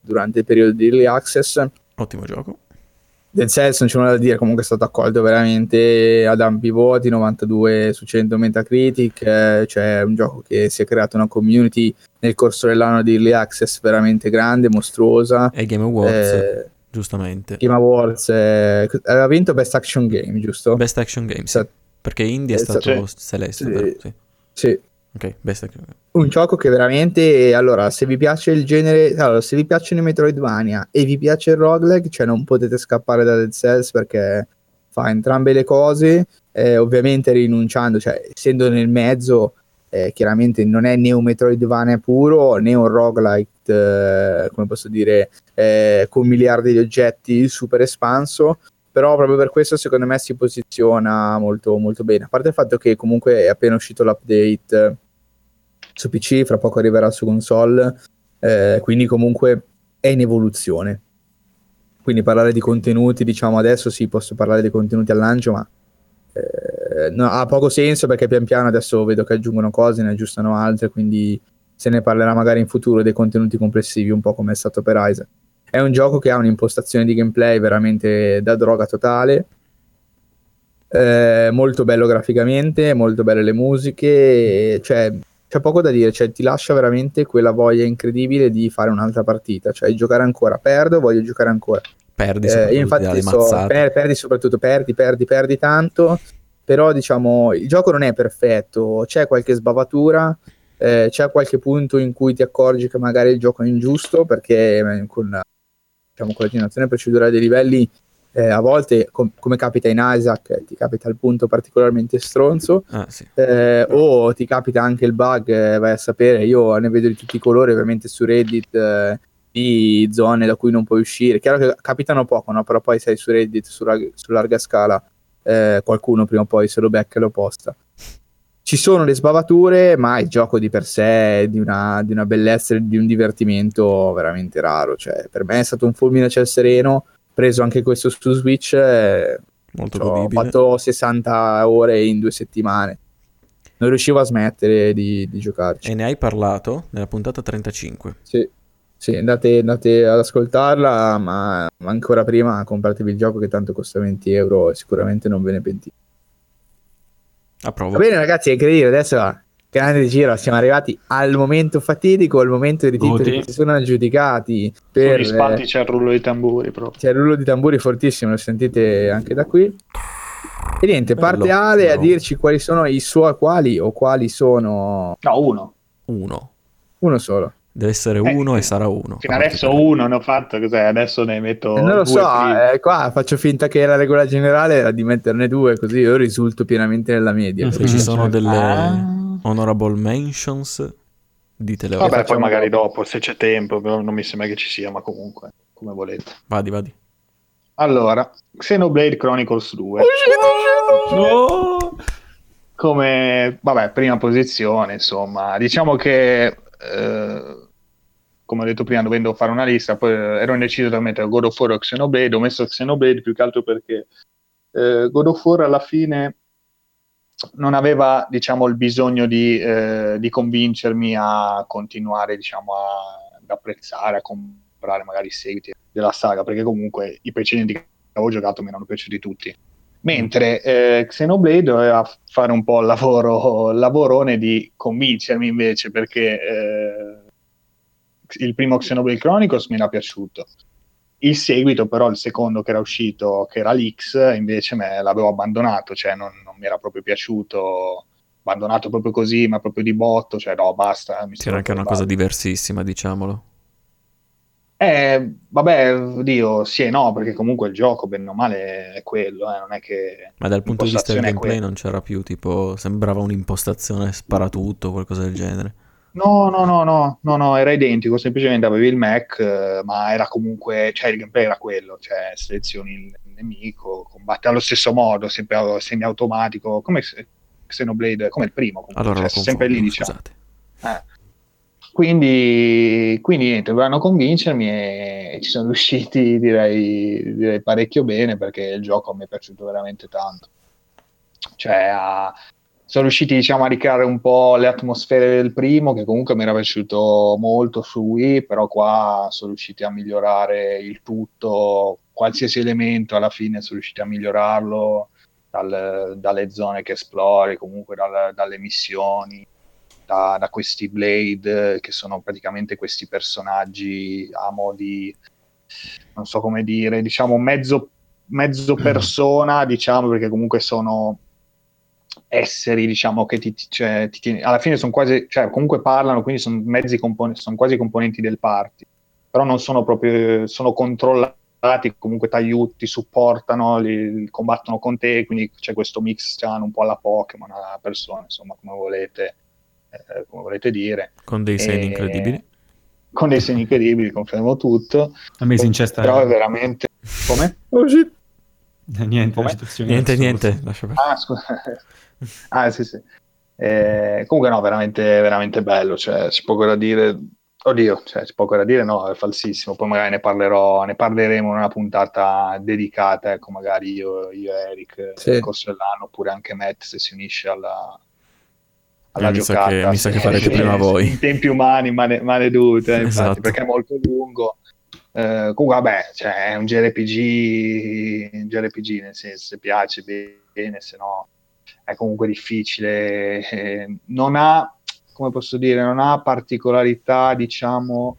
durante il periodo di early access. Ottimo gioco. Cells non c'è nulla da dire, comunque è stato accolto veramente ad ampi voti, 92 su 100 Metacritic, eh, cioè è un gioco che si è creato una community nel corso dell'anno di Early Access veramente grande, mostruosa. E Game Awards, Eh, giustamente. Game Awards eh, aveva vinto Best Action Game, giusto? Best Action Games. Sa- Perché Indie è stato sì. Celeste, Sì. vero? Sì. Sì, Ok, Best Action Games. Un gioco che veramente allora se vi piace il genere allora se vi piacciono i Metroidvania e vi piace il roguelike cioè non potete scappare da Dead Cells perché fa entrambe le cose eh, ovviamente rinunciando cioè essendo nel mezzo eh, chiaramente non è né un Metroidvania puro né un roguelike eh, come posso dire eh, con miliardi di oggetti super espanso però proprio per questo secondo me si posiziona molto molto bene. A parte il fatto che comunque è appena uscito l'update su PC, fra poco arriverà su console, eh, quindi comunque è in evoluzione. Quindi parlare di contenuti, diciamo adesso sì, posso parlare di contenuti al lancio, ma eh, no, ha poco senso perché pian piano adesso vedo che aggiungono cose, ne aggiustano altre, quindi se ne parlerà magari in futuro dei contenuti complessivi, un po' come è stato per Isaac. È un gioco che ha un'impostazione di gameplay veramente da droga totale, eh, molto bello graficamente, molto belle le musiche, cioè c'è poco da dire, cioè ti lascia veramente quella voglia incredibile di fare un'altra partita, cioè giocare ancora, perdo, voglio giocare ancora. Perdi Eh, infatti mazzate. per- perdi soprattutto, perdi, perdi, perdi tanto, però diciamo il gioco non è perfetto, c'è qualche sbavatura, eh, c'è qualche punto in cui ti accorgi che magari il gioco è ingiusto perché eh, con, diciamo, con la generazione procedurale dei livelli eh, a volte, com- come capita in Isaac, eh, ti capita il punto particolarmente stronzo, Ah, sì. eh, o ti capita anche il bug, eh, vai a sapere, io ne vedo di tutti i colori ovviamente su Reddit, eh, di zone da cui non puoi uscire, chiaro che capitano poco, no? però poi sei su Reddit su, rag- su larga scala, eh, qualcuno prima o poi se lo becca e lo posta. Ci sono le sbavature, ma il gioco di per sé è di una, di una bellezza e di un divertimento veramente raro. Cioè, per me è stato un fulmine a ciel sereno. Preso anche questo su Switch, eh, Molto Cioè, ho fatto 60 ore in due settimane. Non riuscivo a smettere di, di giocarci. E ne hai parlato nella puntata 35. Sì, sì, andate, andate ad ascoltarla, ma ancora prima compratevi il gioco che tanto costa 20 euro e sicuramente non ve ne pentite. Va bene ragazzi, è incredibile, adesso grande giro, siamo arrivati al momento fatidico, al momento dei titoli che si sono aggiudicati Sugli per... spalti c'è il rullo di tamburi proprio. C'è il rullo di tamburi fortissimo, lo sentite anche da qui. E niente, parte Bello, Ale a no. dirci quali sono i suoi quali o quali sono No, uno. Uno. uno solo. Deve essere Eh, uno e sì. sarà uno. Fino adesso uno ne ho fatto, cos'è? Adesso ne metto Eh, non lo due so, eh, qua faccio finta che la regola generale era di metterne due, così io risulto pienamente nella media. Se ci sono delle Ah. Honorable mentions, ditele ora. Vabbè, poi magari dopo. se c'è tempo, non mi sembra che ci sia, ma comunque, come volete. Vadi, vadi. Allora, Xenoblade Chronicles 2. No! come vabbè, prima posizione, insomma, diciamo che eh, come ho detto prima, dovendo fare una lista, poi ero indeciso tra mettere God of War o Xenoblade, ho messo Xenoblade più che altro perché eh, God of War alla fine non aveva, diciamo, il bisogno di, eh, di convincermi a continuare, diciamo, a, ad apprezzare, a comprare magari i seguiti della saga, perché comunque i precedenti che avevo giocato mi erano piaciuti tutti. Mentre eh, Xenoblade doveva fare un po' il lavoro, lavorone di convincermi invece, perché eh, il primo Xenoblade Chronicles mi era piaciuto. Il seguito, però, il secondo che era uscito, che era l'X, invece me l'avevo abbandonato, cioè non mi era proprio piaciuto abbandonato proprio così, ma proprio di botto, cioè no, basta. Mi C'era anche una cosa diversissima, diciamolo. Eh, vabbè, oddio, sì e no, perché comunque il gioco, bene o male, è quello, eh, non è che... Ma dal punto di vista del gameplay non c'era più, tipo, sembrava un'impostazione sparatutto, qualcosa del genere. No, no, no, no, no, no, era identico, semplicemente avevi il Mac, eh, ma era comunque, cioè il gameplay era quello, cioè selezioni il nemico, combatti allo stesso modo, sempre semi-automatico, come Xenoblade, come il primo, comunque, Allora cioè, sempre lì, diciamo. Eh. Quindi, quindi niente, dovevano convincermi e ci sono riusciti, direi, direi parecchio bene perché il gioco mi è piaciuto veramente tanto. Cioè, a- sono riusciti diciamo, a ricreare un po' le atmosfere del primo, che comunque mi era piaciuto molto su Wii, però qua sono riusciti a migliorare il tutto, qualsiasi elemento alla fine sono riusciti a migliorarlo, dal- dalle zone che esplori, comunque dal- dalle missioni da, da questi Blade, che sono praticamente questi personaggi a mo' di, non so come dire, diciamo mezzo, mezzo persona, diciamo, perché comunque sono esseri, diciamo, che ti, cioè, ti alla fine sono quasi, cioè comunque parlano, quindi sono mezzi componenti, sono quasi componenti del party, però non sono proprio, sono controllati, comunque ti aiuti, ti supportano, li, combattono con te, quindi c'è questo mix strano un po' alla Pokémon, alla persona, insomma, come volete, eh, come volete dire. Con dei segni E- incredibili. Con dei segni incredibili, confermo tutto. A me si incesta Però è veramente... Come? Oh shit. niente, citazione Niente, niente, lascia perdere. Ah, scusa. ah, sì, sì. Eh, comunque no, veramente, veramente bello, cioè, c'è poco da dire. Oddio, cioè, c'è poco da dire, no, è falsissimo. Poi magari ne parlerò, ne parleremo in una puntata dedicata, ecco, magari io, io e Eric Sì. nel corso dell'anno, oppure anche Matt se si unisce alla, alla Eh, mi sa giocata. che- mi sa che farete sì, prima voi. In tempi umani, male, maledute, infatti, Esatto. perché è molto lungo. Eh, comunque, vabbè, cioè, è un JRPG, un JRPG nel senso, se piace bene, se no è comunque difficile. eh, non ha, come posso dire, non ha particolarità, diciamo,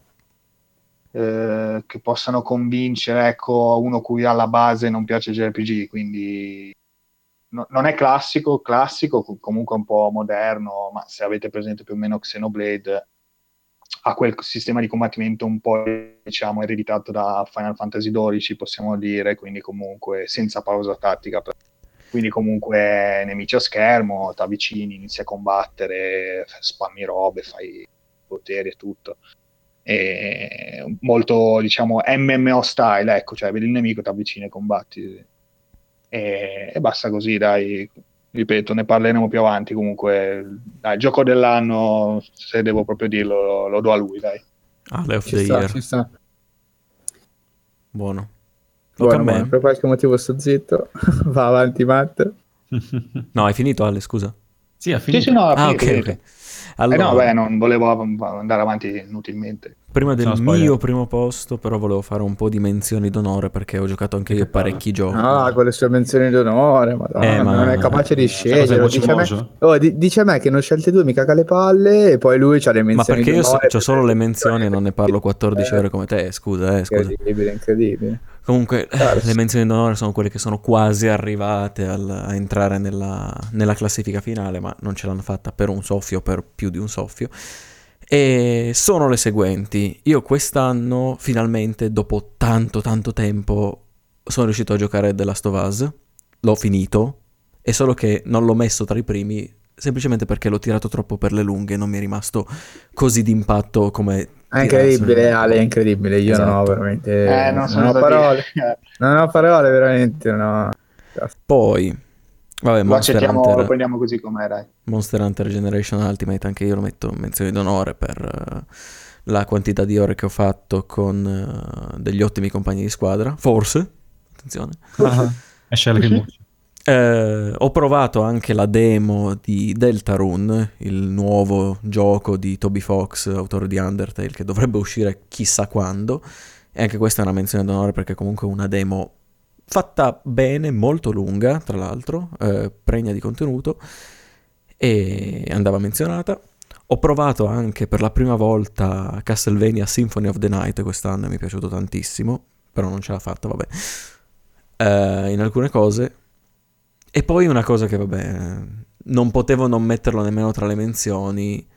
eh, che possano convincere, ecco, uno cui alla base non piace JRPG, quindi no- non è classico, classico, co- comunque un po' moderno, ma se avete presente più o meno Xenoblade, ha quel sistema di combattimento un po' diciamo ereditato da Final Fantasy XII, possiamo dire, quindi comunque senza pausa tattica. Quindi comunque nemici a schermo, ti avvicini, inizi a combattere, spammi robe, fai poteri e tutto. E molto, diciamo, MMO style, ecco, cioè vedi il nemico, ti avvicini e combatti. E, e basta così, dai. Ripeto, ne parleremo più avanti. Comunque, dai, il gioco dell'anno, se devo proprio dirlo, lo, lo do a lui, dai. Ale of Ci the sta, Year. ci sta. Buono. Tocca Buono, a me. buono, per qualche motivo sto zitto. Va avanti, Matt. No, hai finito Ale, scusa. sì, ha Sì, finito. sì, no, Ah, finito, ok, finito. ok. Eh Allora, no, beh, non volevo andare avanti inutilmente. prima del spoiler. mio primo posto, però volevo fare un po' di menzioni d'onore perché ho giocato anche io parecchi giochi. Ah, con le sue menzioni d'onore, madonna, Eh, ma- non è capace di cos'è scegliere. Dice a, me, oh, di- dice a me che non scelte due, mi caga le palle e poi lui c'ha le Ma menzioni perché io so- c'ho solo le menzioni e non ne parlo 14 Eh. ore come te, scusa, eh, scusa. Incredibile, incredibile. Comunque, eh, Certo. le menzioni d'onore sono quelle che sono quasi arrivate al- a entrare nella, nella classifica finale, ma non ce l'hanno fatta per un soffio, per più di un soffio. E sono le seguenti. Io quest'anno, finalmente, dopo tanto, tanto tempo, sono riuscito a giocare The Last of Us. L'ho finito, è solo che non l'ho messo tra i primi, semplicemente perché l'ho tirato troppo per le lunghe, non mi è rimasto così d'impatto come... È incredibile. Ale, è incredibile. Io non ho Esatto. veramente. Eh, non non ho parole. Non ho parole, veramente. No. Poi, vabbè, Lo Monster accettiamo, lo Hunter, prendiamo così com'è, dai. Monster Hunter Generation Ultimate, anche io lo metto in menzione d'onore per, eh, la quantità di ore che ho fatto con eh, degli ottimi compagni di squadra, forse, attenzione. È scella che muccia. Eh, ho provato anche la demo di Deltarune, il nuovo gioco di Toby Fox, autore di Undertale, che dovrebbe uscire chissà quando. E anche questa è una menzione d'onore perché comunque è una demo fatta bene, molto lunga, tra l'altro, eh, pregna di contenuto e andava menzionata. Ho provato anche per la prima volta Castlevania Symphony of the Night quest'anno e mi è piaciuto tantissimo, però non ce l'ha fatta, vabbè. Eh, in alcune cose. E poi una cosa che, vabbè, non potevo non metterlo nemmeno tra le menzioni,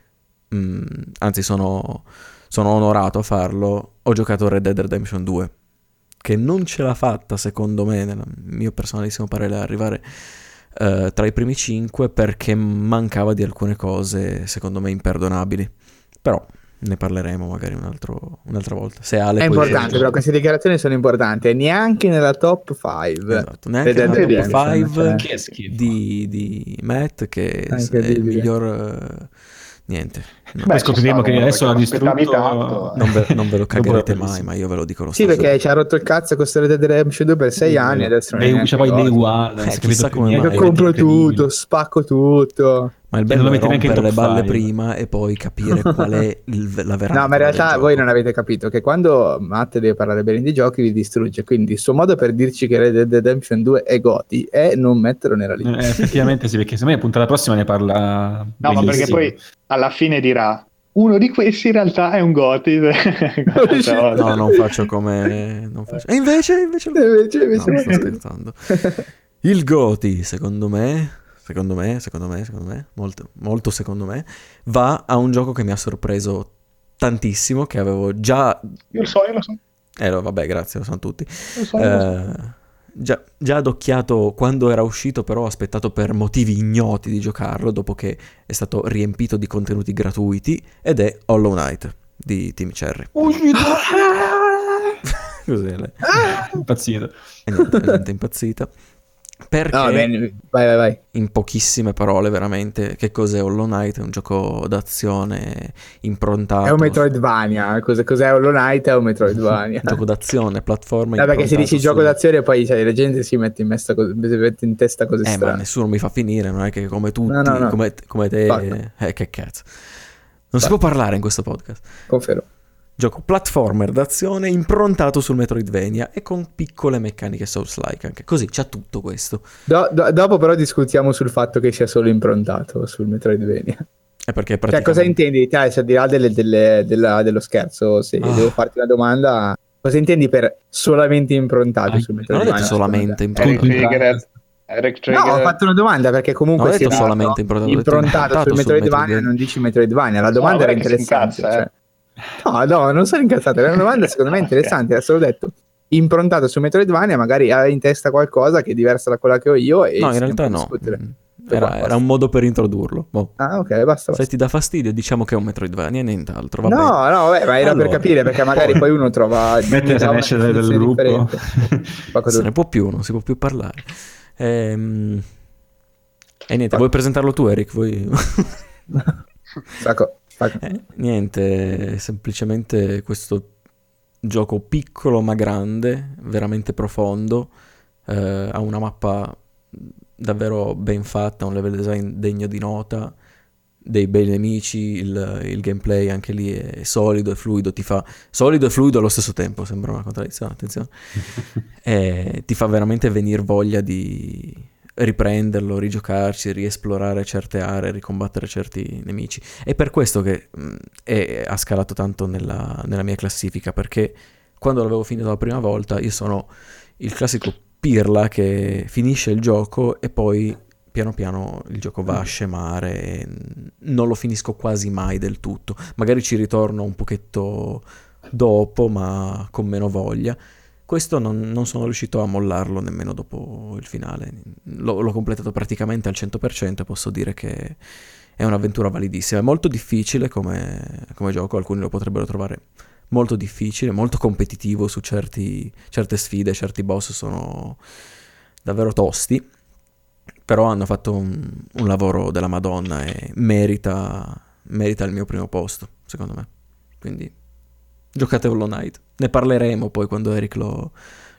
mm, anzi sono, sono onorato a farlo, ho giocato Red Dead Redemption 2, che non ce l'ha fatta, secondo me, nel mio personalissimo parere, arrivare eh, tra i primi 5 perché mancava di alcune cose, secondo me, imperdonabili. Però ne parleremo magari un altro- un'altra volta. Se Ale È importante, però queste dichiarazioni sono importanti, e neanche nella top 5. Esatto, neanche nella top Redemption, 5 cioè. Che schifo. di, di Matt che È è il miglior... eh, niente, Ci scopriremo che adesso l'ha distrutto. tanto, eh. non, ve, non ve lo cagherete mai, ma io ve lo dico lo Sì, stesso. perché ci ha rotto il cazzo con Red Dead Redemption 2 per 6 anni, adesso non è cioè poi. One, non Eh, chissà più come niente, mai. Compro tutto, spacco tutto. Ma il Che bello non è rompere le balle five. prima e poi capire qual è il- la vera No, ma in realtà voi non avete capito che quando Matt deve parlare bene di giochi vi distrugge, quindi il suo modo per dirci che Red Dead Redemption 2 è Goti è non metterlo nella lista. Eh, effettivamente sì, perché se me appunto la prossima ne parla No, ma perché benissimo. poi alla fine dirà uno di questi in realtà è un Goti. No, non faccio come... Non faccio... E invece, invece... lo- Invece, No, invece sto scherzando. Il Goti, secondo me, secondo me, secondo me, secondo me, molto, molto secondo me, va a un gioco che mi ha sorpreso tantissimo, che avevo già... Io lo so, io lo so. Eh, vabbè, grazie, lo sanno tutti. Lo so, lo so. Già, già adocchiato quando era uscito, però ho aspettato per motivi ignoti di giocarlo, dopo che è stato riempito di contenuti gratuiti, ed è Hollow Knight di Team Cherry. Così, lei. impazzito. E niente, è impazzita. Perché, No, vai, vai, vai. in pochissime parole, veramente, che cos'è Hollow Knight? È un gioco d'azione improntato. È un Metroidvania. Cos'è, cos'è Hollow Knight? È un Metroidvania. Un gioco d'azione, platforma. No, perché se dici improntato gioco su- d'azione poi cioè, la gente si mette in, co- si mette in testa cose Eh, ma nessuno mi fa finire, non è che come tutti, No, no, no. Come, come te, eh, che cazzo. Non si può parlare in questo podcast. Confermo. Gioco platformer d'azione improntato sul Metroidvania e con piccole meccaniche Souls-like anche. Così c'ha tutto questo. Do- do- dopo però discutiamo sul fatto che sia solo improntato sul Metroidvania. È perché Cioè, praticamente... cosa intendi? Cioè, se al di là delle- delle- della- dello scherzo, se Ah. devo farti una domanda, cosa intendi per solamente improntato Ah, sul Non ho Metroidvania? detto solamente Eric improntato. Trigger. Eric No, ho Trigger. fatto una domanda perché comunque sia detto solamente improntato, improntato improntato sul sul Metroidvania Metroidvania. non dici Metroidvania. La domanda guarda era si interessante. incazza, cioè. No, no, non sono incazzato. Era una domanda secondo me interessante. Era solo detto improntato su Metroidvania, magari hai in testa qualcosa che è diversa da quella che ho io. E No, in realtà no. Mm. Era, era un modo per introdurlo. Boh. Ah, ok, basta. Se basta. ti dà fastidio, diciamo che è un Metroidvania e nient'altro. Va No, bene. no, vabbè, ma era Allora. per capire perché magari poi uno trova. Mette se trova ne esce dal, gruppo. Se ne può più, non si può più parlare. Ehm, E niente, vuoi presentarlo tu, Eric? Vuoi... Sacco. Eh, niente, semplicemente questo gioco piccolo ma grande, veramente profondo, eh, ha una mappa davvero ben fatta, un level design degno di nota, dei bei nemici, il, il gameplay anche lì è solido e fluido, ti fa solido e fluido allo stesso tempo, sembra una contraddizione, attenzione, e ti fa veramente venire voglia di riprenderlo, rigiocarci, riesplorare certe aree, ricombattere certi nemici. È per questo che mh, è- ha scalato tanto nella, nella mia classifica, perché quando l'avevo finito la prima volta io sono il classico pirla che finisce il gioco e poi piano piano il gioco va a scemare e non lo finisco quasi mai del tutto. Magari ci ritorno un pochetto dopo, ma con meno voglia. Questo non, non sono riuscito a mollarlo nemmeno dopo il finale. L'ho, l'ho completato praticamente al 100% e posso dire che è un'avventura validissima. È molto difficile come, come gioco, alcuni lo potrebbero trovare molto difficile, molto competitivo su certi- certe sfide, certi boss sono davvero tosti, però hanno fatto un, un lavoro della Madonna e merita, merita il mio primo posto, secondo me. Quindi giocate Hollow Knight. Ne parleremo poi quando Eric lo,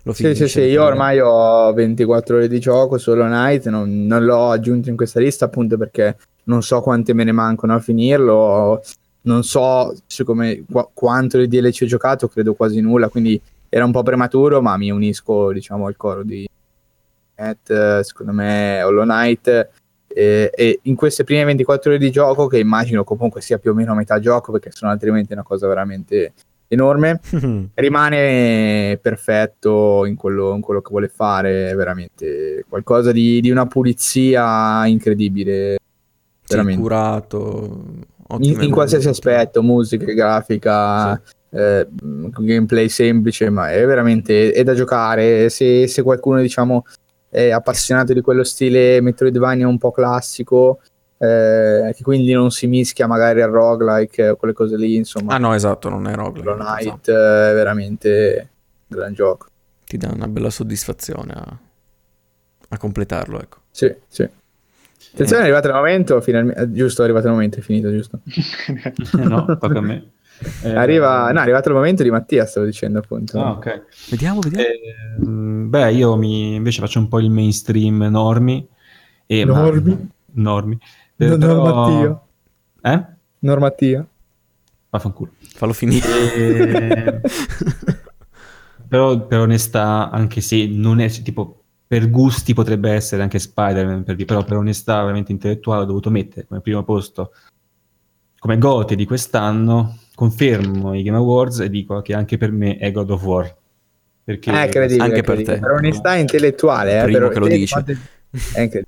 lo Sì, finisce. sì, sì, io ormai ho 24 ore di gioco solo Night, non, non l'ho aggiunto in questa lista appunto perché non so quante me ne mancano a finirlo, non so siccome, qua- quanto di DLC ho giocato, credo quasi nulla, quindi era un po' prematuro, ma mi unisco diciamo al coro di eh, secondo me Hollow Knight eh, e in queste prime 24 ore di gioco, che immagino comunque sia più o meno a metà gioco perché sono altrimenti una cosa veramente enorme, rimane perfetto in quello, in quello che vuole fare, veramente qualcosa di, di una pulizia incredibile, Sì, veramente. curato. in, in qualsiasi aspetto, musica, grafica, eh, mh, gameplay semplice, ma è veramente è da giocare. Se, se qualcuno diciamo è appassionato di quello stile Metroidvania un po' classico, eh, che quindi non si mischia magari al roguelike o quelle cose lì, insomma. Ah no, esatto, non è roguelike. Hollow esatto. Knight è veramente un gran gioco. Ti dà una bella soddisfazione a, a completarlo, ecco. Sì, sì. Attenzione, è arrivato il momento, finalmente, eh, giusto, è arrivato il momento, è finito, giusto. no, tocca a me. Eh, Arriva, no, è arrivato il momento di Mattia, stavo dicendo appunto. Ah, ok. Vediamo, vediamo. Ehm, beh, io mi, invece faccio un po' il mainstream normi. E, ma- Normi? Eh, però- Normattia. Eh? Normattia. Vaffanculo. Fallo finire. E- però per onestà, anche se non è tipo per gusti potrebbe essere anche Spider-Man, per dire, però per onestà veramente intellettuale ho dovuto mettere come primo posto come Gote di quest'anno, confermo i Game Awards e dico che anche per me è God of War. Perché È incredibile. Anche per te. Per onestà intellettuale. Eh, Primo per- che lo quante- È incredibile.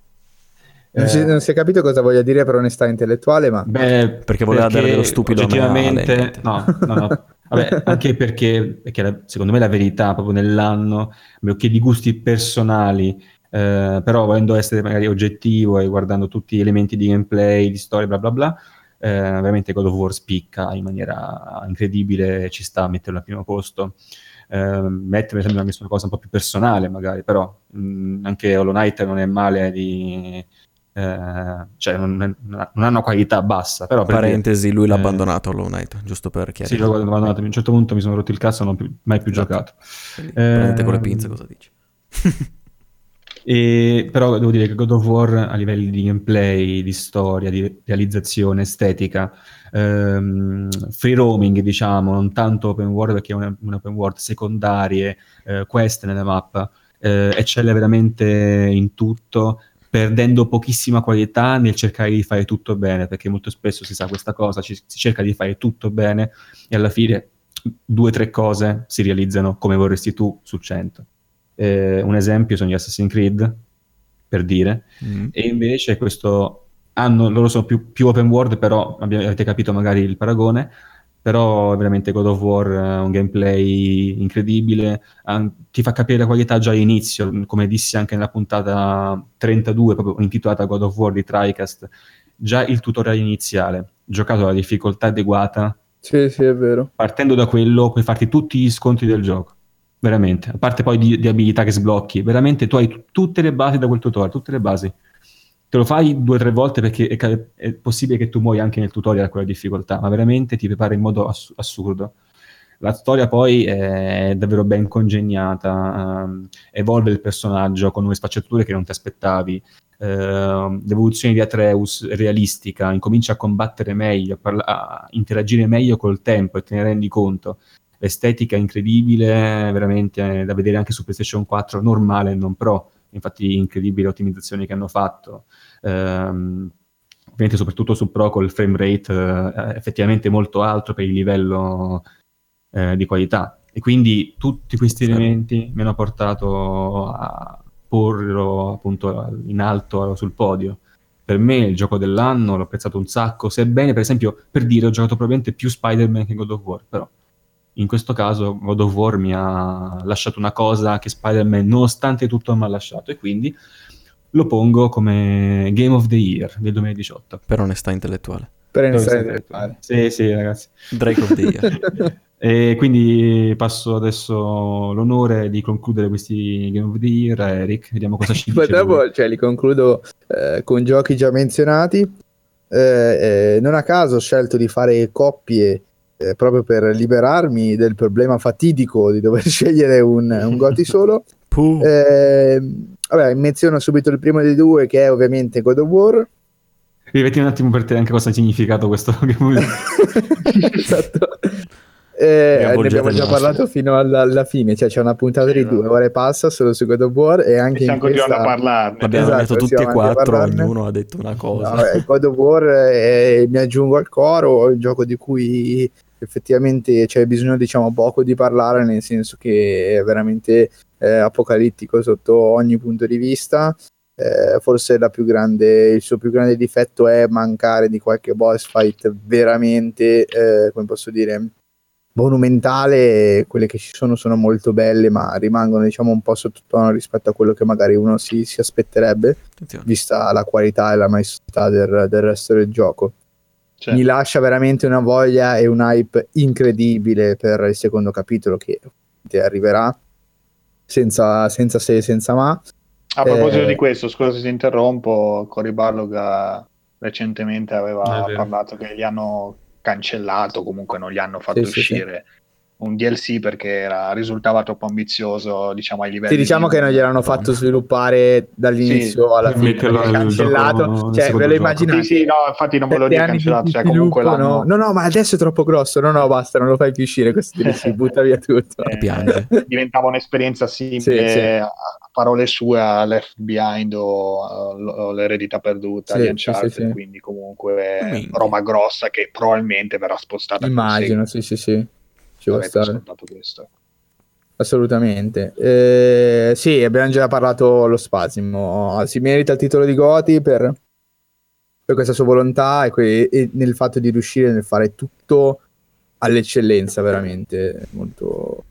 Non, si, Eh, non si è capito cosa voglia dire per onestà intellettuale, ma Beh, Perché voleva dare dello stupido a me, oggettivamente, Ale, no, no, no. Vabbè, anche perché, perché la- secondo me la verità proprio nell'anno, che di gusti personali, eh, però volendo essere magari oggettivo e guardando tutti gli elementi di gameplay, di storia, bla bla bla, eh, veramente God of War spicca in maniera incredibile, ci sta a metterlo al primo posto. Eh, mettere sembra una una cosa un po' più personale magari, però mh, anche Hollow Knight non è male di... eh, cioè non, non ha una qualità bassa, però Parentesi, lui l'ha Eh. abbandonato Hollow Knight, giusto per sì, chiarire. l'ho abbandonato. A un certo punto mi sono rotto il cazzo, non ho più- mai più Esatto. giocato. Quindi Prendete con le Ehm, pinze cosa dici. E, però devo dire che God of War a livelli di gameplay, di storia, di realizzazione, estetica, ehm, free roaming, diciamo, non tanto open world perché è un, un open world secondarie, eh, quest nella mappa, eh, eccelle veramente in tutto, perdendo pochissima qualità nel cercare di fare tutto bene, perché molto spesso si sa questa cosa, ci- si cerca di fare tutto bene e alla fine due o tre cose si realizzano come vorresti tu su 100. Eh, un esempio sono gli Assassin's Creed, per dire, Mm. e invece questo hanno, loro sono più, più open world, però abbiamo- avete capito magari il paragone, però è veramente God of War eh, un gameplay incredibile, an- ti fa capire la qualità già all'inizio, come dissi anche nella puntata 32, proprio intitolata God of War di TriCast, già il tutorial iniziale, giocato alla difficoltà adeguata, sì, sì, è vero. partendo da quello puoi farti tutti gli scontri del gioco. Veramente, a parte poi di, di abilità che sblocchi, veramente tu hai t- tutte le basi da quel tutorial, tutte le basi. Te lo fai due o tre volte perché è, è possibile che tu muoia anche nel tutorial a quella difficoltà, ma veramente ti prepara in modo ass- assurdo. La storia poi è davvero ben congegnata, ehm, evolve il personaggio con nuove sfaccettature che non ti aspettavi, ehm, l'evoluzione di Atreus realistica, incomincia a combattere meglio, a, parla- a interagire meglio col tempo e te ne rendi conto. L'estetica è incredibile, veramente da vedere anche su PlayStation 4 normale e non pro. Infatti, incredibili ottimizzazioni che hanno fatto. Ehm, ovviamente, soprattutto su Pro il frame rate eh, effettivamente molto alto per il livello eh, di qualità. E quindi tutti questi elementi mi hanno portato a porlo appunto in alto sul podio. Per me il gioco dell'anno l'ho apprezzato un sacco, sebbene per esempio per dire ho giocato probabilmente più Spider-Man che God of War, però in questo caso God of War mi ha lasciato una cosa che Spider-Man nonostante tutto mi ha lasciato e quindi lo pongo come Game of the Year del 2018. Per onestà intellettuale. Per siete? intellettuale. Sì, sì, ragazzi. Drake of the Year. E quindi passo adesso l'onore di concludere questi Game of the Year a Eric, vediamo cosa ci dice. Purtroppo cioè, li concludo eh, con giochi già menzionati. Eh, eh, non a caso ho scelto di fare coppie eh, proprio per liberarmi del problema fatidico di dover scegliere un, un Goti solo. Eh, vabbè, menziono subito il primo dei due che è ovviamente God of War. Rivedi un attimo per te anche cosa ha significato questo game. esatto. Eh, ne abbiamo il già parlato fino alla, alla fine, cioè c'è una puntata Sì, di no. due ore e passa solo su God of War e anche E in continuando questa... a parlarne. Abbiamo Esatto, detto tutti e quattro, ognuno ha detto una cosa. No, eh, God of War eh, mi aggiungo al coro, è un gioco di cui effettivamente c'è bisogno diciamo poco di parlare nel senso che è veramente eh, apocalittico sotto ogni punto di vista Eh, forse la più grande, il suo più grande difetto è mancare di qualche boss fight veramente eh, come posso dire monumentale quelle che ci sono sono molto belle ma rimangono diciamo un po' sottotono rispetto a quello che magari uno si, si aspetterebbe Attenzione. vista la qualità e la maestà del, del resto del gioco. Cioè, Mi lascia veramente una voglia e un hype incredibile per il secondo capitolo che arriverà senza, senza se e senza ma. a proposito eh, di questo, scusa se ti interrompo, Cory Barlog recentemente aveva parlato che gli hanno cancellato, comunque non gli hanno fatto Sì, sì, uscire un DLC perché era- risultava troppo ambizioso, diciamo, ai livelli Sì, diciamo di- che non gliel'hanno fatto sviluppare dall'inizio Sì, alla fine. cancellato, gioco- cioè, ve lo immaginate? Sì, sì, no, infatti non volevo Sette dire cancellato, cioè comunque no, no, no, ma adesso è troppo grosso. No, no, basta, non lo fai più uscire questo DLC, butta via tutto. eh, piange. diventava un'esperienza simile Sì, sì. a parole sue a Left Behind o, o l'eredità perduta Sì, di Uncharted sì, sì. quindi comunque Minchia. roba grossa che probabilmente verrà spostata Immagino, sì, sì, sì. Ci può stare. questo Assolutamente. Eh, sì, abbiamo già parlato lo spasimo. Si merita il titolo di Goti per, per questa sua volontà e, que- e nel fatto di riuscire nel fare tutto all'eccellenza, veramente. Molto...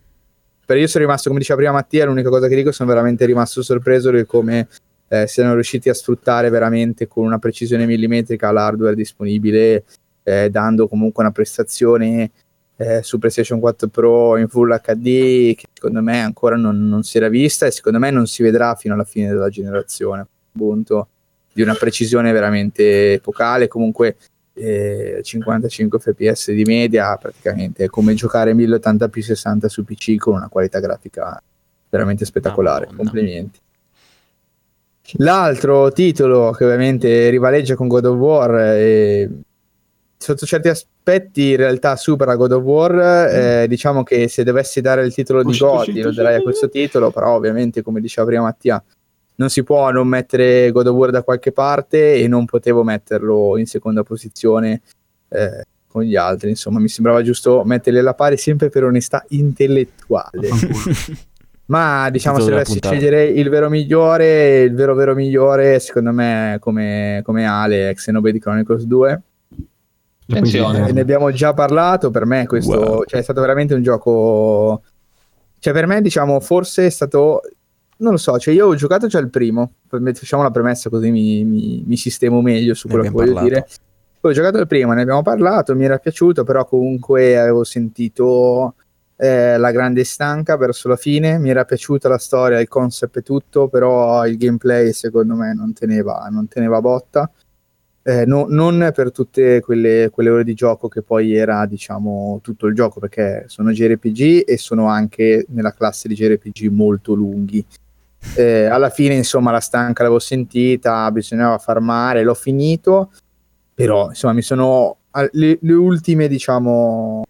Per io sono rimasto, come diceva prima Mattia, l'unica cosa che dico, sono veramente rimasto sorpreso di come eh, siano riusciti a sfruttare veramente con una precisione millimetrica l'hardware disponibile, eh, dando comunque una prestazione eh, su PlayStation 4 Pro in Full HD che secondo me ancora non, non si era vista e secondo me non si vedrà fino alla fine della generazione appunto di una precisione veramente epocale. Comunque eh, 55 fps di media praticamente è come giocare 1080p 60 su PC con una qualità grafica veramente spettacolare. Madonna. complimenti. L'altro titolo che ovviamente rivaleggia con God of War e sotto certi aspetti in realtà supera God of War, eh, diciamo che se dovessi dare il titolo di uscito, lo darei a questo titolo, però ovviamente come diceva prima Mattia non si può non mettere God of War da qualche parte e non potevo metterlo in seconda posizione eh, con gli altri, insomma mi sembrava giusto metterli alla pari sempre per onestà intellettuale. Ma diciamo se dovessi puntata. scegliere il vero migliore, il vero vero migliore, secondo me come, come Ale, Xenoblade Chronicles 2. Attenzione. E ne abbiamo già parlato, per me questo Wow. cioè, è stato veramente un gioco... Cioè per me diciamo forse è stato... Non lo so, cioè io ho giocato già il primo, facciamo la premessa così mi, mi- mi sistemo meglio su quello che voglio parlato. dire. Poi ho giocato il primo, ne abbiamo parlato, mi era piaciuto, però comunque avevo sentito eh, la grande stanca verso la fine, mi era piaciuta la storia, il concept e tutto, però il gameplay secondo me non teneva, non teneva botta. Eh, no- non per tutte quelle, quelle ore di gioco che poi era diciamo tutto il gioco perché sono JRPG e sono anche nella classe di JRPG molto lunghi. Eh, alla fine insomma la stanca l'avevo sentita bisognava farmare l'ho finito però insomma mi sono le, le ultime diciamo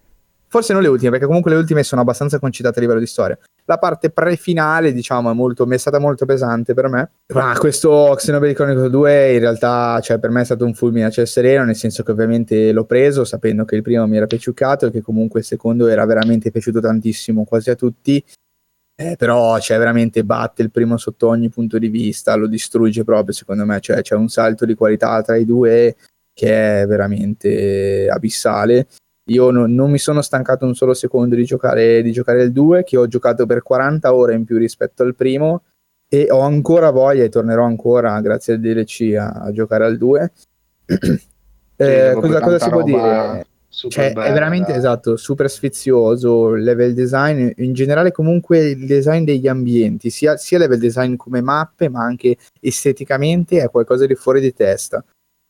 forse non le ultime perché comunque le ultime sono abbastanza concitate a livello di storia la parte pre-finale diciamo è, molto, è stata molto pesante per me. Ma questo Xenoblade Chronicles 2 in realtà cioè, per me è stato un fulmine a ciel sereno nel senso che ovviamente l'ho preso sapendo che il primo mi era piaciucato e che comunque il secondo era veramente piaciuto tantissimo quasi a tutti. Eh, però cioè, veramente batte il primo sotto ogni punto di vista lo distrugge proprio secondo me. Cioè, c'è un salto di qualità tra i due che è veramente abissale io non, non mi sono stancato un solo secondo di giocare, di giocare il 2, che ho giocato per 40 ore in più rispetto al primo e ho ancora voglia e tornerò ancora, grazie al DLC, a, a giocare al 2. Eh, cosa, cosa si può dire? Cioè, è veramente esatto, super sfizioso level design, in generale comunque il design degli ambienti, sia, sia level design come mappe, ma anche esteticamente è qualcosa di fuori di testa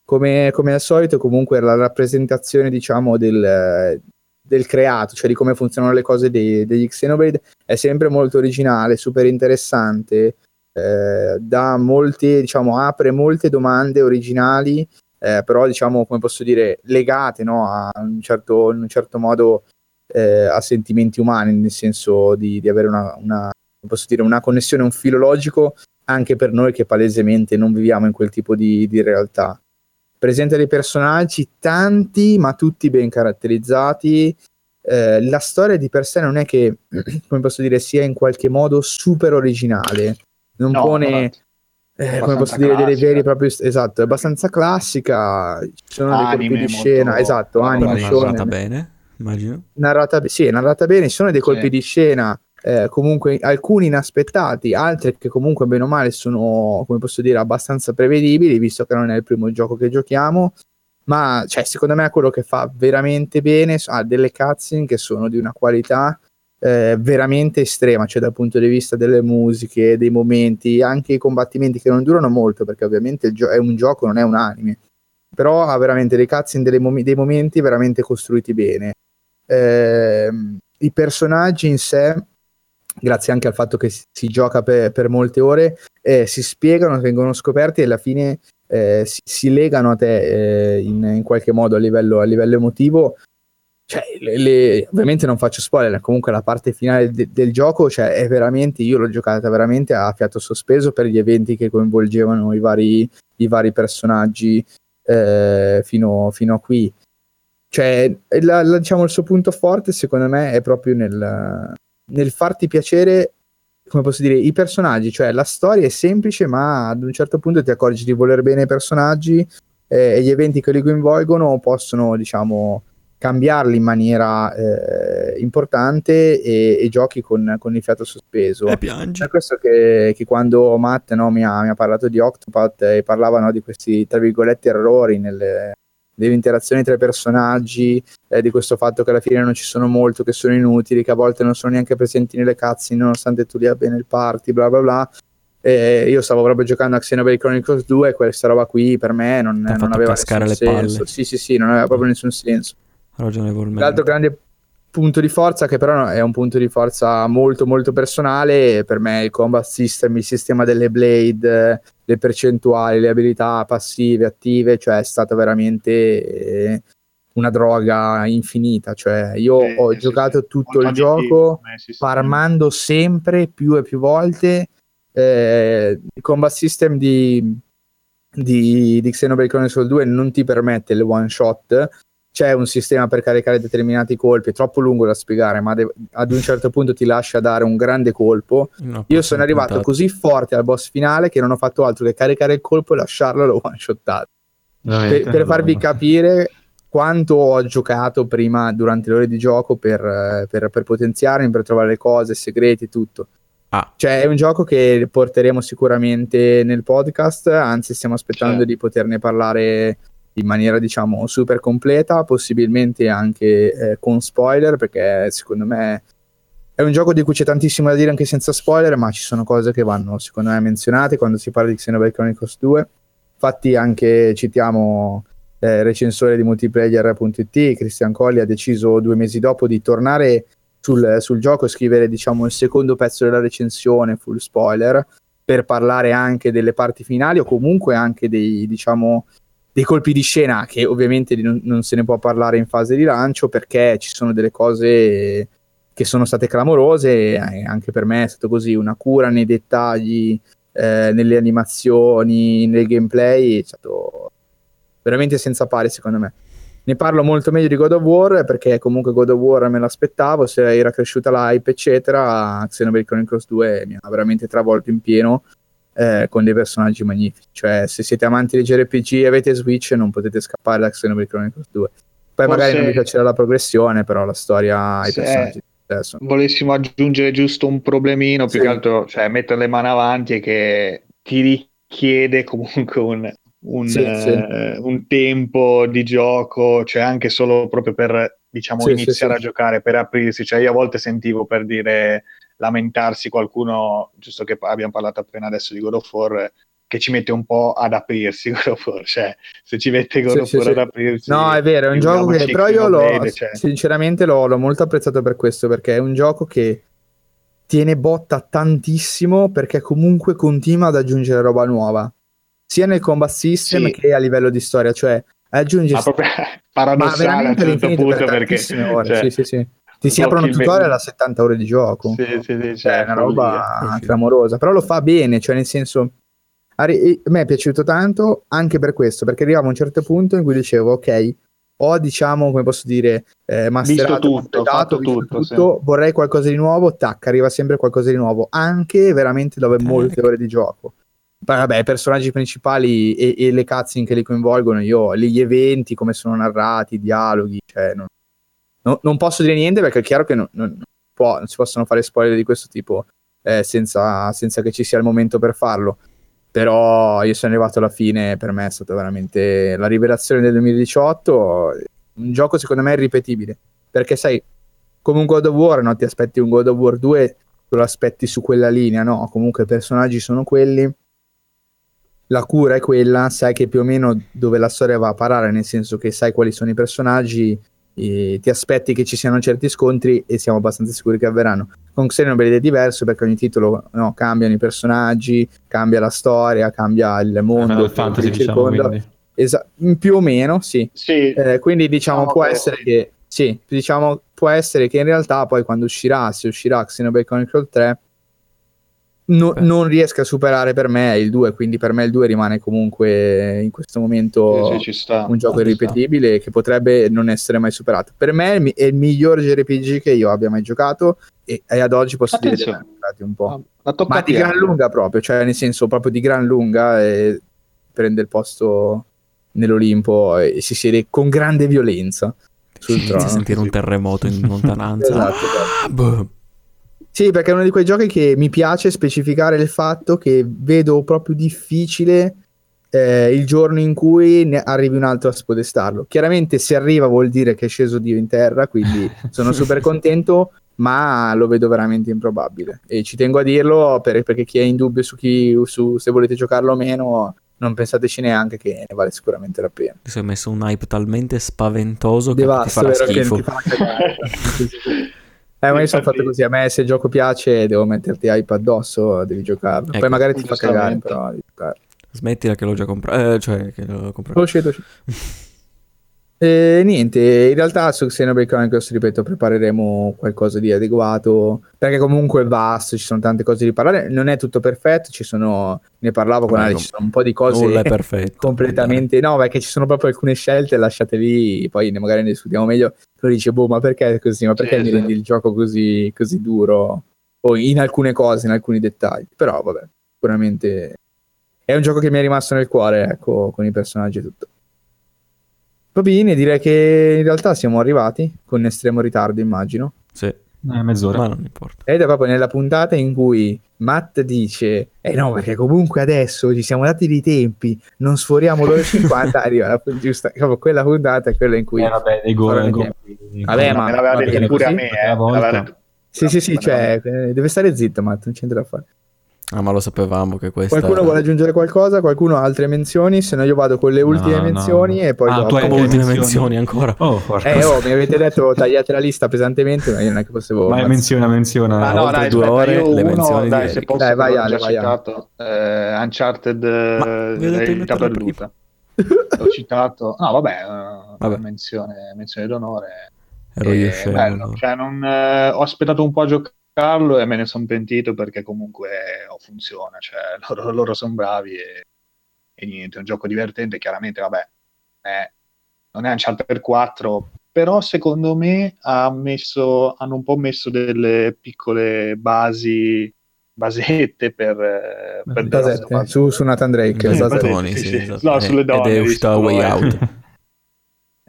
come, come al solito comunque la rappresentazione diciamo del, del creato, cioè di come funzionano le cose dei, degli Xenoblade, è sempre molto originale, super interessante, eh, da molte, diciamo, apre molte domande originali, eh, però diciamo, come posso dire, legate no, a un certo, in un certo modo eh, a sentimenti umani, nel senso di, di avere una, una, dire, una connessione, un filo logico anche per noi che palesemente non viviamo in quel tipo di, di realtà presenta dei personaggi tanti ma tutti ben caratterizzati. Eh, la storia di per sé non è che come posso dire sia in qualche modo super originale. Non No, pone eh, come posso dire delle veri e proprie esatto è abbastanza classica. Ci sono dei colpi Anime di scena molto- esatto anime narrata bene, immagino. narrata, be- sì, è narrata bene, ci sono dei colpi Sì. di scena, eh, comunque alcuni inaspettati, altri che comunque bene o male sono, come posso dire, abbastanza prevedibili, visto che non è il primo gioco che giochiamo, ma cioè, secondo me quello che fa veramente bene ha delle cutscene che sono di una qualità eh, veramente estrema, cioè dal punto di vista delle musiche, dei momenti, anche i combattimenti che non durano molto, perché ovviamente gio- è un gioco, non è un anime, però ha veramente dei cutscene, momi- dei momenti veramente costruiti bene. Ehm, I personaggi in sé, grazie anche al fatto che si, gioca per, per molte ore, eh, si spiegano, vengono scoperti e alla fine eh, si, si legano a te eh, in, in qualche modo a livello, a livello emotivo. Cioè, le- le- ovviamente non faccio spoiler, comunque la parte finale de- del gioco cioè, è veramente, io l'ho giocata veramente a fiato sospeso per gli eventi che coinvolgevano i vari, i vari personaggi eh, fino, fino a qui. Cioè, la- la- diciamo, il suo punto forte, secondo me, è proprio nel, nel farti piacere, come posso dire, i personaggi. Cioè, la storia è semplice, ma ad un certo punto ti accorgi di voler bene i personaggi eh, e gli eventi che li coinvolgono possono, diciamo, cambiarli in maniera eh, importante e, e giochi con, con il fiato sospeso. E piangi. Per questo che, che quando Matt no, mi, ha, mi ha parlato di Octopath e parlava no, di questi, tra virgolette, errori nelle, nelle interazioni tra i personaggi, eh, di questo fatto che alla fine non ci sono molto, che sono inutili, che a volte non sono neanche presenti nelle cutscene nonostante tu li abbia nel party, bla bla bla. E io stavo proprio giocando a Xenoblade Chronicles 2 e questa roba qui per me non, non aveva nessun senso. Sì, sì, sì, non aveva proprio nessun senso. Ragionevolmente. L'altro grande punto di forza, che però è un punto di forza molto molto personale, per me il combat system, il sistema delle blade, eh, le percentuali, le abilità passive, attive, cioè è stato veramente eh, una droga infinita. Cioè, io Sì, ho sì, giocato sì. tutto il gioco eh, sì. farmando sempre più e più volte eh, il combat system di, di, di Xenoblade Chronicles 2 non ti permette il one shot c'è un sistema per caricare determinati colpi è troppo lungo da spiegare ma de- ad un certo punto ti lascia dare un grande colpo una io sono arrivato puntata. così forte al boss finale che non ho fatto altro che caricare il colpo e lasciarlo e l'ho one shottato per, per farvi capire quanto ho giocato prima durante le ore di gioco per, per, per potenziarmi, per trovare le cose, segreti, tutto. Ah. Cioè, è un gioco che porteremo sicuramente nel podcast, anzi, stiamo aspettando Certo. di poterne parlare in maniera, diciamo, super completa, possibilmente anche eh, con spoiler, perché secondo me è un gioco di cui c'è tantissimo da dire anche senza spoiler, ma ci sono cose che vanno, secondo me, menzionate quando si parla di Xenoblade Chronicles 2. Infatti, anche citiamo eh, recensore di multiplayer.it, Christian Colli ha deciso due mesi dopo di tornare sul, sul gioco e scrivere diciamo il secondo pezzo della recensione, full spoiler, per parlare anche delle parti finali o comunque anche dei, diciamo, dei colpi di scena che ovviamente non, non se ne può parlare in fase di lancio perché ci sono delle cose che sono state clamorose e anche per me è stato così, una cura nei dettagli, eh, nelle animazioni, nel gameplay, è stato veramente senza pari secondo me. Ne parlo molto meglio di God of War perché comunque God of War me l'aspettavo, se era cresciuta l'hype eccetera, Xenoblade Chronicles 2 mi ha veramente travolto in pieno eh, con dei personaggi magnifici, cioè se siete amanti di JRPG e avete Switch non potete scappare da Xenoblade Chronicles 2. Poi Forse- magari non vi piacerà la progressione, però la storia, i Se- personaggi adesso. volessimo aggiungere giusto un problemino, più Sì. che altro, cioè mettere le mani avanti e che ti richiede comunque un, un, Sì, eh, un tempo di gioco, cioè anche solo proprio per diciamo Sì, sì, iniziare sì. a giocare, per aprirsi, cioè io a volte sentivo per dire lamentarsi qualcuno, giusto che abbiamo parlato appena adesso di God of War, che ci mette un po' ad aprirsi God of War, cioè se ci mette God Sì, of sì, War sì. ad aprirsi No, è vero, è un gioco che però io l'ho Xenoblade, cioè. sinceramente l'ho, l'ho molto apprezzato per questo, perché è un gioco che tiene botta tantissimo perché comunque continua ad aggiungere roba nuova, sia nel combat system Sì. che a livello di storia, cioè aggiunge ma proprio ma paradossale a un certo punto per perché cioè, sì, sì, sì. Ti si aprono tutorial a 70 ore di gioco. Sì, sì, sì, Cioè, cioè, è una roba Sì, sì. clamorosa, però lo fa bene, cioè nel senso a me è piaciuto tanto anche per questo, perché arrivava a un certo punto in cui dicevo ok, ho diciamo, come posso dire, eh, masterato, tutto, completato, fatto visto tutto, tutto, vorrei qualcosa di nuovo, tac, arriva sempre qualcosa di nuovo, anche veramente dove Tac. molte ore di gioco. Vabbè, i personaggi principali e, e le cutscene che li coinvolgono, io, gli eventi, come sono narrati, i dialoghi, cioè non, non- non posso dire niente perché è chiaro che non, non- non può- non si possono fare spoiler di questo tipo eh, senza, senza che ci sia il momento per farlo. Però io sono arrivato alla fine, per me è stata veramente la rivelazione del 2018, un gioco secondo me irripetibile, perché sai, come un God of War, no? ti aspetti un God of War 2, te lo aspetti su quella linea, no? Comunque i personaggi sono quelli, la cura è quella, sai che più o meno dove la storia va a parare, nel senso che sai quali sono i personaggi, ti aspetti che ci siano certi scontri e siamo abbastanza sicuri che avverranno. Con Xenoblade è diverso perché ogni titolo no, cambiano i personaggi, cambia la storia, cambia il mondo Final che Fantasy, diciamo. Esa- più o meno, sì. Sì, Eh, quindi diciamo Diciamo può che- essere che sì, diciamo può essere che in realtà poi quando uscirà, se uscirà Xenoblade Chronicle 3 no- non riesca a superare per me il 2, quindi per me il 2 rimane comunque in questo momento sì, sta. un gioco ci irripetibile che potrebbe non essere mai superato. Per me è il miglior JRPG che io abbia mai giocato e, e ad oggi posso dire Attenzione. giocato un po'. Ah, Ma di gran lunga proprio, cioè nel senso proprio di gran lunga e prende il posto nell'Olimpo e si siede con grande violenza sul a trono. sentire un terremoto in lontananza. Esatto, esatto. Ah, boh. Sì, perché è uno di quei giochi che mi piace specificare il fatto che vedo proprio difficile eh, il giorno in cui ne arrivi un altro a spodestarlo. Chiaramente se arriva vuol dire che è sceso Dio in terra, quindi sono super contento, ma lo vedo veramente improbabile. E ci tengo a dirlo per- perché chi è in dubbio su, chi, su se volete giocarlo o meno, non pensateci neanche che ne vale sicuramente la pena. Ti sei messo un hype talmente spaventoso che ti Devasto, farà vero che schifo. ti fa Eh, ma io sono fatto così. A me, se il gioco piace, devo metterti hype addosso, devi giocarlo. Ecco, Poi magari ti fa cagare, però giocarlo. Smettila che l'ho già comprato. Eh, cioè, che l'ho comprato. Oh, shit, oh, shit. E niente, in realtà su Xenoblade Chronicles, ripeto, prepareremo qualcosa di adeguato, perché comunque è vasto, ci sono tante cose di parlare, non è tutto perfetto, ci sono, ne parlavo con Ale, ci sono un po' di cose Nulla è perfetto. completamente, no, perché ci sono proprio alcune scelte lasciate lì, poi ne- magari ne discutiamo meglio, però dice, boh, ma perché è così, ma perché mi rendi il gioco così, così duro, o in alcune cose, in alcuni dettagli, però vabbè, sicuramente è un gioco che mi è rimasto nel cuore, ecco, con i personaggi e tutto. Va bene, direi che in realtà siamo arrivati con estremo ritardo, immagino. Sì, Eh, mezz'ora. ma non importa. Ed è proprio nella puntata in cui Matt dice: Eh no, perché comunque adesso ci siamo dati dei tempi, non sforiamo l'ora 50. arriva la giusta, proprio quella puntata è quella in cui. Eh, vabbè, dei go- Ora go-. Vabbè, Ma me l'aveva va detto pure a me, eh. Sì, sì, sì, cioè, eh, deve stare zitto, Matt, non c'è niente da fare. Ah, ma lo sapevamo che questa. Qualcuno vuole aggiungere qualcosa? Qualcuno ha altre menzioni? Se no, io vado con le No, ultime no. menzioni e poi Ah, dopo. tu hai Come anche ultime menzioni. ancora. Oh, porca. Eh, oh, mi avete detto tagliate la lista pesantemente, ma io non è che posso. Vai, menziona, menziona. Ma Ah, no, oltre dai, due aspetta, ore, io le uno, menzioni dai, di se posso, Dai, vai, Ale, già vai, citato, eh, Uncharted eh, perduta. L'ho citato. No, vabbè, eh, Vabbè. Menzione, menzione d'onore. Ero io Eh, bello. Cioè, non, eh, ho aspettato un po' a giocarlo e me ne sono pentito perché comunque oh, funziona. Cioè, loro, loro sono bravi e, e niente, è un gioco divertente. Chiaramente, vabbè, è- non è Uncharted 4, però secondo me ha messo, hanno un po' messo delle piccole basi, basette per, eh, per Basette, Us. su, su Nathan Drake. Dei basette. sì, sì, esatto. No, sulle Ed donne, è uscita visto, Way eh. Out.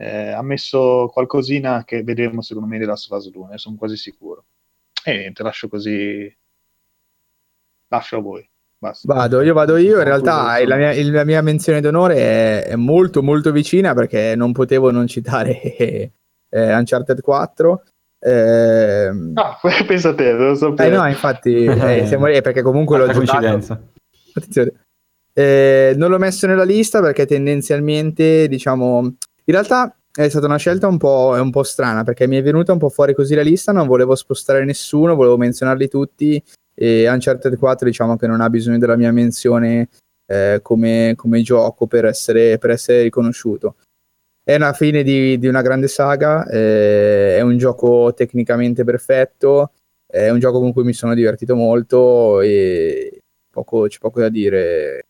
Eh, ha messo qualcosina che vedremo secondo me della Us 2, ne sono quasi sicuro. E niente, lascio così. Lascio a voi. Basta. Vado, io vado io. In realtà la mia, la mia menzione d'onore è, è molto molto vicina perché non potevo non citare eh, Uncharted 4. Ehm, Ah, pensa a te, non lo eh sapevo. no, infatti eh, siamo lì perché comunque l'ho giocato. coincidenza. Attenzione. Eh, non l'ho messo nella lista perché tendenzialmente, diciamo, in realtà è stata una scelta un po', un po' strana perché mi è venuta un po' fuori così la lista, non volevo spostare nessuno, volevo menzionarli tutti e Uncharted 4 diciamo che non ha bisogno della mia menzione eh, come, come, gioco per essere, per essere, riconosciuto. È una fine di, di una grande saga, eh, è un gioco tecnicamente perfetto, è un gioco con cui mi sono divertito molto e poco, c'è poco da dire.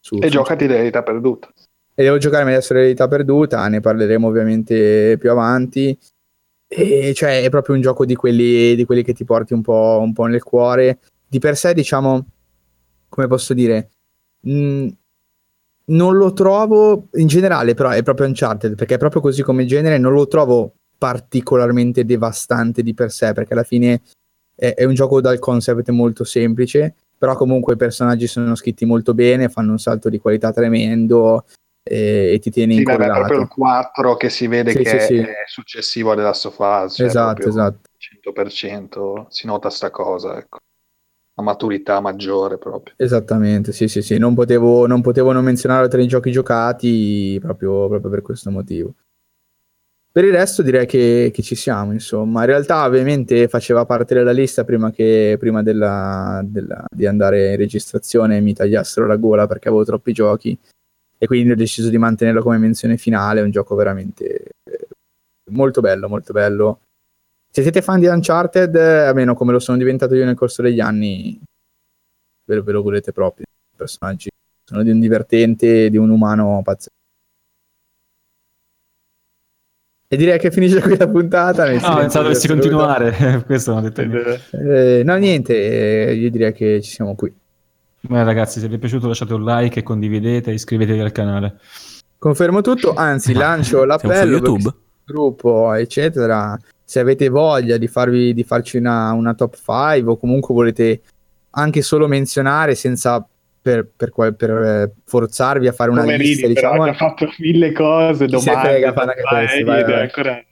Su, e su giocati l'eredità perduta. E devo giocarmi adesso l'eredità perduta, ne parleremo ovviamente più avanti. E cioè è proprio un gioco di quelli, di quelli che ti porti un po', un po', nel cuore. Di per sé, diciamo, come posso dire, mh, mm, non lo trovo in generale, però è proprio Uncharted, perché è proprio così come genere, non lo trovo particolarmente devastante di per sé, perché alla fine è, è un gioco dal concept molto semplice, però comunque i personaggi sono scritti molto bene, fanno un salto di qualità tremendo e, e ti tieni sì, incollato. È proprio il 4 che si vede sì, che sì, è successivo della Sofà, cioè esatto, esatto. 100% si nota sta cosa, ecco. La maturità maggiore proprio. Esattamente, sì, sì, sì. Non potevo non, potevo non menzionare tra i giochi giocati proprio, proprio per questo motivo. Per il resto direi che, che, ci siamo, insomma. In realtà ovviamente faceva parte della lista prima, che, prima della, della, di andare in registrazione mi tagliassero la gola perché avevo troppi giochi e quindi ho deciso di mantenerlo come menzione finale, è un gioco veramente eh, molto bello, molto bello. Se siete fan di Uncharted, almeno come lo sono diventato io nel corso degli anni, ve lo, ve lo godete proprio. I personaggi sono di un divertente, di un umano pazzesco. E direi che finisce qui la puntata. No, pensavo dovessi continuare. Questo non ho detto niente. Eh, no, niente, eh, io direi che ci siamo qui. Beh, ragazzi, se vi è piaciuto lasciate un like e condividete e iscrivetevi al canale. Confermo tutto, anzi lancio l'appello YouTube. gruppo, eccetera. Se avete voglia di, farvi, di farci una, una top 5 o comunque volete anche solo menzionare senza per, per, per eh, forzarvi a fare una Come lista, ridi, diciamo. Ha fatto mille cose, domande, frega, vai, questi, vai, vai.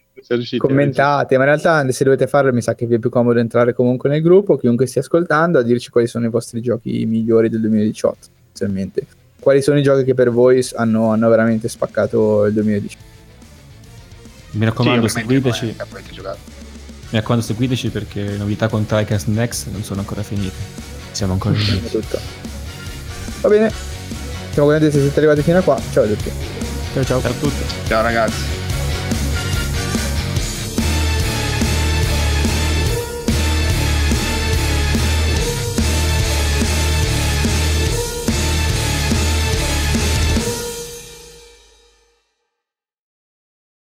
Commentate, ma in realtà se dovete farlo mi sa che vi è più comodo entrare comunque nel gruppo, chiunque stia ascoltando, a dirci quali sono i vostri giochi migliori del 2018, essenzialmente. Quali sono i giochi che per voi hanno, hanno veramente spaccato il 2018? Mi raccomando, sì, seguiteci. Mi raccomando, seguiteci perché le novità con TriCast Next non sono ancora finite. Siamo ancora in tutto. Va bene. Siamo contenti se siete arrivati fino a qua. Ciao a tutti. Ciao ciao. Ciao a tutti. Ciao ragazzi.